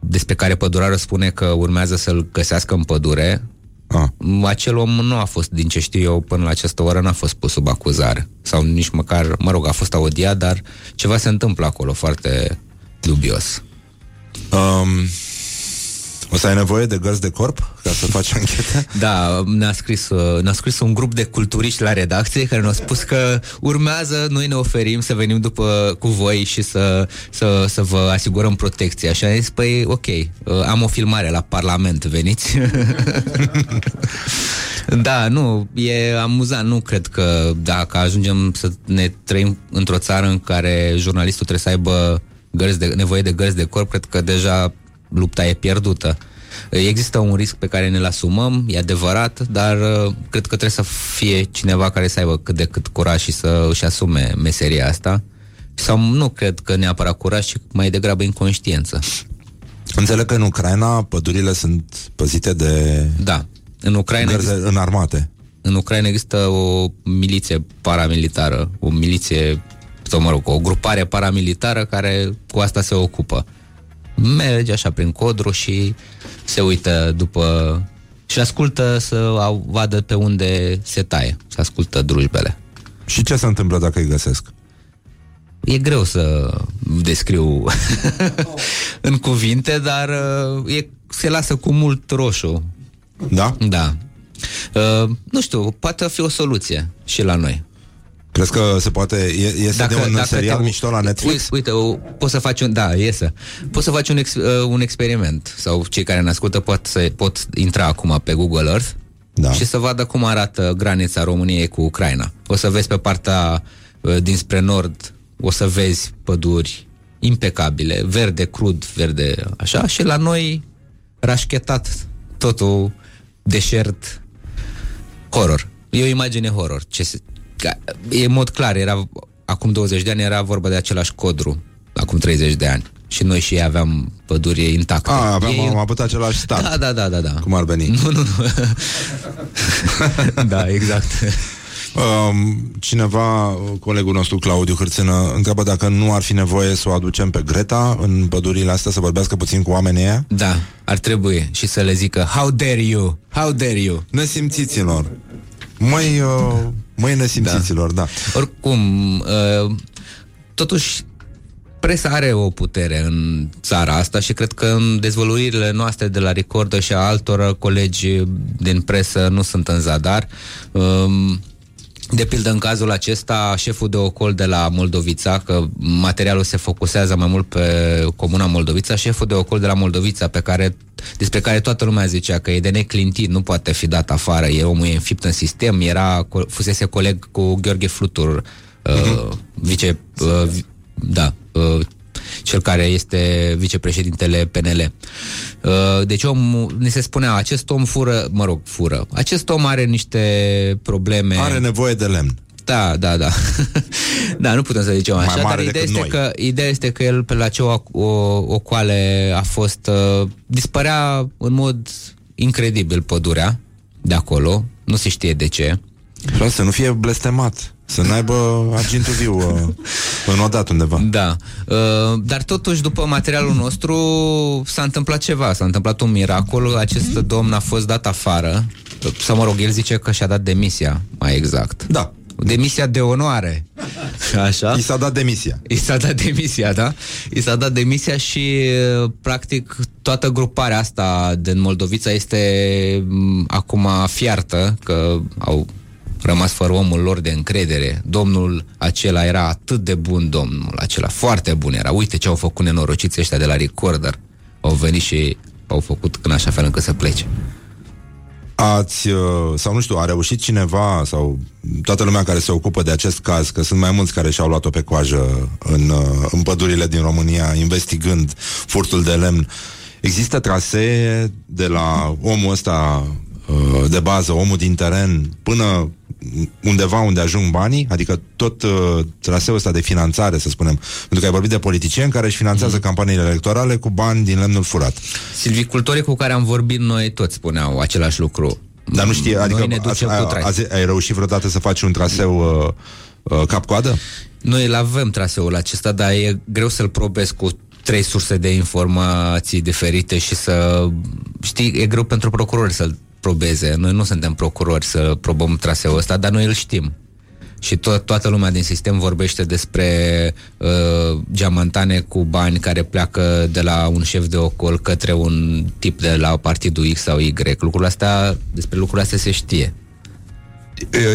despre care pădurarul spune că urmează să-l găsească în pădure, Ah. acel om nu a fost, din ce știu eu, până la această oră n-a fost pus sub acuzare. Sau nici măcar, mă rog, a fost audiat, dar ceva se întâmplă acolo foarte dubios. Um, o să ai nevoie de gărzi de corp ca să faci anchete? Da, ne-a scris, uh, ne-a scris un grup de culturiști la redacție care ne-au spus că urmează, noi ne oferim să venim după cu voi și să, să, să vă asigurăm protecție. Așa am zis, păi ok, uh, am o filmare la Parlament, veniți? da, nu, e amuzant, nu cred că dacă ajungem să ne trăim într-o țară în care jurnalistul trebuie să aibă gărzi de, nevoie de gărzi de corp, cred că deja lupta e pierdută. Există un risc pe care ne-l asumăm, e adevărat, dar uh, cred că trebuie să fie cineva care să aibă cât de cât curaj și să își asume meseria asta. Sau nu cred că neapărat curaj, ci mai degrabă inconștiență. Înțeleg că în Ucraina pădurile sunt păzite de Da. În Ucraina, gărzi există, înarmate. în Ucraina există o miliție paramilitară, o miliție, sau mă rog, o grupare paramilitară care cu asta se ocupă. Merge așa prin codru și se uită după și ascultă să au, vadă pe unde se taie, să ascultă drujbele. Și ce se întâmplă dacă îi găsesc? E greu să descriu în cuvinte, dar uh, e, se lasă cu mult roșu. Da? Da. Uh, nu știu, poate fi o soluție și la noi. Crezi că se poate... E, este de un serial te- mișto la Netflix? Uite, uite o, poți să faci un... Da, iesă. Poți să faci un, ex, uh, un experiment sau cei care ne ascultă pot, să, pot intra acum pe Google Earth Da. și să vadă cum arată granița României cu Ucraina. O să vezi pe partea uh, dinspre nord, o să vezi păduri impecabile, verde crud, verde așa, și la noi rașchetat totul deșert horror. E o imagine horror. Ce se, ca, e în mod clar, era acum 20 de ani era vorba de același codru, acum 30 de ani. Și noi și ei aveam păduri intacte. A, aveam, ei, am avut același stat. Da, da, da, da, da. Cum ar veni? Nu, nu, nu. da, exact. Um, cineva, colegul nostru Claudiu Hârțână, întreabă dacă nu ar fi nevoie să o aducem pe Greta în pădurile astea, să vorbească puțin cu oamenii ăia? Da, ar trebui și să le zică How dare you? How dare you? Nesimțiților. Măi, uh, măi nesimțiților, da. da. Oricum, uh, totuși presa are o putere în țara asta și cred că în dezvăluirile noastre de la Recordă și a altor colegi din presă nu sunt în zadar. Um, de pildă, în cazul acesta, șeful de ocol de la Moldovița, că materialul se focusează mai mult pe comuna Moldovița, șeful de ocol de la Moldovița, pe care, despre care toată lumea zicea că e de neclintit, nu poate fi dat afară, e omul e înfipt în sistem, era, fusese coleg cu Gheorghe Flutur, uh, vice, uh, vi- da, uh, cel care este vicepreședintele PNL. Uh, Deci om, ni se spunea, acest om fură, mă rog, fură. Acest om are niște probleme. Are nevoie de lemn. Da, da, da. da, nu putem să zicem Mai așa, dar mare ideea decât este, noi. că, ideea este că el pe la ce o, o, o coale a fost... Uh, dispărea în mod incredibil pădurea de acolo, nu se știe de ce. Vreau să nu fie blestemat. Să n-aibă argintul viu uh, înodat undeva. Da. Uh, dar totuși, după materialul nostru, s-a întâmplat ceva. S-a întâmplat un miracol. Acest domn a fost dat afară. Sau, mă rog, el zice că și-a dat demisia, mai exact. Da. Demisia de onoare. Așa. I s-a dat demisia. I s-a dat demisia, da? I s-a dat demisia și, uh, practic, toată gruparea asta din Moldovița este m, acum fiartă, că au rămas fără omul lor de încredere. Domnul acela era atât de bun, domnul acela, foarte bun era. Uite ce au făcut nenorociții ăștia de la Recorder. Au venit și au făcut în așa fel încât să plece. Ați, uh, sau nu știu, a reușit cineva sau toată lumea care se ocupă de acest caz, că sunt mai mulți care și-au luat-o pe coajă în, uh, în pădurile din România, investigând furtul de lemn. Există trasee de la omul ăsta uh, de bază, omul din teren, până undeva unde ajung banii, adică tot uh, traseul ăsta de finanțare, să spunem, pentru că ai vorbit de politicieni care își finanțează Mhm. campaniile electorale cu bani din lemnul furat. Silvicultorii cu care am vorbit noi toți spuneau același lucru. Dar nu știe, adică noi ne ducem ai, cu trai. ai, ai reușit vreodată să faci un traseu uh, uh, cap-coadă? Noi îl avem traseul acesta, dar e greu să-l probezi cu trei surse de informații diferite și să... Știi, e greu pentru procurori să-l probeze. Noi nu suntem procurori să probăm traseul ăsta, dar noi îl știm. Și to- toată lumea din sistem vorbește despre uh, geamantane cu bani care pleacă de la un șef de ocol către un tip de la partidul X sau Y. Lucrurile astea, despre lucrurile astea se știe.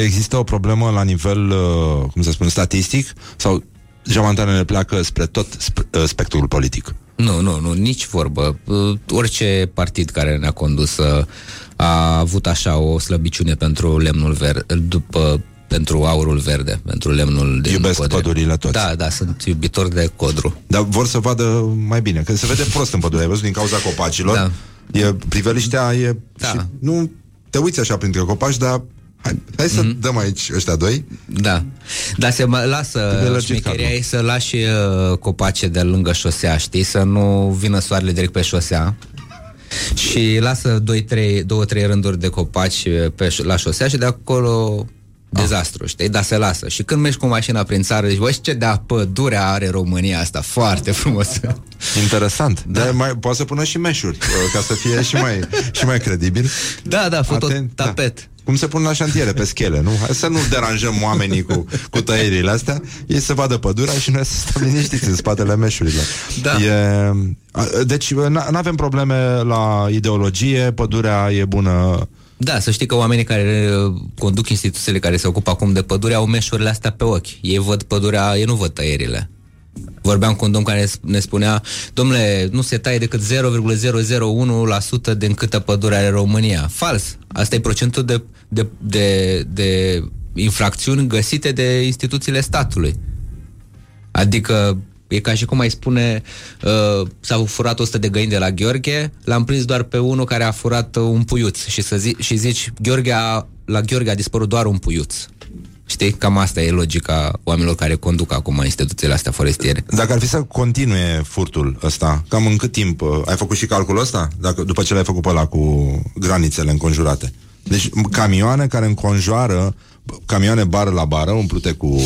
Există o problemă la nivel, uh, cum să spun, statistic? Sau geamantanele pleacă spre tot sp- uh, spectrul politic? Nu, nu, nu, nici vorbă. Uh, Orice partid care ne-a condus uh, a avut așa o slăbiciune pentru lemnul verde, după pentru aurul verde, pentru lemnul din Iubesc codre. pădurile toți. Da, da, sunt iubitori de codru. Dar vor să vadă mai bine, că se vede prost în pădure, ai văzut din cauza copacilor. Da. E, priveliștea e... Da. Și nu te uiți așa printre copaci, dar hai, hai să Mhm. dăm aici ăștia doi. Da. Dar se mă lasă Trebuie lărgit șmecheria cadrul. e să lași uh, copace de lângă șosea, știi? Să nu vină soarele direct pe șosea. Și lasă 2-3 rânduri de copaci uh, pe, ș- la șosea și de acolo dezastru, știi? Dar se lasă. Și când mergi cu mașina prin țară, zici, băi, ce de pădure are România asta, foarte frumos. Interesant. Da. Dar mai, poate să pună și meșuri, uh, ca să fie și mai, și mai credibil. Da, da, foto Aten- tapet. Da. Cum se pun la șantiere, pe schele, nu? Hai să nu deranjăm oamenii cu, cu tăierile astea. Ei să vadă pădurea și noi să stăm liniștiți în spatele meșurilor. Da. E, a, deci nu avem probleme la ideologie, pădurea e bună. Da, să știi că oamenii care uh, conduc instituțiile care se ocupă acum de pădure au meșurile astea pe ochi. Ei văd pădurea, ei nu văd tăierile. Vorbeam cu un domn care ne spunea, domnule, nu se taie decât 0,001% din câtă pădure are România. Fals. Asta e procentul de, de, de, de infracțiuni găsite de instituțiile statului. Adică e ca și cum ai spune uh, s-au furat 100 de găini de la Gheorghe, l-am prins doar pe unul care a furat uh, un puiuț și, să zi, și zici Gheorghe a, la Gheorghe a dispărut doar un puiuț. Știi? Cam asta e logica oamenilor care conduc acum instituțiile astea forestiere. Dacă ar fi să continue furtul ăsta, cam în cât timp? uh, Ai făcut și calculul ăsta? Dacă, după ce l-ai făcut pe ăla cu granițele înconjurate. Deci m- camioane care înconjoară camioane bară la bară, umplute cu,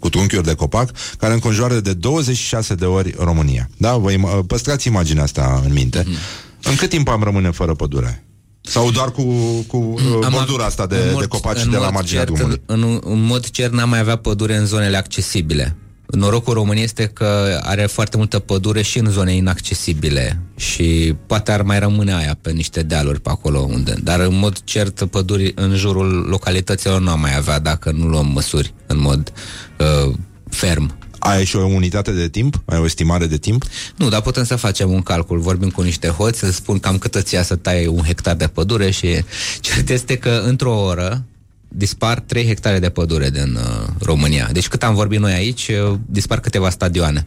cu trunchiuri de copac, care înconjoară de 26 de ori România. Da? Vă im- păstrați imaginea asta în minte. Mhm. Mm-hmm. În cât timp am rămâne fără pădure? Sau doar cu, cu uh, Am bordura av- asta de, în mod- de copaci în de la mod marginea cert, drumului? În, în, în mod cer n-am mai avea pădure în zonele accesibile. Norocul României este că are foarte multă pădure și în zone inaccesibile și poate ar mai rămâne aia pe niște dealuri pe acolo unde. Dar în mod cert păduri în jurul localităților nu am mai avea dacă nu luăm măsuri în mod uh, ferm. Ai și o unitate de timp? Ai o estimare de timp? Nu, dar putem să facem un calcul. Vorbim cu niște hoți, să spun cam cât îți ia să tai un hectar de pădure și cert este că într-o oră dispar 3 hectare de pădure din uh, România. Deci cât am vorbit noi aici, uh, dispar câteva stadioane.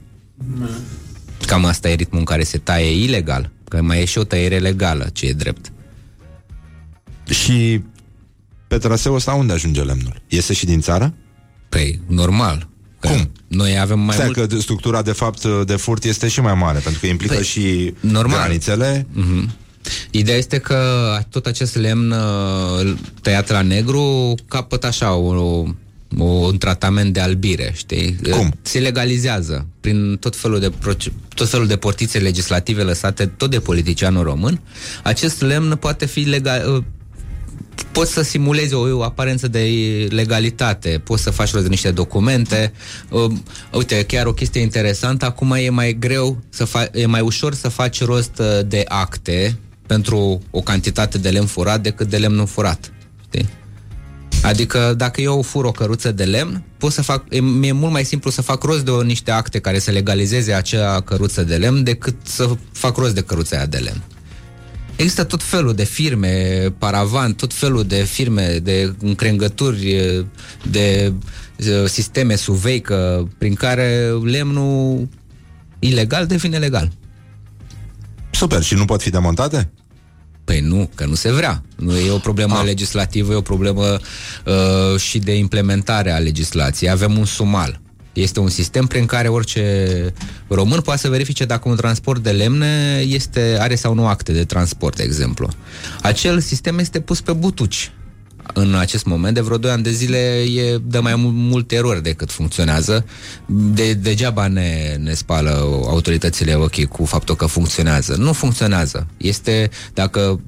Cam asta e ritmul în care se taie ilegal. Că mai e și o tăiere legală, ce e drept. Și pe traseul ăsta unde ajunge lemnul? Iese și din țară? Păi, normal. Că Cum? Noi avem mai Stai mult... că structura de fapt de furt este și mai mare, pentru că implică Păi, și normal. granițele. Mhm. Ideea este că tot acest lemn uh, tăiat la negru capăt așa o, o, un tratament de albire, știi? Cum? Se legalizează prin tot felul de proce- tot felul de portițe legislative lăsate tot de politicianul român. Acest lemn poate fi legal, uh, poți să simulezi o, o aparență de legalitate, poți să faci rost de niște documente. Uh, uite, chiar o chestie interesantă, acum e mai greu, să fa- e mai ușor să faci rost uh, de acte pentru o cantitate de lemn furat decât de lemn nu furat. Știi? Adică dacă eu fur o căruță de lemn, pot să fac, e, mi-e mult mai simplu să fac rost de o, niște acte care să legalizeze acea căruță de lemn decât să fac rost de căruța aia de lemn. Există tot felul de firme, paravan, tot felul de firme, de încrengături, de uh, sisteme suveică prin care lemnul ilegal devine legal. Super, și nu pot fi demontate? Păi nu, că nu se vrea. Nu e o problemă Ah. legislativă, e o problemă uh, și de implementare a legislației. Avem un sumal. Este un sistem prin care orice român poate să verifice dacă un transport de lemne este, are sau nu acte de transport, de exemplu. Acel sistem este pus pe butuci. În acest moment, de vreo 2 ani de zile, e, dă mai mu- multe erori decât funcționează. De, degeaba ne, ne spală autoritățile ochii cu faptul că funcționează. Nu funcționează. Este, dacă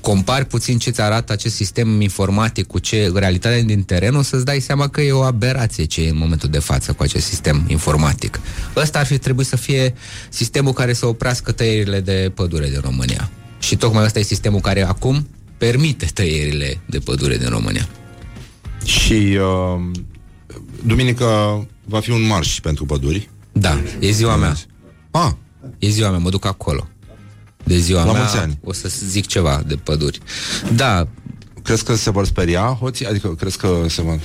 compari puțin ce ți arată acest sistem informatic cu ce realitatea din teren, o să-ți dai seama că e o aberație ce e în momentul de față cu acest sistem informatic. Ăsta ar fi trebuit să fie sistemul care să oprească tăierile de pădure din România. Și tocmai ăsta e sistemul care acum permite tăierile de pădure din România. Și uh, duminică va fi un marș pentru păduri. Da, e ziua mea. Ah, E ziua mea, mă duc acolo. De ziua La mea mulți ani. o să zic ceva de păduri. Da, crezi că se vor speria hoții? Adică crezi că se vor...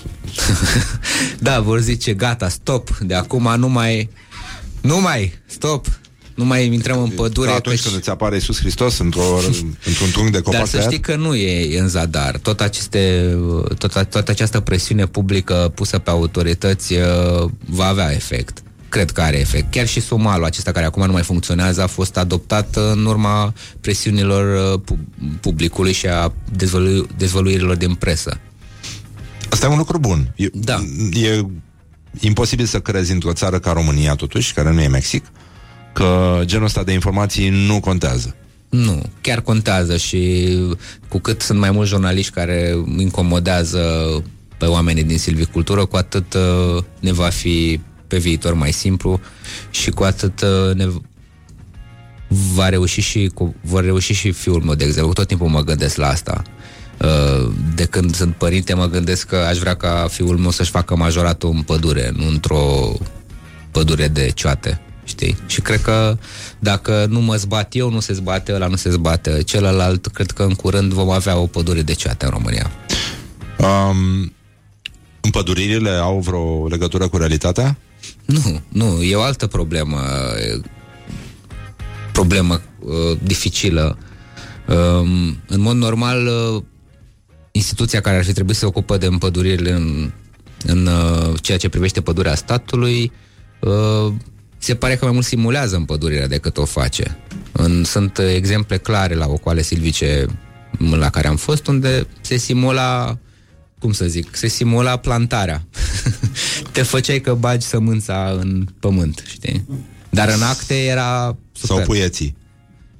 da, vor zice gata, stop, de acum nu mai nu mai, stop, nu mai intrăm în pădure. Ca atunci căci- când îți apare Iisus Hristos într-o, într-un trunchi de copac Dar să tăiat? știi că nu e în zadar. Tot aceste, tot, toată această presiune publică pusă pe autorități uh, va avea efect. Cred că are efect. Chiar și sumalul acesta care acum nu mai funcționează a fost adoptat în urma presiunilor uh, pu- publicului și a dezvălu- dezvăluirilor din presă. Asta e un lucru bun. E, Da. e imposibil să crezi într-o țară ca România, totuși, care nu e Mexic, că genul ăsta de informații nu contează. Nu, chiar contează și cu cât sunt mai mulți jurnaliști care incomodează pe oamenii din silvicultură, cu atât uh, ne va fi pe viitor mai simplu și cu atât uh, ne va reuși și cu, vor reuși și fiul meu, de exemplu. Tot timpul mă gândesc la asta. Uh, De când sunt părinte mă gândesc că aș vrea ca fiul meu să-și facă majoratul în pădure, nu într-o pădure de cioate, știi? Și cred că dacă nu mă zbat eu, nu se zbate ăla, nu se zbate celălalt, cred că în curând vom avea o pădure de cioate în România. Um, împăduririle au vreo legătură cu realitatea? Nu, nu, e o altă problemă e- problemă uh, dificilă. Um, în mod normal, uh, instituția care ar fi trebuit să se ocupă de împăduririle în, în uh, ceea ce privește pădurea statului uh, se pare că mai mult simulează împădurirea decât o face. În, sunt uh, exemple clare la ocoale silvice m- la care am fost, unde se simula cum să zic, se simula plantarea. Te făceai că bagi sămânța în pământ, știi? Dar în acte era super. Sau puieții?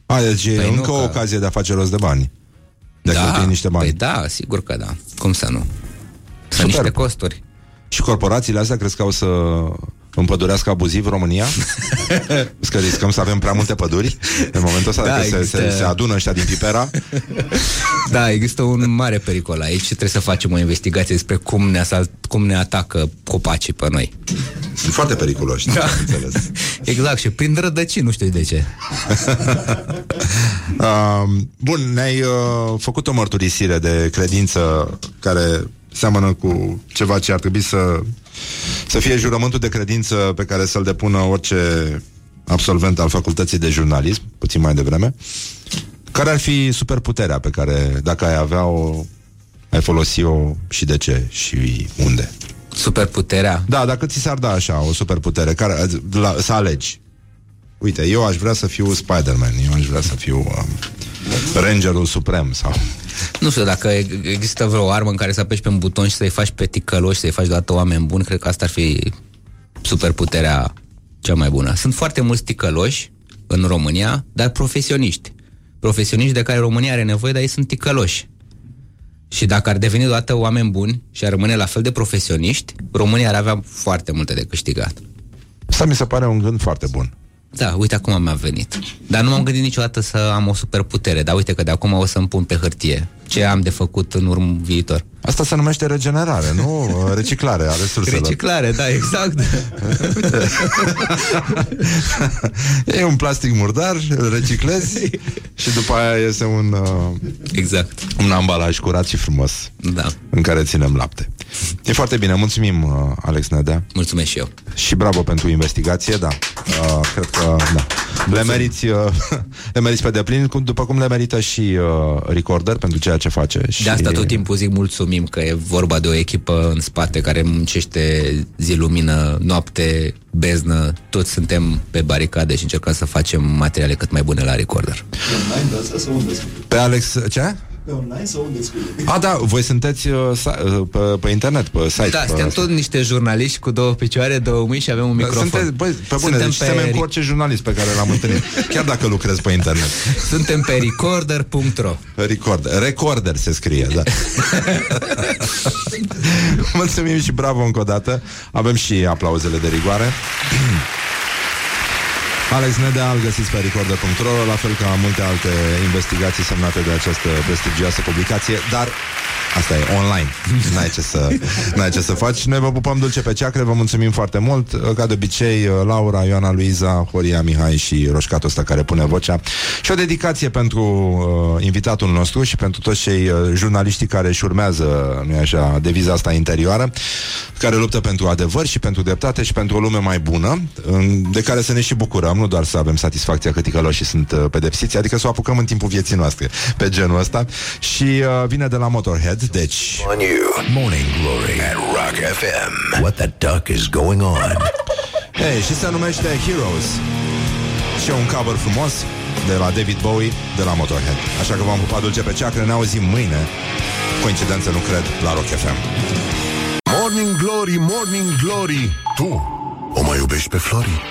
A, deci e Păi nu, încă o că- ocazie de a face rost de bani. De a da, cheltui niște bani. Păi da, sigur că da. Cum să nu? Sunt Super. niște costuri. Și corporațiile astea crezi că au să împădurească abuziv România? că riscăm să avem prea multe păduri în momentul ăsta, Da, dacă se, există- se, se adună ăștia din Pipera. Da, există un mare pericol aici și trebuie să facem o investigație despre cum ne, asalt, cum ne atacă copacii pe noi. Sunt foarte periculoși, da. înțeles. Exact, și prin rădăcini, nu știu de ce. Uh, bun, ne-ai uh, făcut o mărturisire de credință care seamănă cu ceva ce ar trebui să, să fie jurământul de credință pe care să-l depună orice absolvent al facultății de jurnalism, puțin mai devreme. Care ar fi superputerea pe care, dacă ai avea-o, ai folosi-o și de ce și unde? Superputerea? Da, dacă ți s-ar da așa o superputere, care, la, să alegi. Uite, eu aș vrea să fiu Spider-Man, eu aș vrea să fiu um, Rangerul Suprem sau... Nu știu, dacă e- există vreo armă în care să apeși pe un buton și să-i faci pe ticăloși, să-i faci deodată oameni buni, cred că asta ar fi superputerea cea mai bună. Sunt foarte mulți ticăloși în România, dar profesioniști. Profesioniști de care România are nevoie, dar ei sunt ticăloși. Și dacă ar deveni deodată oameni buni și ar rămâne la fel de profesioniști, România ar avea foarte multe de câștigat. Asta mi se pare un gând foarte bun. Da, uite acum mi-a venit. Dar nu m-am gândit niciodată să am o superputere, dar uite că de acum o să-mi pun pe hârtie ce am de făcut în urmă viitor. Asta se numește regenerare, nu? Reciclare a resurselor. Reciclare, da, exact. e un plastic murdar, îl reciclezi și după aia iese un... Uh, exact. Un ambalaj curat și frumos. Da. În care ținem lapte. E foarte bine, mulțumim, uh, Alex Nedea. Mulțumesc și eu. Și bravo pentru investigație, da. Uh, cred că, da. Le meriți, uh, le meriți pe deplin, cum- după cum le merită și uh, Recorder pentru ceea ce face. Și... De asta tot timpul zic mulțumim că e vorba de o echipă în spate care muncește zi lumină, noapte, beznă, toți suntem pe baricade și încercăm să facem materiale cât mai bune la Recorder. Pe Alex, ce? Pe online sau unde scrie? A, da, voi sunteți uh, sa- uh, pe, pe internet, pe site. Da, pe suntem asta. tot niște jurnaliști cu două picioare, două mâini și avem un microfon. Sunteți, băi, pe bune, Suntem deci semeni cu orice jurnalist pe care l-am întâlnit, chiar dacă lucrez pe internet. Suntem pe recorder.ro Recorder, recorder se scrie, da. Mulțumim și bravo încă o dată. Avem și aplauzele de rigoare. Alex Nedea îl găsiți pe recorder.ro La fel ca multe alte investigații semnate de această prestigioasă publicație Dar asta e online. N-ai ce să, n-ai ce să faci. Noi vă pupăm dulce pe ceacre, vă mulțumim foarte mult. Ca de obicei, Laura, Ioana Luiza Horia Mihai și Roșcatul ăsta care pune vocea. Și o dedicație pentru uh, invitatul nostru Și pentru toți cei uh, jurnaliștii care își urmează Nu așa, deviza asta interioară Care luptă pentru adevăr și pentru dreptate Și pentru o lume mai bună în- De care să ne și bucurăm Nu doar să avem satisfacția că ticăloșii sunt uh, pedepsiți Adică să o apucăm în timpul vieții noastre Pe genul ăsta Și uh, vine de la Motorhead Deci On you. Morning Glory at Rock FM. What the duck is going on? Hey, și se numește Heroes Și e un cover frumos De la David Bowie De la Motorhead Așa că v-am pupat dulce pe ceacră Ne auzim mâine Coincidență nu cred La Rock FM Morning Glory, Morning Glory Tu o mai iubești pe Flori?